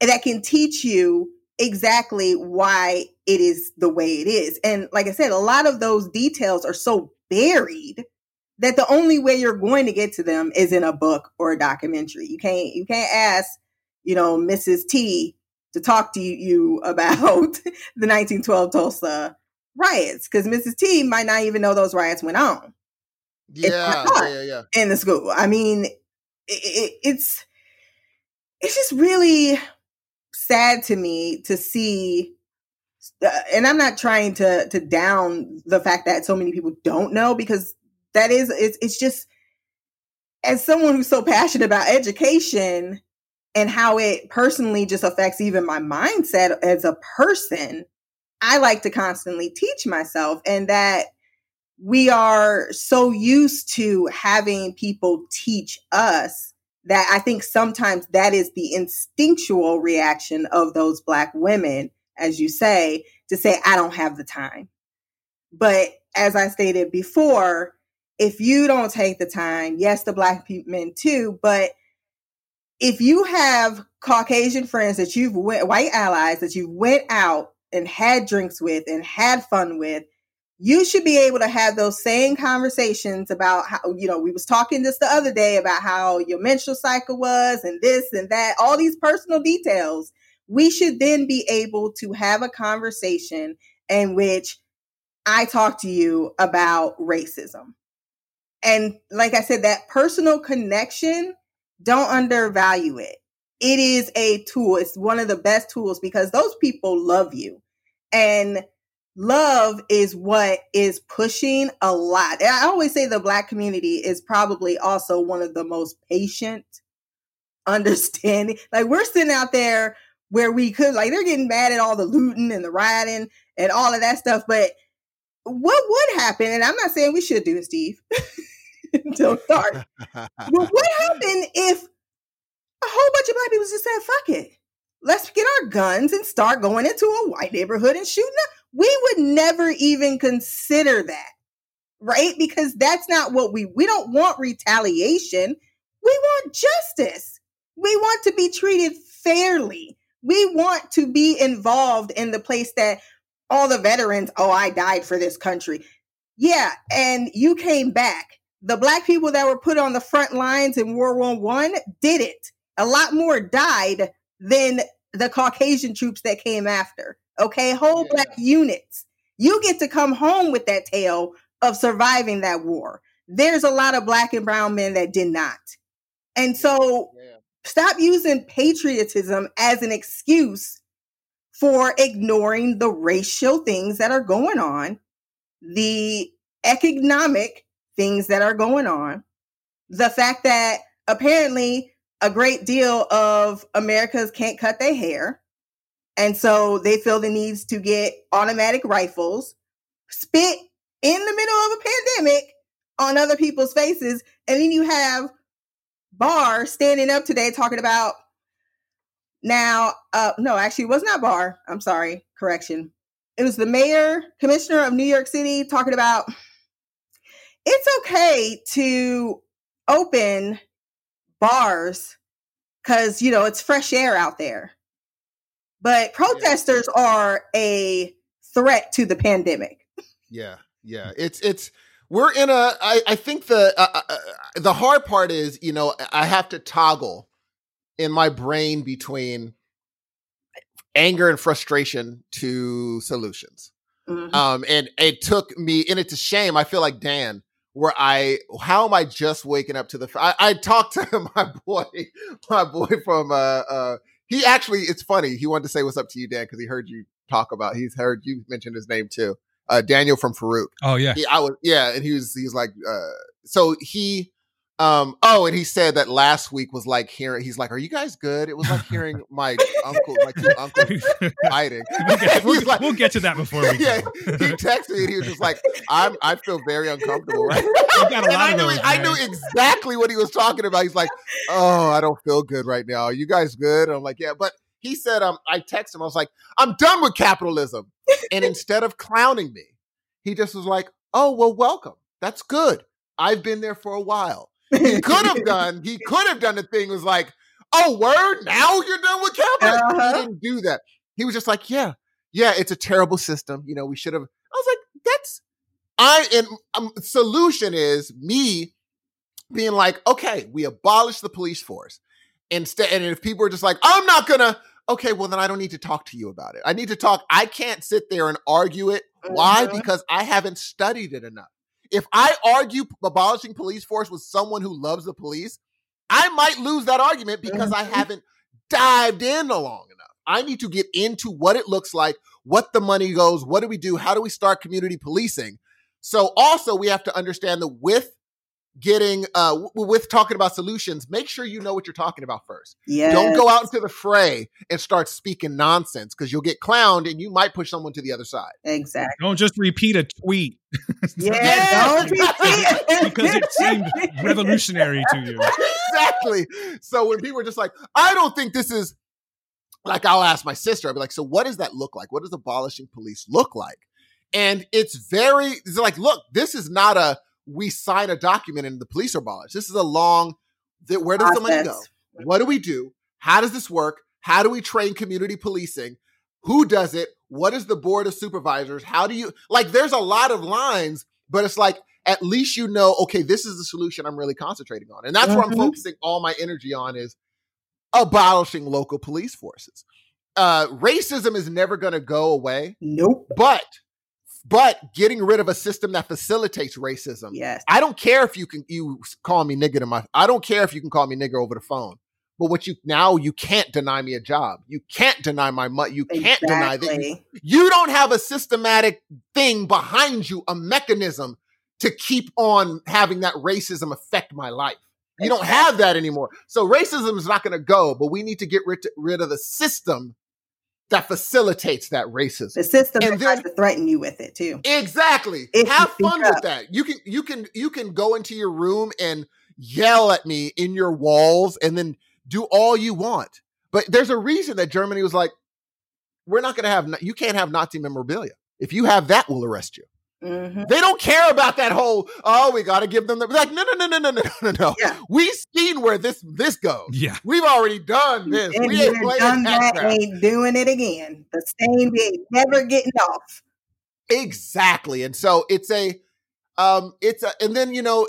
that can teach you exactly why it is the way it is. And like I said, a lot of those details are so buried that the only way you're going to get to them is in a book or a documentary. You can't you can't ask, you know, Mrs. T to talk to you about the 1912 Tulsa riots because Mrs. T might not even know those riots went on. Yeah, yeah, yeah, In the school, I mean, it, it, it's it's just really sad to me to see. Uh, and I'm not trying to to down the fact that so many people don't know because that is it's it's just as someone who's so passionate about education and how it personally just affects even my mindset as a person I like to constantly teach myself and that we are so used to having people teach us that I think sometimes that is the instinctual reaction of those black women, as you say, to say, I don't have the time. But as I stated before, if you don't take the time, yes, the black men too, but if you have Caucasian friends that you've went, white allies that you've went out and had drinks with and had fun with you should be able to have those same conversations about how you know we was talking just the other day about how your menstrual cycle was and this and that all these personal details we should then be able to have a conversation in which i talk to you about racism and like i said that personal connection don't undervalue it it is a tool. It's one of the best tools because those people love you. And love is what is pushing a lot. And I always say the black community is probably also one of the most patient, understanding. Like we're sitting out there where we could, like, they're getting mad at all the looting and the rioting and all of that stuff. But what would happen? And I'm not saying we should do it, Steve. Don't start. but what happened if a whole bunch of black people just said, fuck it. Let's get our guns and start going into a white neighborhood and shooting up. We would never even consider that, right? Because that's not what we, we don't want retaliation. We want justice. We want to be treated fairly. We want to be involved in the place that all the veterans, oh, I died for this country. Yeah, and you came back. The black people that were put on the front lines in World War One did it. A lot more died than the Caucasian troops that came after. Okay, whole yeah. black units. You get to come home with that tale of surviving that war. There's a lot of black and brown men that did not. And so yeah. stop using patriotism as an excuse for ignoring the racial things that are going on, the economic things that are going on, the fact that apparently a great deal of Americans can't cut their hair. And so they feel the needs to get automatic rifles, spit in the middle of a pandemic on other people's faces. And then you have Barr standing up today talking about now, uh, no, actually, it was not Barr. I'm sorry, correction. It was the mayor, commissioner of New York City talking about it's okay to open bars because, you know, it's fresh air out there. But protesters yeah. are a threat to the pandemic. Yeah, yeah. It's, it's, we're in a, I, I think the, uh, uh, uh the hard part is, you know, I have to toggle in my brain between anger and frustration to solutions. Mm-hmm. Um, and it took me, and it's a shame. I feel like Dan, where I, how am I just waking up to the? I, I talked to my boy, my boy from, uh, uh, he actually, it's funny. He wanted to say what's up to you, Dan, because he heard you talk about. He's heard you mention his name too. Uh, Daniel from Farouk. Oh yeah, he, I was yeah, and he was he was like, uh, so he um, oh, and he said that last week was like hearing. He's like, "Are you guys good?" It was like hearing my uncle, my two uncles fighting. We'll get, we'll, like, we'll get to that before we. Yeah, he texted me and he was just like, "I'm, I feel very uncomfortable right now." and I knew, those, I knew exactly what he was talking about. He's like, "Oh, I don't feel good right now. Are you guys good?" And I'm like, "Yeah," but he said, "Um, I texted him. I was like, I'm done with capitalism," and instead of clowning me, he just was like, "Oh, well, welcome. That's good. I've been there for a while." He could have done, he could have done the thing was like, oh, word, now you're done with capital. Uh-huh. He didn't do that. He was just like, yeah, yeah, it's a terrible system. You know, we should have. I was like, that's I and um, solution is me being like, okay, we abolish the police force instead. And if people are just like, I'm not gonna, okay, well then I don't need to talk to you about it. I need to talk. I can't sit there and argue it. Why? Mm-hmm. Because I haven't studied it enough. If I argue abolishing police force with someone who loves the police, I might lose that argument because I mm-hmm. haven't dived in long enough. I need to get into what it looks like, what the money goes, what do we do, how do we start community policing. So also we have to understand that with getting uh w- with talking about solutions make sure you know what you're talking about first. Yeah don't go out into the fray and start speaking nonsense because you'll get clowned and you might push someone to the other side. Exactly don't just repeat a tweet. Yeah don't repeat because it seemed revolutionary to you. Exactly. So when people are just like i don't think this is like i'll ask my sister i'll be like so what does that look like? What does abolishing police look like? And it's very it's like look this is not a we sign a document and the police are abolished. This is a long, where does the money go? What do we do? How does this work? How do we train community policing? Who does it? What is the board of supervisors? How do you, like, there's a lot of lines, but it's like, at least you know, okay, this is the solution I'm really concentrating on. And that's mm-hmm. where I'm focusing all my energy on is abolishing local police forces. Uh, racism is never going to go away. Nope. But but getting rid of a system that facilitates racism. Yes. I don't care if you can you call me nigger to my I don't care if you can call me nigger over the phone. But what you now you can't deny me a job. You can't deny my money. You can't exactly. deny that you, you don't have a systematic thing behind you, a mechanism to keep on having that racism affect my life. You don't have that anymore. So racism is not going to go, but we need to get rid, rid of the system that facilitates that racism. The system and that tries to threaten you with it too. Exactly. If Have fun with that. You can you can you can go into your room and yell at me in your walls and then do all you want. But there's a reason that Germany was like, we're not going to have, you can't have Nazi memorabilia. If you have that, we'll arrest you. Mm-hmm. They don't care about that whole. Oh, we got to give them the like. No, no, no, no, no, no, no, no. Yeah. We've seen where this this goes. Yeah, we've already done this. And we ain't done that. that ain't doing it again. The same ain't never getting off. Exactly, and so it's a, um, it's a, and then you know,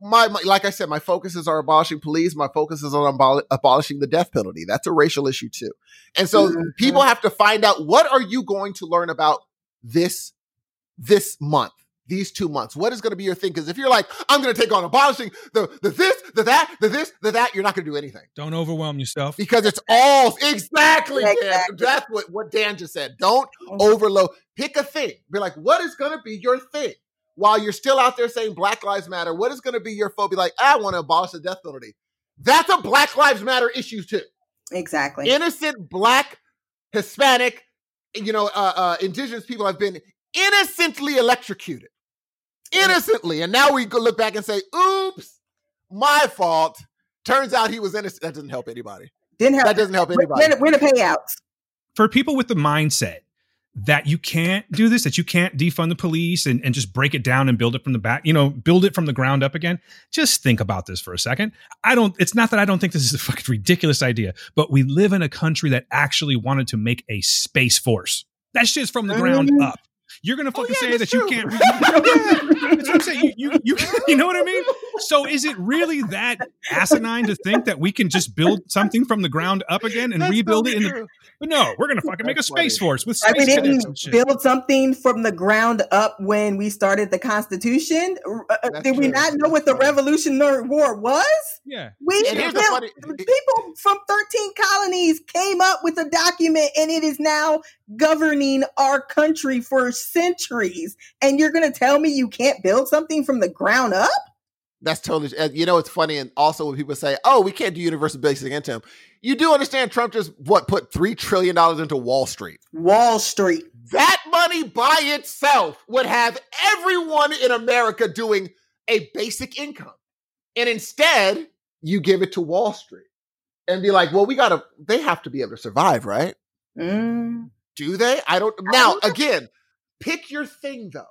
my, my, like I said, my focuses are abolishing police. My focus is on abol- abolishing the death penalty. That's a racial issue too. And so mm-hmm. people have to find out what are you going to learn about this this month, these two months. What is going to be your thing? Because if you're like, I'm going to take on abolishing the the this, the that, the this, the that, you're not going to do anything. Don't overwhelm yourself because it's all exactly. exactly. Dan, that's what what Dan just said. Don't mm-hmm. overload. Pick a thing. Be like, what is going to be your thing? while you're still out there saying Black Lives Matter, what is going to be your phobia? Like, I want to abolish the death penalty. That's a Black Lives Matter issue too. Exactly. Innocent Black, Hispanic, you know, uh, uh, Indigenous people have been innocently electrocuted, innocently, and now we go look back and say, "Oops, my fault." Turns out he was innocent. That doesn't help anybody. Didn't help. That doesn't help anybody. Where, where the payouts? For people with the mindset that you can't do this, that you can't defund the police and, and just break it down and build it from the back, you know, build it from the ground up again. Just think about this for a second. I don't, it's not that I don't think this is a fucking ridiculous idea, but we live in a country that actually wanted to make a space force. That's just from the ground mm-hmm. up. You're gonna oh, fucking oh, yeah, say that true. you can't. yeah, that's what I'm saying. You, you, you, you know what I mean? So is it really that asinine to think that we can just build something from the ground up again and that's rebuild it? In the, but no, we're gonna fucking make a space force with space we didn't build something from the ground up when we started the Constitution. Uh, uh did we not know what the Revolutionary War was? Yeah, we built, funny, people from 13 colonies came up with a document, and it is now governing our country for centuries. And you're going to tell me you can't build something from the ground up? That's totally. You know, it's funny, and also when people say, "Oh, we can't do universal basic income," you do understand Trump just what put three trillion dollars into Wall Street. Wall Street. That money by itself would have everyone in America doing a basic income, and instead you give it to Wall Street and be like, "Well, we gotta. They have to be able to survive, right?" Mm. Do they? I don't. Now, again, pick your thing though.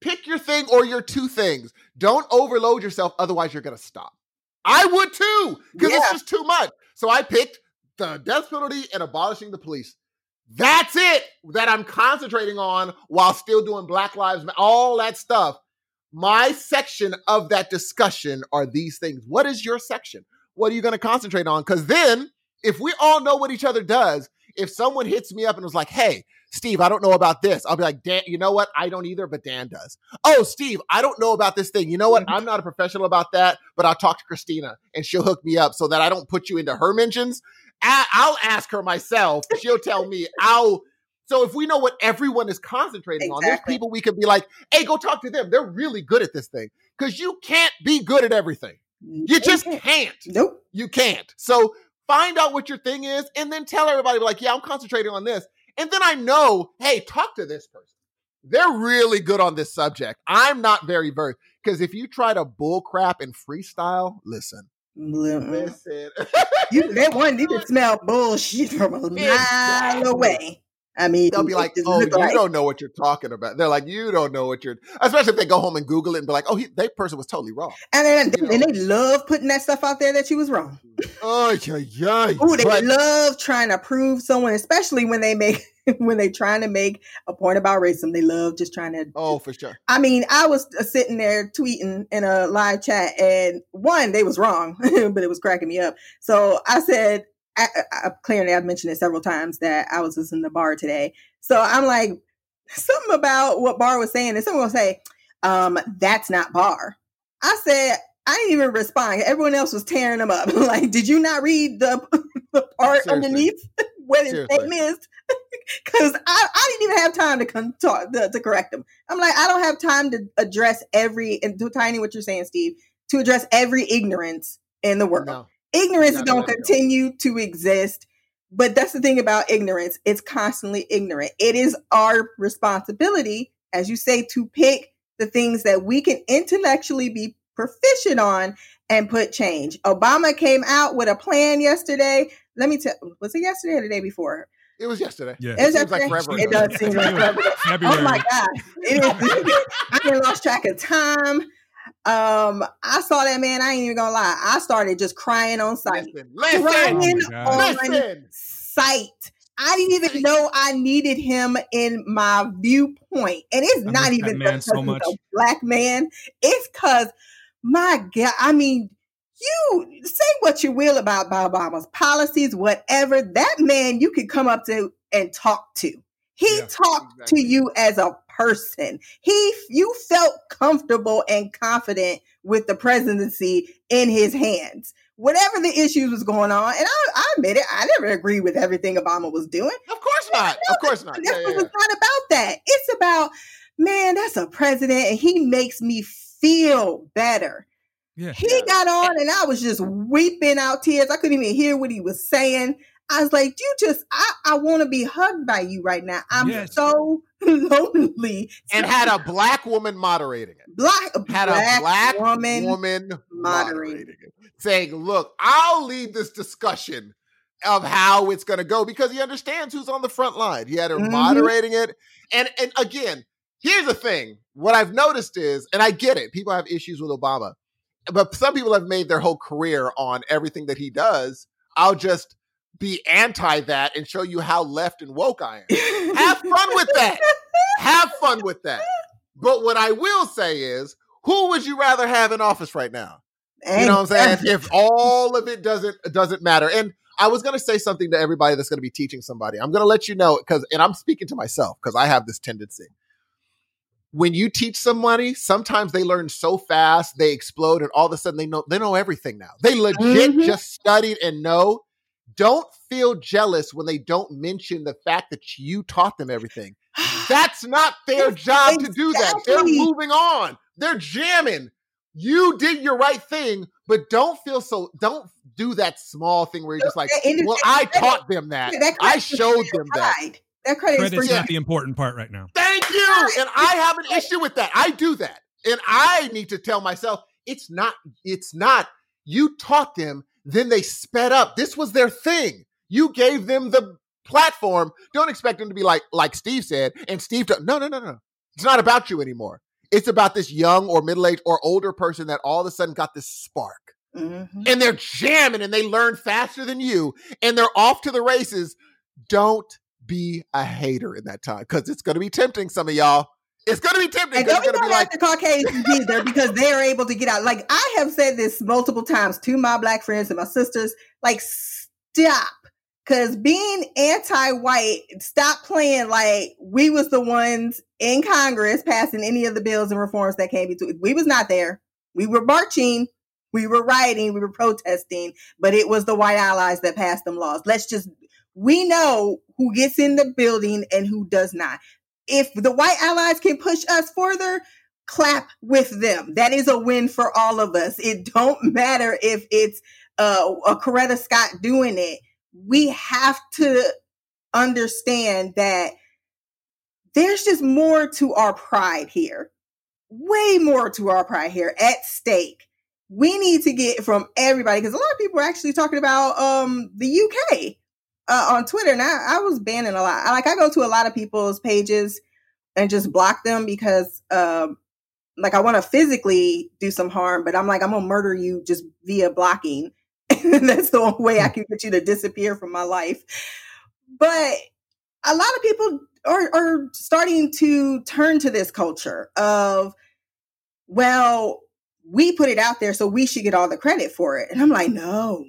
Pick your thing or your two things. Don't overload yourself, otherwise, you're going to stop. I would too, because yeah. it's just too much. So I picked the death penalty and abolishing the police. That's it that I'm concentrating on while still doing Black Lives Matter, all that stuff. My section of that discussion are these things. What is your section? What are you going to concentrate on? Because then, if we all know what each other does, if someone hits me up and was like, hey, Steve, I don't know about this, I'll be like, Dan, you know what? I don't either, but Dan does. Oh, Steve, I don't know about this thing. You know what? Mm-hmm. I'm not a professional about that, but I'll talk to Christina and she'll hook me up so that I don't put you into her mentions. I'll ask her myself. She'll tell me. I'll. So if we know what everyone is concentrating exactly. on, there's people we could be like, hey, go talk to them. They're really good at this thing. Because you can't be good at everything. You just can't. Nope. You can't. So find out what your thing is, and then tell everybody, like, yeah, I'm concentrating on this. And then I know, hey, talk to this person. They're really good on this subject. I'm not very versed. Because if you try to bull crap and freestyle, listen. Listen. you, that one, you can smell bullshit from a mile away. I mean, they'll be like, "Oh, you like- don't know what you're talking about." They're like, "You don't know what you're," especially if they go home and Google it and be like, "Oh, he, that person was totally wrong." And then, and they love putting that stuff out there that you was wrong. Oh yeah, yeah. Ooh, they but- love trying to prove someone, especially when they make when they trying to make a point about racism. They love just trying to. Oh, for sure. I mean, I was uh, sitting there tweeting in a live chat, and one, they was wrong, but it was cracking me up. So I said, I, I, clearly I've mentioned it several times that I was listening to Barr today. So I'm like, something about what Barr was saying, and someone will say, um, that's not Barr. I said, I didn't even respond. Everyone else was tearing them up. like, did you not read the, the part Seriously. underneath where his name is? Because I, I didn't even have time to come talk to, to, correct them. I'm like, I don't have time to address every and to tiny what you're saying, Steve, to address every ignorance in the world. No. Ignorance is going to continue to exist. But that's the thing about ignorance. It's constantly ignorant. It is our responsibility, as you say, to pick the things that we can intellectually be proficient on and put change. Obama came out with a plan yesterday. Let me tell was it yesterday or the day before? It was yesterday. Yeah. It, seems like forever it ago. does seem like forever. February. Oh my god! It is. I done lost track of time. Um, I saw that man. I ain't even gonna lie. I started just crying on sight. Listen, listen, Crying Oh on listen. sight. I didn't even know I needed him in my viewpoint, and it's I not even man because so he's much. a black man. It's because my God. I mean, you say what you will about Obama's policies, whatever. That man, you could come up to and talk to. He Yeah, talked exactly. to you as a person. He, you felt comfortable and confident with the presidency in his hands. Whatever the issues was going on, and I, I admit it, I never agreed with everything Obama was doing. Of course not. Of course not. That's Yeah, yeah, yeah. it's not about that. It's about, man, that's a president, and he makes me feel better. Yeah. He Yeah. got eh on, and I was just weeping out tears. I couldn't even hear what he was saying. I was like, you just, I, I want to be hugged by you right now. I'm Yes. so lonely. And had a black woman moderating it. black, Had a black woman. woman, moderating. moderating it, saying, "Look, I'll lead this discussion of how it's going to go because he understands who's on the front line." He had her Mhm. moderating it, and and again, here's the thing: what I've noticed is, and I get it, people have issues with Obama, but some people have made their whole career on everything that he does. I'll just be anti that and show you how left and woke I am. Have fun with that. Have fun with that. But what I will say is, who would you rather have in office right now? You know what I'm saying? If all of it doesn't doesn't matter. And I was gonna say something to everybody that's gonna be teaching somebody. I'm gonna let you know because, and I'm speaking to myself because I have this tendency. When you teach somebody, sometimes they learn so fast, they explode, and all of a sudden they know they know everything now. They legit Mhm. just studied and know. Don't feel jealous when they don't mention the fact that you taught them everything. That's not their job to do that. They're moving on. They're jamming. You did your right thing, but don't feel so. Don't do that small thing where you're just like, "Well, I taught them that. that I showed them that." pride. That credit is Credit's for not the important part right now. Thank you. And I have an issue with that. I do that, and I need to tell myself it's not. It's not. You taught them, then they sped up. This was their thing. You gave them the platform. Don't expect them to be like like Steve said. And Steve, t- no, no, no, no. It's not about you anymore. It's about this young or middle aged or older person that all of a sudden got this spark Mhm. and they're jamming and they learn faster than you and they're off to the races. Don't be a hater in that time because it's going to be tempting. Some of y'all, it's going to be tempting. And don't be going to going be after like, Caucasians either because they are able to get out. Like I have said this multiple times to my black friends and my sisters, like stop. Cause being anti-white, stop playing like we was the ones in Congress passing any of the bills and reforms that came between. We was not there. We were marching, we were rioting, we were protesting, but it was the white allies that passed them laws. Let's just we know who gets in the building and who does not if the white allies can push us further, clap with them. That is a win for all of us. It don't matter if it's uh, a Coretta Scott doing it. We have to understand that there's just more to our pride here. Way more to our pride here at stake. We need to get from everybody because a lot of people are actually talking about um the UK uh, on Twitter, and I, I was banning a lot. I- Like I go to a lot of people's pages and just block them because, um, like I want to physically do some harm, but I'm like I'm gonna murder you just via blocking. and that's the only way I can get you to disappear from my life. But a lot of people are, are starting to turn to this culture of, well, we put it out there, so we should get all the credit for it. And I'm like, no,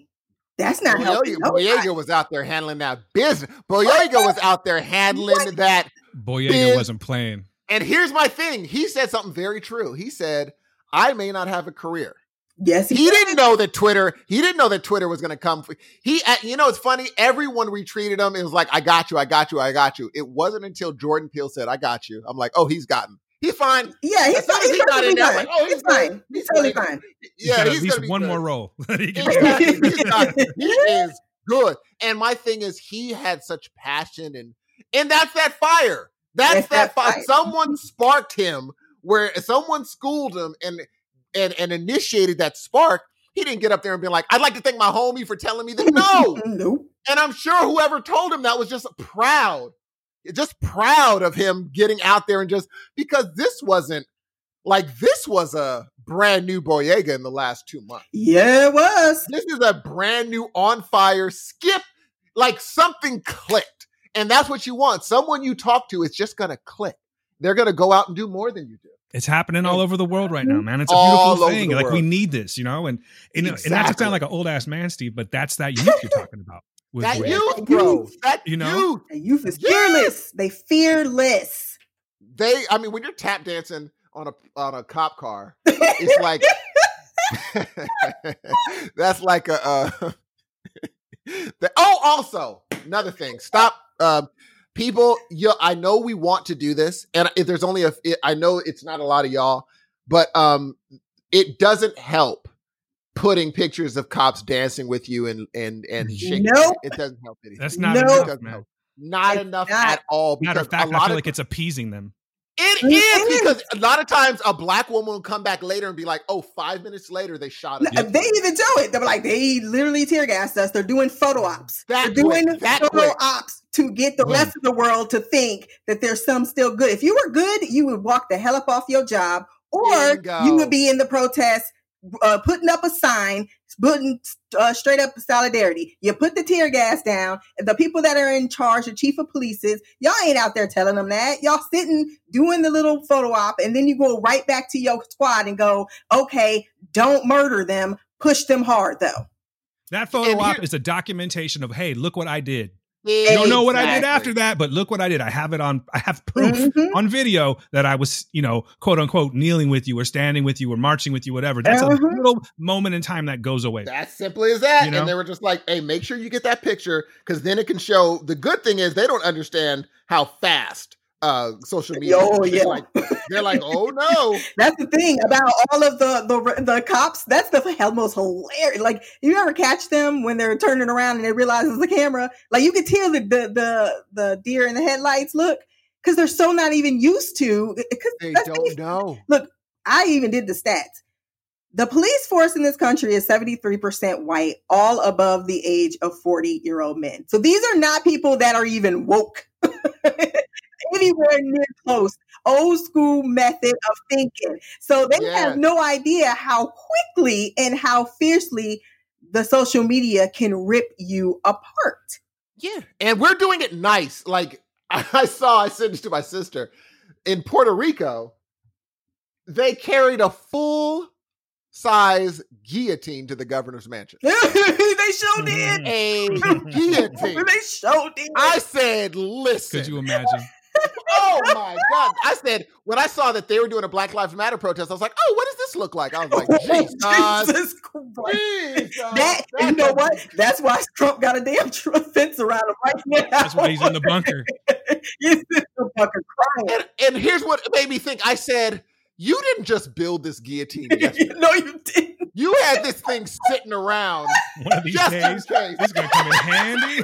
that's not helping. Boyega, nobody. Boyega was out there handling that business. Boyega was out there handling that. Boyega Biz- wasn't playing. And here's my thing. He said something very true. He said, I may not have a career. Yes, He didn't know that Twitter. He didn't know that Twitter was going to come. For, he, uh, you know, it's funny. Everyone retreated him. It was like, "I got you, I got you, I got you." It wasn't until Jordan Peele said, "I got you." I'm like, "Oh, he's gotten. He's fine." Yeah, he's, As soon he's he in there, fine. like, oh, he's he's fine. good. He's He's totally good. fine. Yeah, got at he's least be one good. more role. he can He's got- he is good. And my thing is, he had such passion, and and that's that fire. That's That's that that fire. fire. Someone mm-hmm. sparked him, where someone schooled him, and and and initiated that spark. He didn't get up there and be like, "I'd like to thank my homie for telling me that." No, nope. and I'm sure whoever told him that was just proud, just proud of him getting out there and just because this wasn't like this was a brand new Boyega in the last two months. Yeah, it was. This is a brand new on fire skip, like something clicked. And that's what you want. Someone you talk to is just gonna click. They're gonna go out and do more than you do. It's happening all over the world right now, man. It's a All beautiful thing. the Like we need this, you know, and and, and not to Exactly. sound like an old ass man, Steve, but that's that youth you're talking about. With That Boyega. youth, bro. That You know? youth. The youth is Yes! fearless. They fearless. They, I mean, when you're tap dancing on a on a cop car, it's like that's like a uh the, oh also another thing stop um people you i know we want to do this and if there's only a it, i know it's not a lot of y'all but um it doesn't help putting pictures of cops dancing with you and and and mm-hmm. shaking Nope. it doesn't help anything That's not No. It enough, doesn't man. help. not It's enough not. at all Matter because of fact, a I lot feel of like it's appeasing them. it It is is. because a lot of times a black woman will come back later and be like, "Oh, five minutes later they shot us." Uh, no, They even do it. They're like, they literally tear gassed us. They're doing photo ops. That They're doing quick, that photo quick. ops to get the Boom. rest of the world to think that there's some still good. If you were good, you would walk the hell up off your job, or Bingo. you would be in the protest, uh, putting up a sign, putting uh, straight up solidarity. You put the tear gas down. The people that are in charge, the chief of police, is y'all ain't out there telling them that. Y'all sitting doing the little photo op, and then you go right back to your squad and go, okay, don't murder them. Push them hard though. That photo And op is a documentation of, hey, look what I did. You don't know what I did after that, but look what I did. I have it on. I have proof Mhm. on video that I was, you know, quote unquote, kneeling with you or standing with you or marching with you, whatever. That's a Uh-huh. little moment in time that goes away. As simply as that. You know? And they were just like, hey, make sure you get that picture because then it can show. The good thing is they don't understand how fast uh social media Oh, yeah. Like, they're like, oh no. That's the thing about all of the the the cops. That's the hell most hilarious. Like you ever catch them when they're turning around and they realize it's the camera? Like you can tell the the the, the deer in the headlights look because they're so not even used to. Because They don't know. Look, I even did the stats. The police force in this country is 73% white, all above the age of 40 year old men. So these are not people that are even woke anywhere near close. Old school method of thinking. So they Yes. have no idea how quickly and how fiercely the social media can rip you apart. Yeah. And we're doing it nice. Like I saw, I sent this to my sister in Puerto Rico, they carried a full size guillotine to the governor's mansion. they showed did. Mm. A guillotine. they showed did. I said, listen. Could you imagine? Oh my God. I said, when I saw that they were doing a Black Lives Matter protest, I was like, oh, what does this look like? I was like, oh, Jesus. Jesus Christ. Jesus. That and you know what? That's why Trump got a damn tr- fence around him right now. That's why he's in the bunker. he's in the bunker crying. And, and here's what made me think. I said, you didn't just build this guillotine yesterday. no, you didn't. You had this thing sitting around One of these just in days, case. this is gonna come in handy.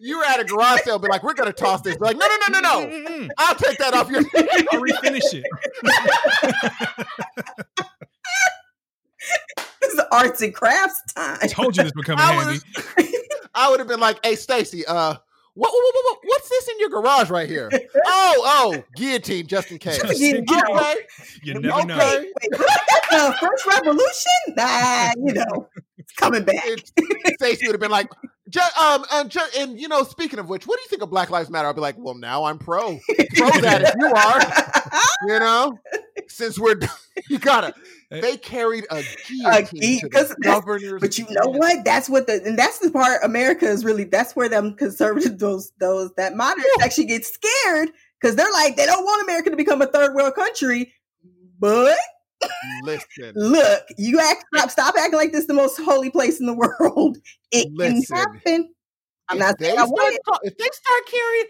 You were at a garage sale, be like, we're gonna toss this. Be like, no, no, no, no, no. I'll take that off your. I'll refinish it. This is arts and crafts time. I told you this would come in I handy. I would have been like, hey, Stacy, uh, what, what, what, what, what's this in your garage right here? Oh, oh, guillotine, just in case. Just in case. Okay, You never know. okay. Wait, wait, the French Revolution? Nah, you know, it's coming back. It- Stacey would have been like, ju- um, and, ju- and you know, speaking of which, what do you think of Black Lives Matter? I'll be like, well, now I'm pro, pro that if you are, you know, since we're, you gotta. They carried a guillotine gui- to 'cause the governor's. But you know what? That's what the and that's the part America is really that's where them conservative those those that moderates actually get scared because they're like they don't want America to become a third world country. But Listen, look, you act stop, stop acting like this is the most holy place in the world. It Listen. can happen. I'm if not saying I want if they start carrying,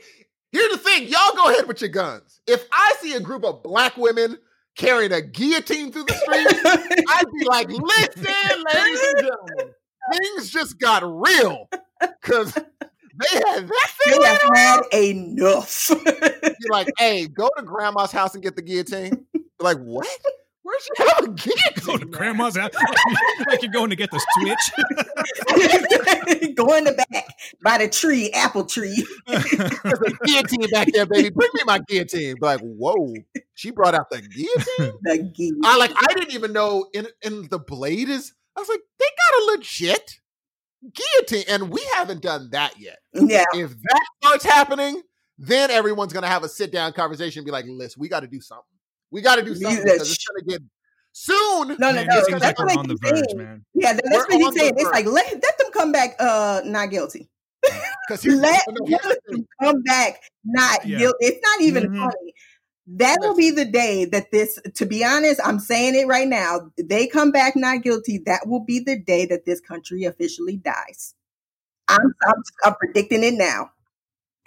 here's the thing: y'all go ahead with your guns. If I see a group of black women carrying a guillotine through the street, I'd be like, "Listen, ladies and gentlemen, things just got real because they had that they thing." have had enough. You're like, "Hey, go to grandma's house and get the guillotine." You're like, what? Where's does she have a guillotine? Go to grandma's house. like you're going to get the switch. Go in the back by the tree, apple tree. There's a guillotine back there, baby. Bring me my guillotine. Be like, whoa, she brought out the guillotine. The guillotine. I like. I didn't even know. In in the blade is. I was like, they got a legit guillotine, and we haven't done that yet. Yeah. If that starts happening, then everyone's gonna have a sit down conversation and be like, listen, we got to do something. We got to do something that because it's gonna get soon. No, no, Man, no. it That's like what we're on the verge, saying. man. Yeah, that's We're what he's saying. It's like let, let them come back uh not guilty. Because here's, Let, the let thing. them come back not Yeah. guilty. It's not even Mhm. funny. That will be the day that this, to be honest, I'm saying it right now. They come back not guilty. That will be the day that this country officially dies. I'm, I'm, I'm predicting it now.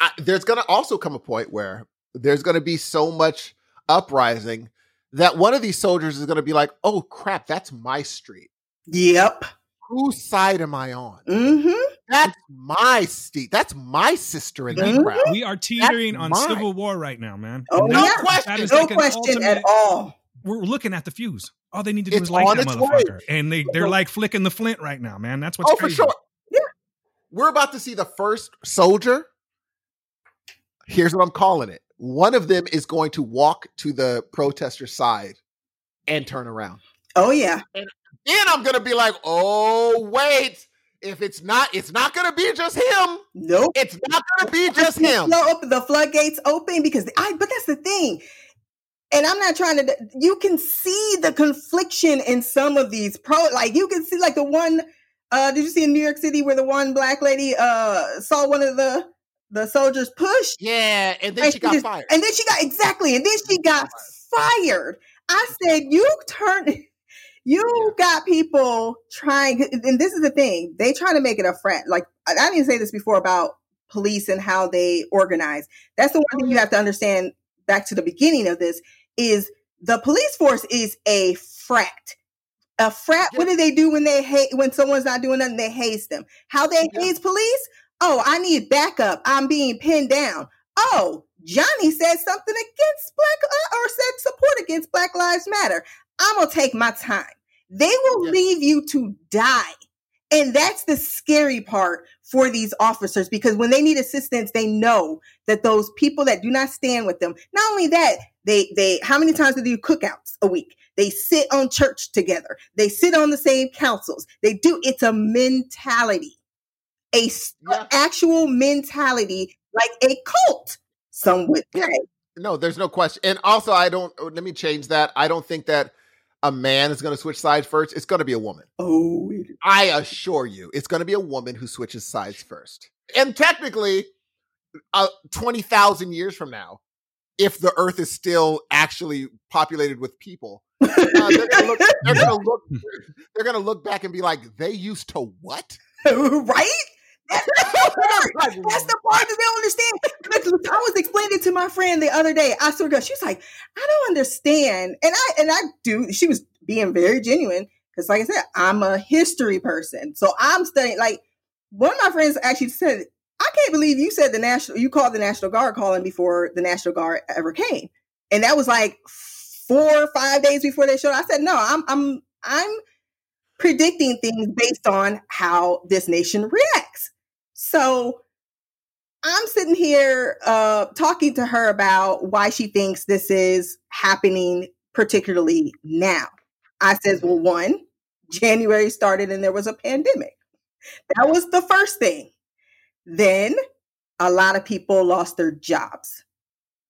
I, there's going to also come a point where there's going to be so much uprising that one of these soldiers is going to be like, "Oh crap, that's my street. Yep. Whose side am I on? Mm-hmm. That's my street. That's my sister in that Mhm. crowd." We are teetering on mine. civil war right now, man. Oh, No yeah. question. No like an question at all. We're looking at the fuse. All they need to do It's is light that its way. motherfucker, and they they're like flicking the flint right now, man. That's what's oh, crazy. for sure. Yeah. We're about to see the first soldier. Here's what I'm calling it. One of them is going to walk to the protester side and turn around. Oh yeah. Then I'm gonna be like, oh wait, if it's not, it's not gonna be just him. Nope. It's not gonna be just him. flow- open- the floodgates open because I. But that's the thing, and I'm not trying to. You can see the confliction in some of these pro. Like you can see, like the one. Uh, did you see in New York City where the one black lady uh saw one of the the soldiers pushed. Yeah, and then And she got just- fired. and then she got exactly, and then she got fired. I said, you turn. You got people trying, and this is the thing. They try to make it a frat. Like I didn't say this before about police and how they organize. That's the one thing you oh. have to understand. Back to the beginning of this is the police force is a frat. A frat. What do they do when they hate when someone's not doing nothing? They haste them. How they Yeah. haste police? Oh, I need backup. I'm being pinned down. Oh, Johnny said something against black uh, or said support against Black Lives Matter. I'm gonna take my time. They will Yeah. leave you to die. And that's the scary part for these officers because when they need assistance, they know that those people that do not stand with them, not only that, they they how many times do they do cookouts a week? They sit on church together. They sit on the same councils. They do it's a mentality. A Yeah. actual mentality like a cult, some would say. No, there's no question. And also, I don't. oh, Let me change that. I don't think that a man is going to switch sides first. It's going to be a woman. Oh, it- I assure you, it's going to be a woman who switches sides first. And technically, uh, twenty thousand years from now, if the Earth is still actually populated with people, uh, they're going to look. They're going to look. They're going to look back and be like, "They used to what?" right? That's the part. That's the part that they don't understand. I was explaining it to my friend the other day. I sort of, she was like, I don't understand. And I and I do. She was being very genuine because, like I said, I'm a history person, so I'm studying. Like one of my friends actually said, I can't believe you said the national. You called the National Guard calling before the National Guard ever came, and that was like four or five days before they showed. I said, no, I'm I'm I'm predicting things based on how this nation reacts. So I'm sitting here uh, talking to her about why she thinks this is happening, particularly now. I says, well, one, January started and there was a pandemic. That was the first thing. Then a lot of people lost their jobs.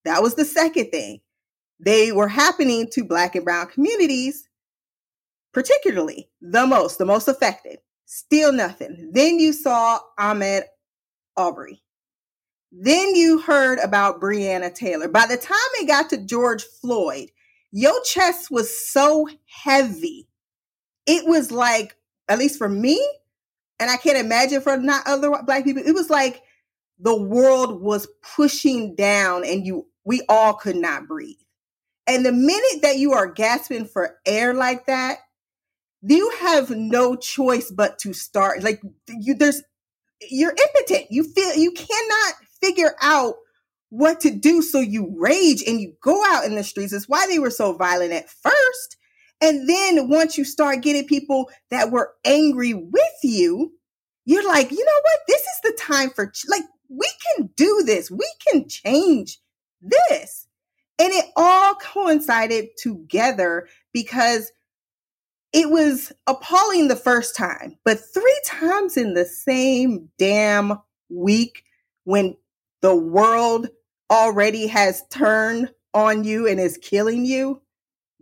That was the second thing. They were happening to Black and Brown communities particularly the most, the most affected. Still nothing. Then you saw Ahmaud Arbery. Then you heard about Breonna Taylor. By the time it got to George Floyd, your chest was so heavy. It was like, at least for me, and I can't imagine for not other black people, it was like the world was pushing down and you we all could not breathe. And the minute that you are gasping for air like that, you have no choice but to start like you there's you're impotent you feel you cannot figure out what to do so you rage and you go out in the streets it's why they were so violent at first And then once you start getting people that were angry with you, you're like, you know what? This is the time for, ch- like, we can do this. We can change this. And it all coincided together because it was appalling the first time, but three times in the same damn week when the world already has turned on you and is killing you,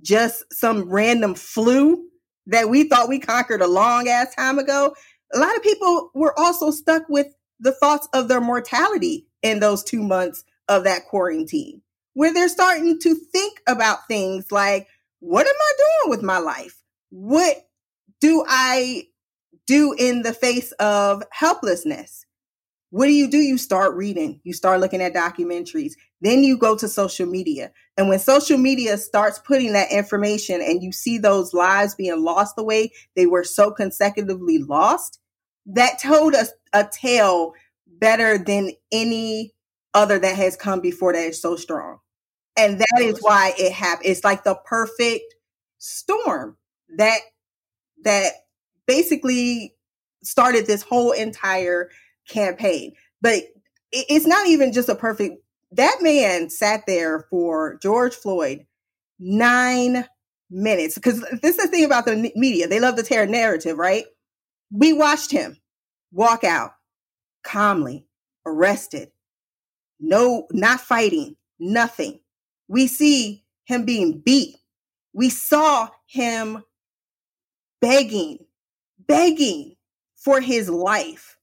just some random flu that we thought we conquered a long ass time ago. A lot of people were also stuck with the thoughts of their mortality in those two months of that quarantine, where they're starting to think about things like, what am I doing with my life? What do I do in the face of helplessness? What do you do? You start reading, you start looking at documentaries, then you go to social media. And when social media starts putting that information and you see those lives being lost the way they were so consecutively lost, that told us a tale better than any other that has come before that is so strong. And that is why it happened. It's like the perfect storm that that basically started this whole entire campaign. But it's not even just a perfect that man sat there for George Floyd nine minutes. Because this is the thing about the media. They love to tear narrative, right? We watched him walk out calmly, arrested, no, not fighting, nothing. We see him being beat. We saw him begging, begging for his life.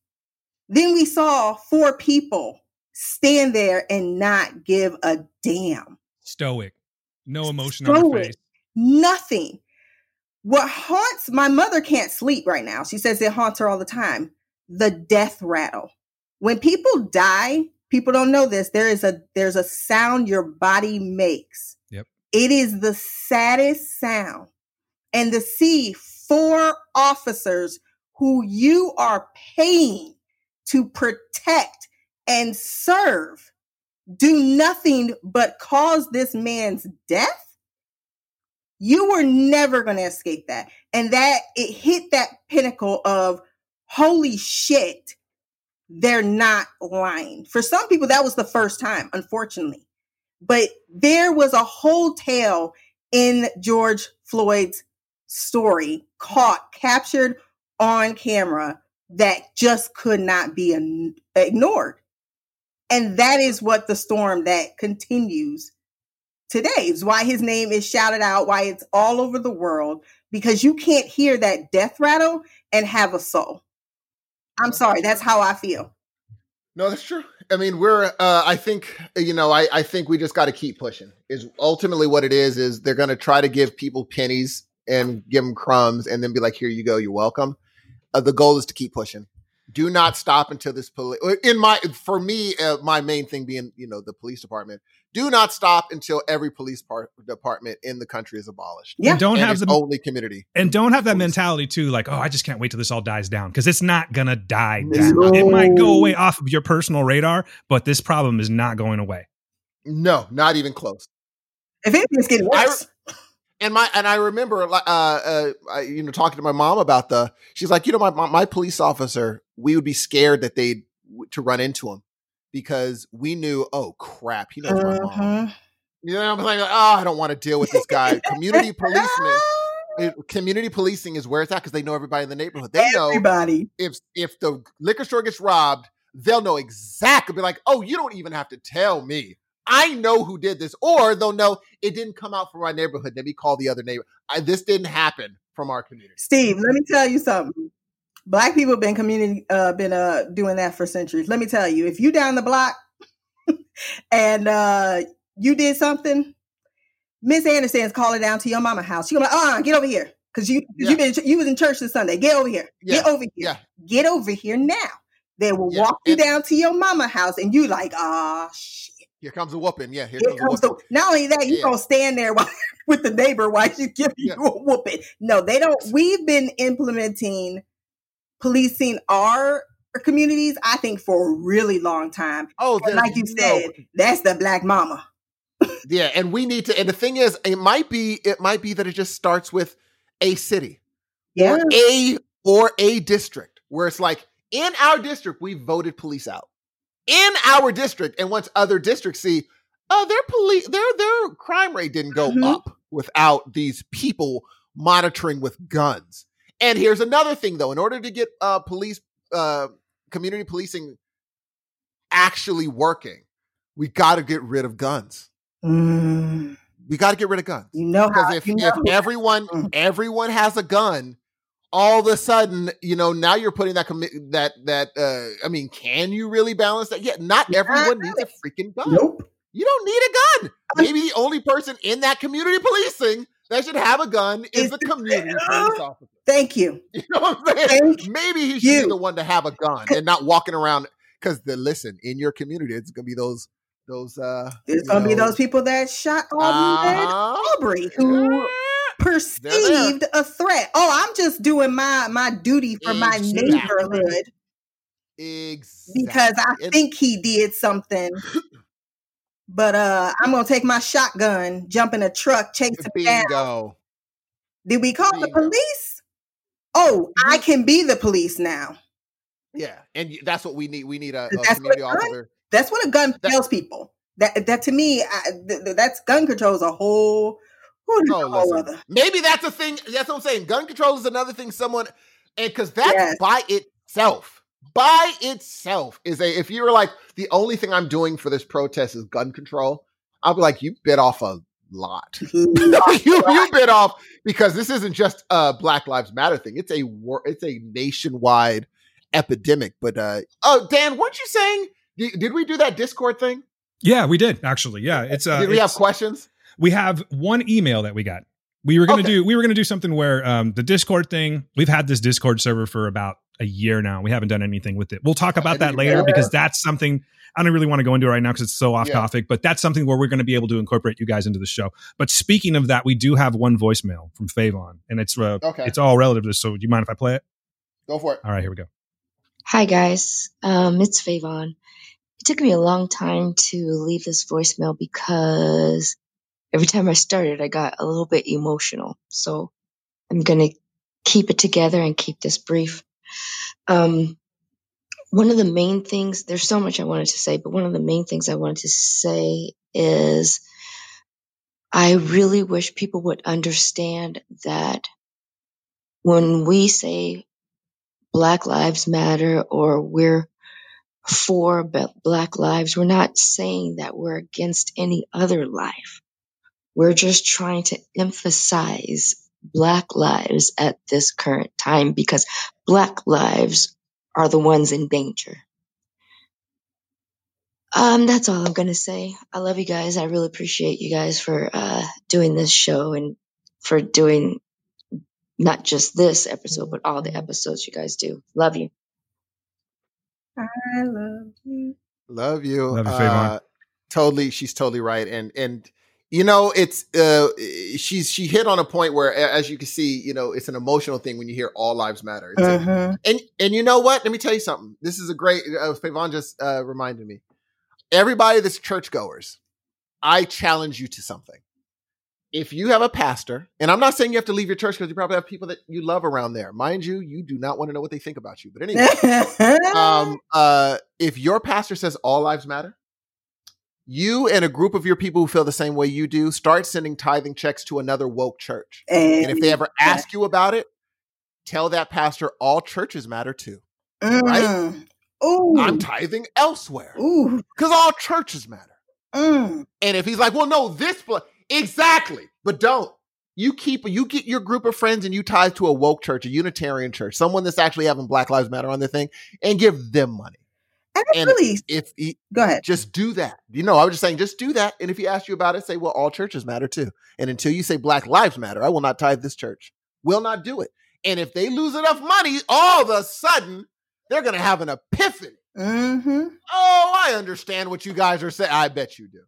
Then we saw four people stand there and not give a damn. Stoic. No emotion Stoic. on their face. Nothing. What haunts my mother can't sleep right now. She says it haunts her all the time. The death rattle. When people die, people don't know this. There is a there's a sound your body makes. Yep. It is the saddest sound. And to see four officers who you are paying to protect and serve do nothing but cause this man's death, you were never going to escape that. And that it hit that pinnacle of holy shit, they're not lying. For some people, that was the first time, unfortunately. But there was a whole tale in George Floyd's story caught, captured on camera that just could not be an- ignored. And that is what the storm that continues today is why his name is shouted out, why it's all over the world, because you can't hear that death rattle and have a soul. I'm sorry, that's how I feel. No, that's true. I mean, we're. Uh, I think you know. I, I think we just got to keep pushing. Is ultimately what it is. Is they're going to try to give people pennies and give them crumbs and then be like, here you go, you're welcome. Uh, the goal is to keep pushing. Do not stop until this police. In my, for me, uh, my main thing being, you know, the police department. Do not stop until every police part, department in the country is abolished. Yeah, and don't and have the only community, and don't have that police. mentality too. Like, oh, I just can't wait till this all dies down because it's not gonna die down. No. It might go away off of your personal radar, but this problem is not going away. No, not even close. If anything, it's getting worse. I, and my and I remember, uh, uh, you know, talking to my mom about the. She's like, you know, my my police officer, we would be scared that they'd to run into him because we knew, oh crap, he knows uh-huh. my mom. Mm-hmm. You know, I'm like, oh, I don't want to deal with this guy. Community policeman. community policing is where it's at because they know everybody in the neighborhood. They everybody. know if if the liquor store gets robbed, they'll know exactly. Be like, oh, you don't even have to tell me. I know who did this, or they'll know it didn't come out from our neighborhood. Let me call the other neighbor. I, this didn't happen from our community. Steve, let me tell you something. Black people have been community uh, been uh, doing that for centuries. Let me tell you, if you down the block and uh, you did something, Miss Anderson's calling down to your mama house. She gonna like, uh, get over here. Cause you yeah. you been you was in church this Sunday. Get over here. Yeah. Get over here. Yeah. Get over here now. They will walk you down to your mama house and you like, ah shit. Here comes a whooping. Yeah, here, here comes, the, not only that, you yeah. gonna stand there while, with the neighbor while she's giving yeah. you a whooping. No, they don't. We've been implementing policing our communities, I think, for a really long time. Oh, like you said, no. that's the black mama. Yeah, and we need to. And the thing is, it might be it might be that it just starts with a city Yeah. or a or a district where it's like in our district we voted police out in our district, and once other districts see, oh, their police their their crime rate didn't go Mhm. up without these people monitoring with guns. And here's another thing though: in order to get uh, police uh, community policing actually working, we got to get rid of guns. Mm, We got to get rid of guns you know how because if, you know if everyone Mm. everyone has a gun all of a sudden you know now you're putting that commi- that that uh i mean can you really balance that yeah not Not everyone needs a freaking gun Nope. you don't need a gun maybe the only person in that community policing that should have a gun is Is the the- community police officer Thank you. you know what i'm saying Thank maybe he should you. be the one to have a gun and not walking around because the listen in your community it's gonna be those those uh There's you gonna be those people that shot Arbery uh-huh. Arbery who perceived a threat. Oh, I'm just doing my my duty for my neighborhood exactly because I And- think he did something. But uh I'm gonna take my shotgun, jump in a truck, chase him down. bingo Did we call the police? Oh, I can be the police now. Yeah, and that's what we need. We need a, a That's community it does. officer. That's what a gun That- tells people. That that to me, I, th- th- that's gun control is a whole, Oh, whole listen. Maybe that's a thing. That's what I'm saying. Gun control is another thing. Someone, and because that's Yes. by itself, by itself is a. If you were like the only thing I'm doing for this protest is gun control, I'll be like, you bit off a lot. you you bit off because this isn't just a Black Lives Matter thing. It's a wor- It's a nationwide epidemic. But uh oh, Dan, weren't you saying? Did, did we do that Discord thing? Yeah, we did actually. Yeah, it's uh, did we have questions? We have one email that we got. We were gonna Okay. do we were gonna do something where um, the Discord thing. We've had this Discord server for about a year now. We haven't done anything with it. We'll talk about that later because that's something I don't really want to go into right now because it's so off Yeah. topic. But that's something where we're going to be able to incorporate you guys into the show. But speaking of that, we do have one voicemail from Favon, and it's uh, Okay, it's all relative to this. So do you mind if I play it? go for it. All right, here we go. Hi guys, um, it's Favon. It took me a long time to leave this voicemail because every time I started, I got a little bit emotional. So I'm gonna keep it together and keep this brief. Um, one of the main things, there's so much I wanted to say, but one of the main things I wanted to say is I really wish people would understand that when we say Black Lives Matter or we're for Black lives, we're not saying that we're against any other life. We're just trying to emphasize Black lives at this current time because Black lives are the ones in danger. Um, that's all I'm gonna say. I love you guys. I really appreciate you guys for uh, doing this show and for doing not just this episode, but all the episodes you guys do. Love you. I love you. Love you. Love you, Uh, totally, she's totally right. And and you know, it's uh she's she hit on a point where as you can see, you know, it's an emotional thing when you hear all lives matter. It's a- Mhm. and and you know what? Let me tell you something. This is a great uh, just uh reminded me. Everybody that's churchgoers, I challenge you to something. If you have a pastor, and I'm not saying you have to leave your church because you probably have people that you love around there. Mind you, you do not want to know what they think about you. But anyway, um, uh, if your pastor says all lives matter, you and a group of your people who feel the same way you do start sending tithing checks to another woke church. And if they ever ask you about it, tell that pastor all churches matter too. Mm. Ooh. I'm tithing elsewhere because all churches matter. Mm. And if he's like, well, no, this pla- exactly, but don't. You keep you get your group of friends and you tithe to a woke church, a Unitarian church, someone that's actually having Black Lives Matter on their thing, and give them money. And And really If he, go ahead. just do that. You know, I was just saying, just do that. And if he asks you about it, say, well, all churches matter too. And until you say Black Lives Matter, I will not tithe this church. Will not do it. And if they lose enough money, all of a sudden, they're going to have an epiphany. Mm-hmm. Oh, I understand what you guys are saying. I bet you do.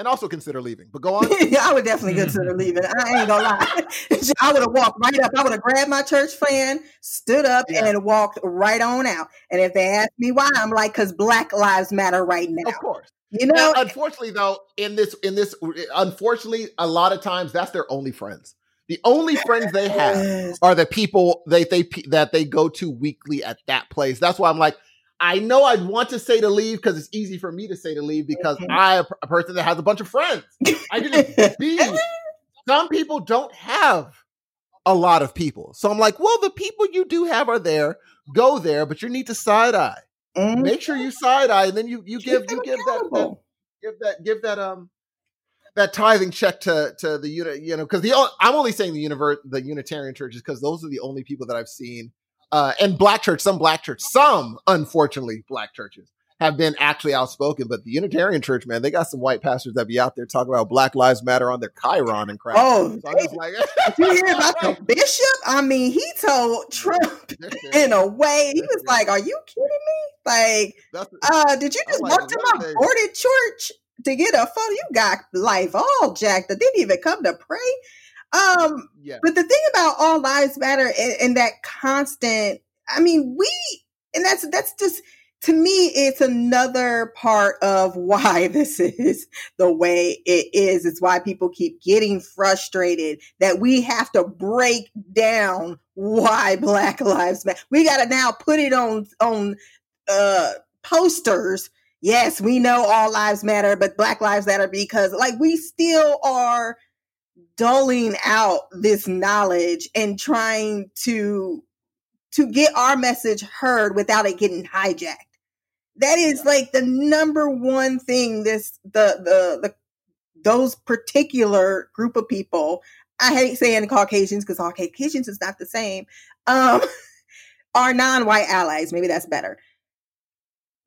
And also consider leaving. But go on. Yeah, I would definitely consider leaving. I ain't gonna lie. I would have walked right up. I would have grabbed my church fan, stood up, Yeah. and walked right on out. And if they ask me why, I'm like, because Black Lives Matter right now. Of course. You know, Now, unfortunately, though, in this, in this, unfortunately, a lot of times that's their only friends. The only friends they have are the people they they that they go to weekly at that place. That's why I'm like, I know I'd want to say to leave because it's easy for me to say to leave because. I'm a person that has a bunch of friends. I can just be. Some people don't have a lot of people, so I'm like, well, the people you do have are there. Go there, but you need to side eye. Mhm. Make sure you side eye, and then you you give you give that, that give that give that um that tithing check to to the unit you know because the I'm only saying the univer- the Unitarian churches because those are the only people that I've seen uh and black church some black church some unfortunately black churches have been actually outspoken but the Unitarian church man they got some white pastors that be out there talking about Black Lives Matter on their Chiron and crap Oh, so I'm just like did you hear about the bishop? I mean, he told Trump in a way. He was like, "Are you kidding me? Like, uh, did you just like, walk to my boarded church to get a photo? You got life all jacked. That Didn't even come to pray." Um, yeah but the thing about all lives matter and, and that constant, I mean, we and that's that's just to me, it's another part of why this is the way it is. It's why people keep getting frustrated that we have to break down why Black Lives Matter. We got to now put it on on uh posters. Yes, we know all lives matter, but Black Lives Matter because like we still are dulling out this knowledge and trying to to get our message heard without it getting hijacked. That is like the number one thing this the the the those particular group of people, I hate saying Caucasians because all Caucasians is not the same, um, are non-white allies. Maybe that's better.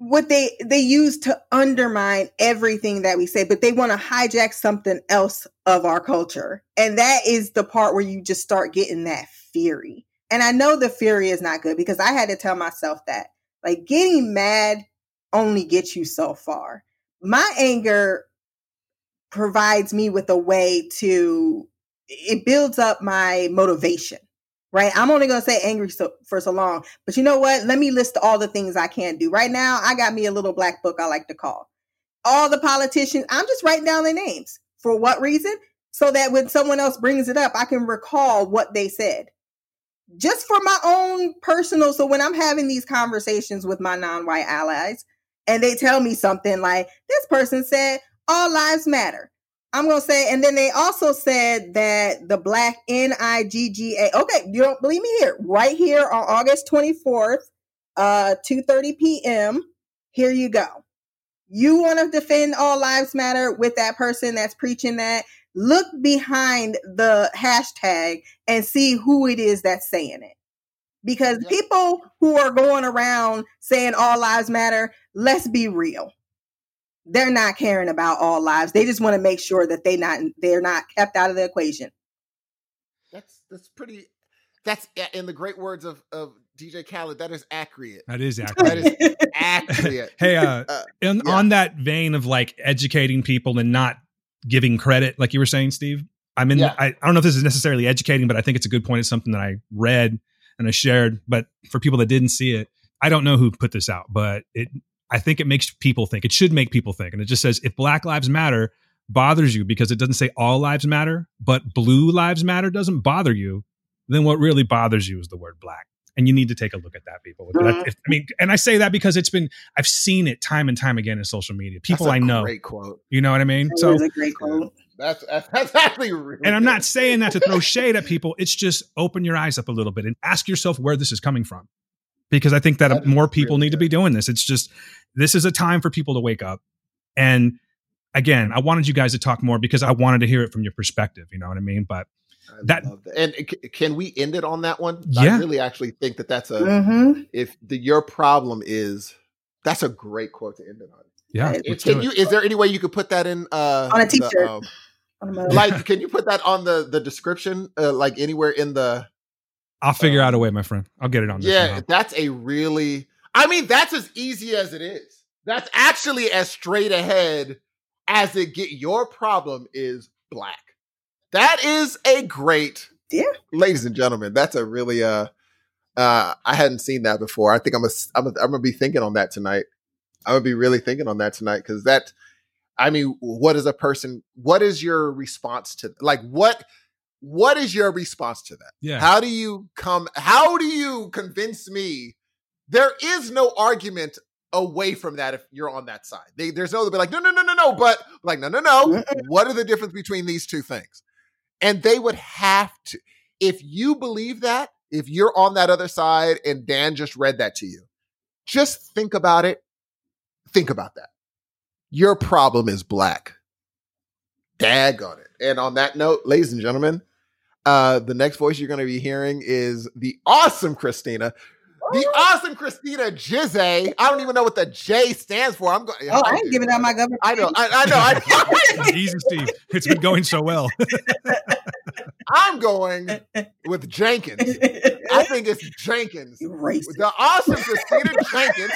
What they they use to undermine everything that we say, but they want to hijack something else of our culture, and that is the part where you just start getting that fury. And I know the fury is not good because I had to tell myself that, like, getting mad only gets you so far. My anger provides me with a way to it builds up my motivation right? I'm only going to say angry so, for so long but you know what? Let me list all the things i can't do. Right now i got me a little black book i like to call. All the politicians i'm just writing down their names. For what reason? So that when someone else brings it up i can recall what they said. Just for my own personal so when i'm having these conversations with my non-white allies and they tell me something like this person said all lives matter. I'm going to say, and then they also said that the black N-I-G-G-A. Okay. You don't believe me here, right here on August 24th, uh, 2.30 p.m. Here you go. You want to defend all lives matter with that person that's preaching that. Look behind the hashtag and see who it is that's saying it. Because people who are going around saying all lives matter, let's be real they're not caring about all lives. They just want to make sure that they not they're not kept out of the equation. that's that's pretty that's in the great words of of DJ Khaled that is accurate That is accurate. is accurate hey, uh, Uh, in, yeah. on that vein of like educating people and not giving credit, like you were saying, Steve. I'm in. Yeah. I, I don't know if this is necessarily educating, but I think it's a good point. It's something that I read and I shared. But for people that didn't see it, I don't know who put this out, but it. I think it makes people think. It should make people think, and it just says if Black Lives Matter bothers you because it doesn't say all lives matter, but Blue Lives Matter doesn't bother you, then what really bothers you is the word black. And you need to take a look at that, people. Mhm. If- I mean, and I say that because it's been I've seen it time and time again in social media. People that's a I know, great quote you know what I mean. That So a great quote. that's that's actually really and I'm not saying that to throw shade at people. It's just open your eyes up a little bit and ask yourself where this is coming from. Because I think that, That is more people really need to be doing this. It's just, this is a time for people to wake up. And again, I wanted you guys to talk more because I wanted to hear it from your perspective. You know what I mean? But I that- love that. and c- can we end it on that one Yeah. I really actually think that that's a Mm-hmm. if the your problem is that's a great quote to end it on yeah, Right. let's can you it. is there any way you could put that in uh On a the, t-shirt. um, like can you put that on the the description uh, like anywhere in the I'll figure out a um, way, my friend. I'll get it on there. yeah somehow. that's a really i mean that's as easy as it is that's actually as straight ahead as it get your problem is black that is a great Yeah. ladies and gentlemen that's a really uh uh i hadn't seen that before i think i'm a i'm, a, I'm gonna be thinking on that tonight i'm gonna be really thinking on that tonight because that I mean, what is a person? What is your response to like what? What is your response to that? Yeah. How do you come? How do you convince me? There is no argument away from that if you're on that side. They, there's no, they'll be like, no, no, no, no, no. But like, no, no, no. what are the difference between these two things? And they would have to, if you believe that, if you're on that other side and Dan just read that to you, just think about it. Think about that. Your problem is black. Dag on it. And on that note, ladies and gentlemen, uh, the next voice you're going to be hearing is the awesome Christina. The awesome Christina Jizze. I don't even know what the J stands for. I'm going. Oh, I ain't giving out my government. I know. I, I know. I know. Easy, Steve. It's been going so well. I'm going with Jenkins. I think it's Jenkins. You racist. The awesome Christina Jenkins.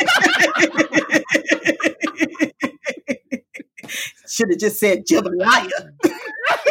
Should have just said Jambalaya.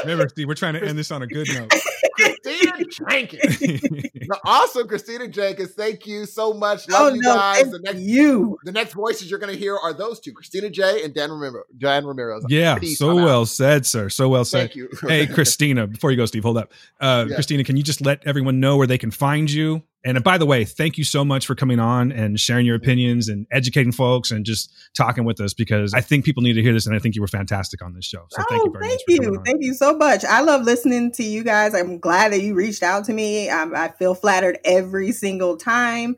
Remember, Steve, we're trying to end this on a good note. Christina Jenkins. The awesome Christina Jenkins. Thank you so much. Love oh you no, guys. The next you. the next voices you're going to hear are those two, Christina J and Dan Ramiro. Dan Ramirez. yeah, Peace, so I'm out. well said, sir. So well said. Thank you. hey, Christina, before you go, Steve, hold up. Uh, Yeah. Christina, can you just let everyone know where they can find you? And by the way, thank you so much for coming on and sharing your opinions and educating folks and just talking with us because I think people need to hear this and I think you were fantastic on this show. So thank you oh, very thank much. coming you. Thank you so much. I love listening to you guys. I'm glad that you reached out to me. I, I feel flattered every single time.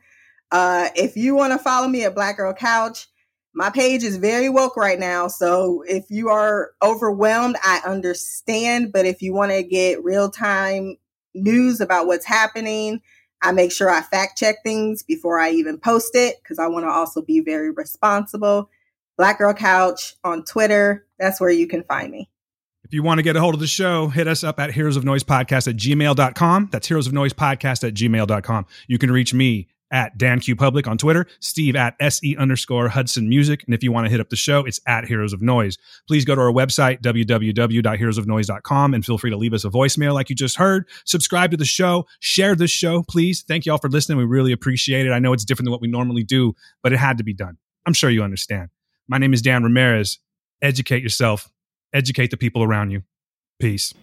Uh, if you want to follow me at Black Girl Couch, my page is very woke right now. So if you are overwhelmed, I understand. But if you want to get real time news about what's happening, I make sure I fact check things before I even post it because I want to also be very responsible. Black Girl Couch on Twitter. That's where you can find me. If you want to get a hold of the show, hit us up at heroes of noise podcast at gmail.com. That's heroes of noise podcast at gmail.com. You can reach me at Dan Q Public on Twitter, Steve at SE underscore Hudson Music. And if you want to hit up the show, it's at Heroes of Noise. Please go to our website, www.heroesofnoise.com, and feel free to leave us a voicemail like you just heard. Subscribe to the show, share this show, please. Thank you all for listening. We really appreciate it. I know it's different than what we normally do, but it had to be done. I'm sure you understand. My name is Dan Ramirez. Educate yourself, educate the people around you. Peace.